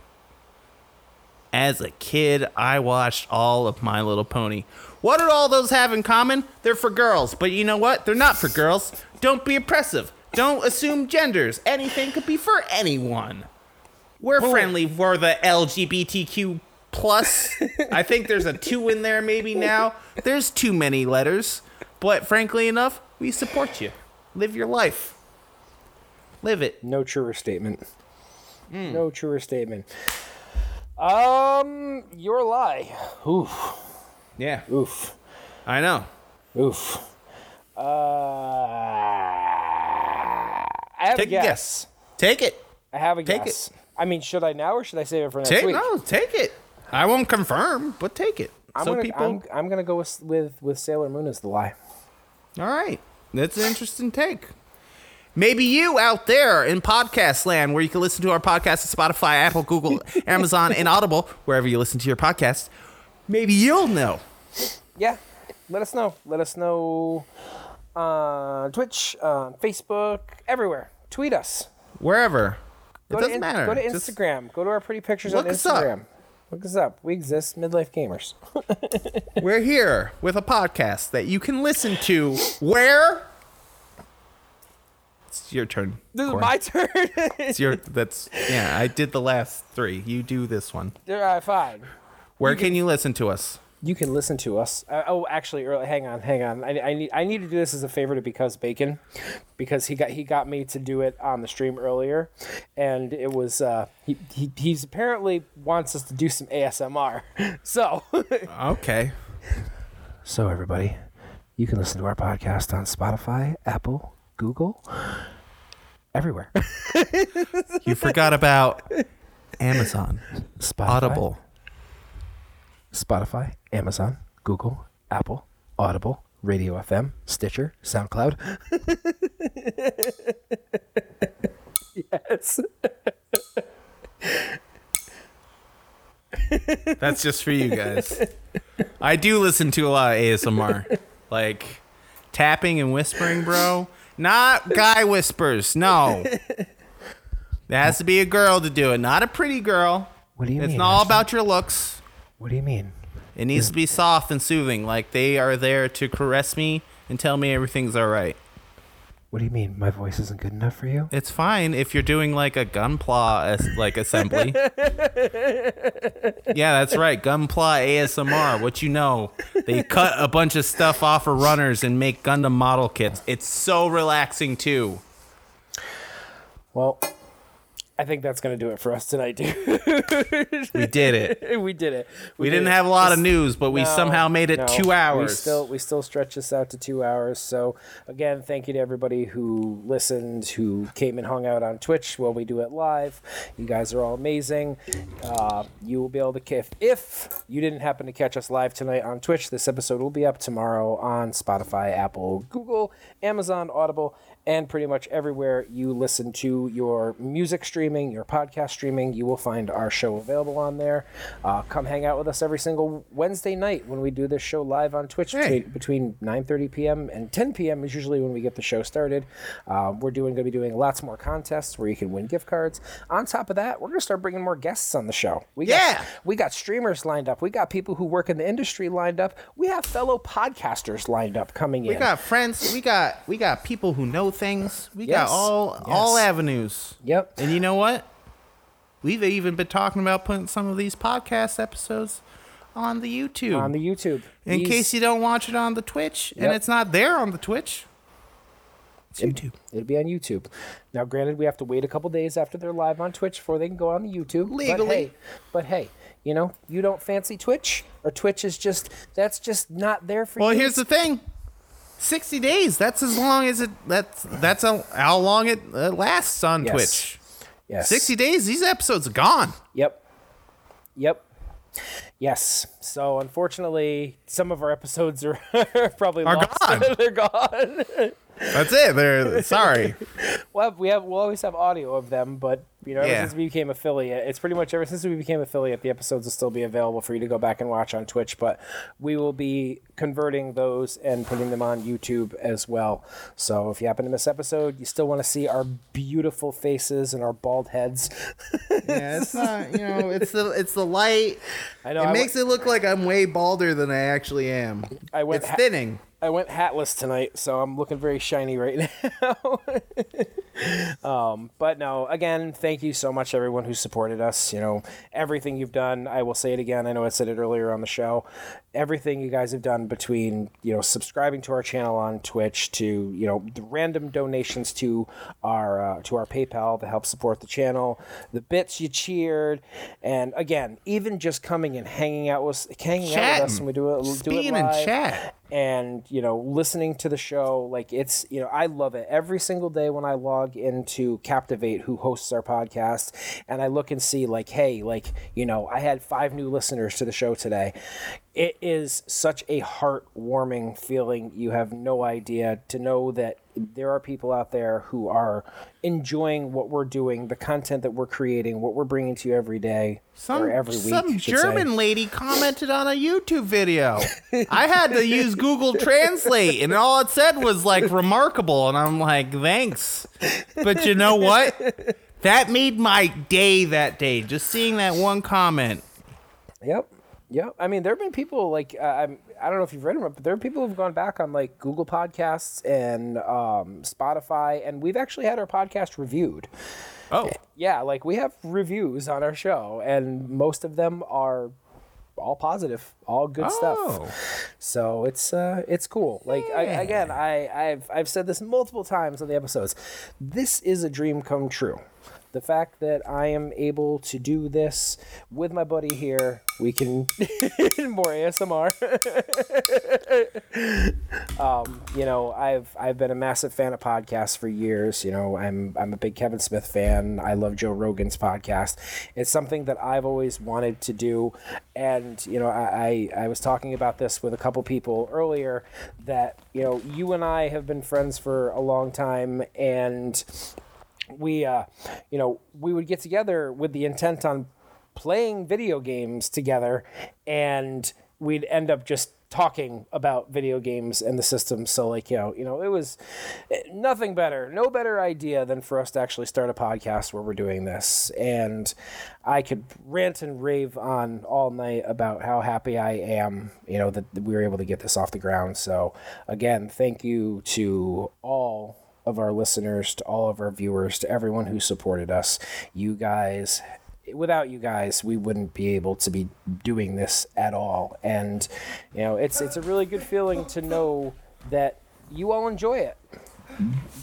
As a kid, I watched all of My Little Pony. What do all those have in common? They're for girls. But you know what? They're not for girls. Don't be oppressive. Don't assume genders. Anything could be for anyone. We're friendly for the LGBTQ plus. I think there's a two in there maybe now. There's too many letters. But frankly enough, we support you. Live your life. Live it. No truer statement. No truer statement. Um, your lie. Oof, Yeah. oof, I know. oof. Uh, I have Take a guess. guess. Take it. I have a guess. Take it. I mean, should I now or should I save it for next Take week? no, take it. I won't confirm, but take it. I'm so gonna, people I'm, I'm gonna go with, with with Sailor Moon as the lie. All right. That's an interesting take. Maybe you out there in podcast land where you can listen to our podcast at Spotify, Apple, Google, Amazon, and Audible, wherever you listen to your podcast. Maybe you'll know. Yeah, let us know. Let us know on Twitch, on Facebook, everywhere. Tweet us. Wherever. Go it doesn't in- matter. Go to Just- Instagram. Go to our pretty pictures Look on us up. Instagram. Look us up. We exist, midlife gamers. we're here with a podcast that you can listen to where? It's your turn. This is Corey. my turn. It's your that's yeah, I did the last 3. You do this one. All right, fine. Where can you listen to us? You can listen to us. Uh, oh, actually, early, hang on, hang on. I, I need I need to do this as a favor to because bacon, because he got he got me to do it on the stream earlier, and it was uh, he, he he's apparently wants us to do some ASMR. So Okay. so everybody, you can listen to our podcast on Spotify, Apple, Google, everywhere. You forgot about Amazon, Spotify, Audible. Spotify, Amazon, Google, Apple, Audible, Radio FM, Stitcher, SoundCloud. yes. That's just for you guys. I do listen to a lot of ASMR. Like tapping and whispering, bro. Not guy whispers. No. There has to be a girl to do it, not a pretty girl. What do you It's mean? It's not all about your looks. What do you mean? It needs to be soft and soothing. Like they are there to caress me and tell me everything's all right. What do you mean? My voice isn't good enough for you? It's fine if you're doing like a gunpla as- like assembly. yeah, that's right. Gunpla ASMR. What you know? They cut a bunch of stuff off of runners and make Gundam model kits. It's so relaxing too. Well, I think that's gonna do it for us tonight, dude. We did it. we did it. We did didn't it. have a lot of news, but we No, somehow made it no. two We hours. still we still stretch this out to two hours. So again, thank you to everybody who listened, who came and hung out on Twitch while we do it live. You guys are all amazing. Uh, you will be able to if if you didn't happen to catch us live tonight on Twitch, this episode will be up tomorrow on Spotify, Apple, Google, Amazon, Audible. And pretty much everywhere you listen to your music streaming, your podcast streaming, you will find our show available on there. Uh, come hang out with us every single Wednesday night when we do this show live on Twitch Hey. between, between 9:30 p.m. and 10 p.m. is usually when we get the show started. Uh, we're doing going to be doing lots more contests where you can win gift cards. On top of that, we're going to start bringing more guests on the show. We got, Yeah. we got streamers lined up. We got people who work in the industry lined up. We have fellow podcasters lined up coming we in. We got friends. We got we got people who know things. We Yes. got all all avenues. Yep. And you know what? We've even been talking about putting some of these podcast episodes on the YouTube. on the YouTube. in case you don't watch it on the Twitch, and it's not there on the Twitch. It's YouTube. It'll be on YouTube. Now, granted, we have to wait a couple days after they're live on Twitch before they can go on the YouTube. But Legally. hey, but hey, you know, you don't fancy Twitch, or Twitch is just that's just not there for Well, you. Well, here's the thing. 60 days. That's as long as it that's that's a, how long it uh, lasts on Yes. Twitch. yes. 60 days, these episodes are gone. Yep. Yep. Yes. So unfortunately, some of our episodes are probably Are lost. gone. They're gone. That's it. They're sorry. Well, we have we'll always have audio of them, but You know, ever Yeah. since we became affiliate, it's pretty much ever since we became affiliate, the episodes will still be available for you to go back and watch on Twitch. But we will be converting those and putting them on YouTube as well. So if you happen to miss episode, you still want to see our beautiful faces and our bald heads. Yeah, it's not. You know, it's the it's the light. I know. It I, makes it look like I'm way balder than I actually am. I went It's ha- thinning. I went hatless tonight, so I'm looking very shiny right now. um, but no, again, thank you so much, everyone who supported us. You know, everything you've done. I will say it again. I know I said it earlier on the show. Everything you guys have done between you know subscribing to our channel on Twitch to you know the random donations to our uh, to our PayPal to help support the channel, the bits you cheered, and again, even just coming and hanging out with hanging out with us Chatting. when we do it, do it Being in chat. And you know listening to the show like it's you know i love it. Every single day when i log into captivate who hosts our podcast and i look and see like hey like you know i had five new listeners to the show today it is such a heartwarming feeling you have no idea to know that there are people out there who are enjoying what we're doing the content that we're creating what we're bringing to you every day Some, or every week some should say. German lady commented on a YouTube video. I had to use Google Translate, and all it said was like remarkable, and I'm like, thanks. But you know what? That made my day that day. Just seeing that one comment. Yep. Yep. I mean, there have been people like uh, I'm. I don't know if you've read them, but there are people who've gone back on like Google Podcasts and um, Spotify, and we've actually had our podcast reviewed. Oh, Yeah, like we have reviews on our show, and most of them are all positive, all good Oh. stuff. So it's uh, it's cool. Like I, again, I I've I've said this multiple times on the episodes. This is a dream come true. The fact that I am able to do this with my buddy here, we can more ASMR. um, you know, I've I've been a massive fan of podcasts for years. You know, I'm I'm a big Kevin Smith fan. I love Joe Rogan's podcast. It's something that I've always wanted to do, and you know, I I, I was talking about this with a couple people earlier that you know you and I have been friends for a long time, and we uh you know we would get together with the intent on playing video games together and we'd end up just talking about video games and the system. So like you know you know it was eh, nothing better no better idea than for us to actually start a podcast where we're doing this. And i could rant and rave on all night about how happy i am you know that we were able to get this off the ground. So again thank you to all of our listeners, to all of our viewers, to everyone who supported us. You guys, without you guys, we wouldn't be able to be doing this at all. And you know, it's it's a really good feeling to know that you all enjoy it.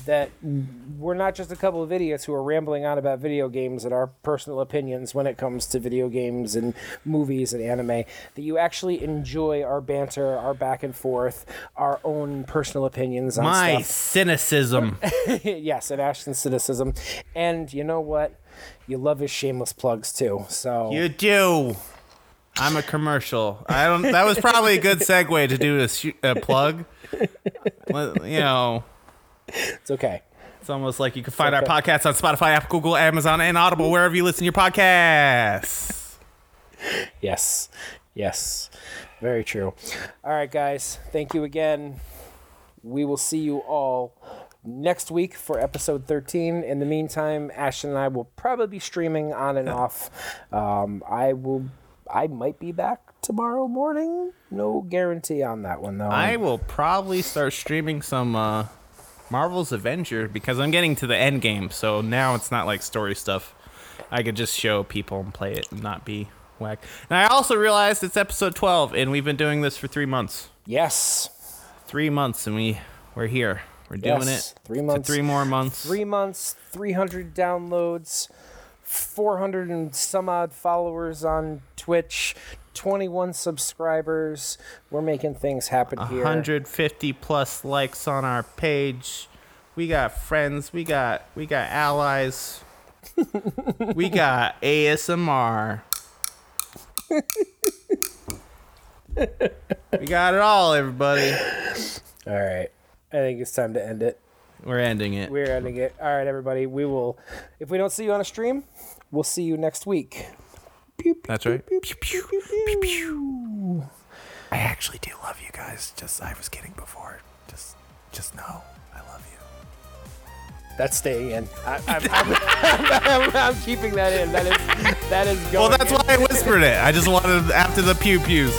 That we're not just a couple of idiots who are rambling on about video games and our personal opinions when it comes to video games and movies and anime. That you actually enjoy our banter, our back and forth, our own personal opinions on my stuff. cynicism. yes, and Ashton's cynicism. And you know what? You love his shameless plugs too. So You do. I'm a commercial. I don't. That was probably a good segue to do a, sh- a plug. Well, you know, it's okay. it's almost like you can find our okay. podcasts on Spotify, Apple, Google, Amazon, and Audible wherever you listen to your podcasts. Yes. Yes. Very true. All right, guys. Thank you again. We will see you all next week for episode 13. In the meantime, Ashton and I will probably be streaming on and off. Um, I will. I might be back tomorrow morning. No guarantee on that one though. I will probably start streaming some uh, Marvel's Avenger because I'm getting to the end game. So now it's not like story stuff. I could just show people and play it and not be whack. And I also realized it's episode 12, and we've been doing this for three months. yes. Three months, and we we're here. We're doing Yes, it. three months. three more months. three months, 300 downloads, 400 and some odd followers on Twitch, 21 subscribers. We're making things happen here. 150 plus likes on our page. We got friends. We got we got allies. we got ASMR. we got it all, everybody. All right. I think it's time to end it. We're ending it. We're ending it. All right, everybody. We will. If we don't see you on a stream, we'll see you next week. Pew, pew, That's right. I actually do love you guys. Just I was kidding before. Just just know I love you. That's staying in. I, I'm, I'm, I'm, I'm keeping that in. That is that is going. Well, that's in. why I whispered it. I just wanted after the pew pews.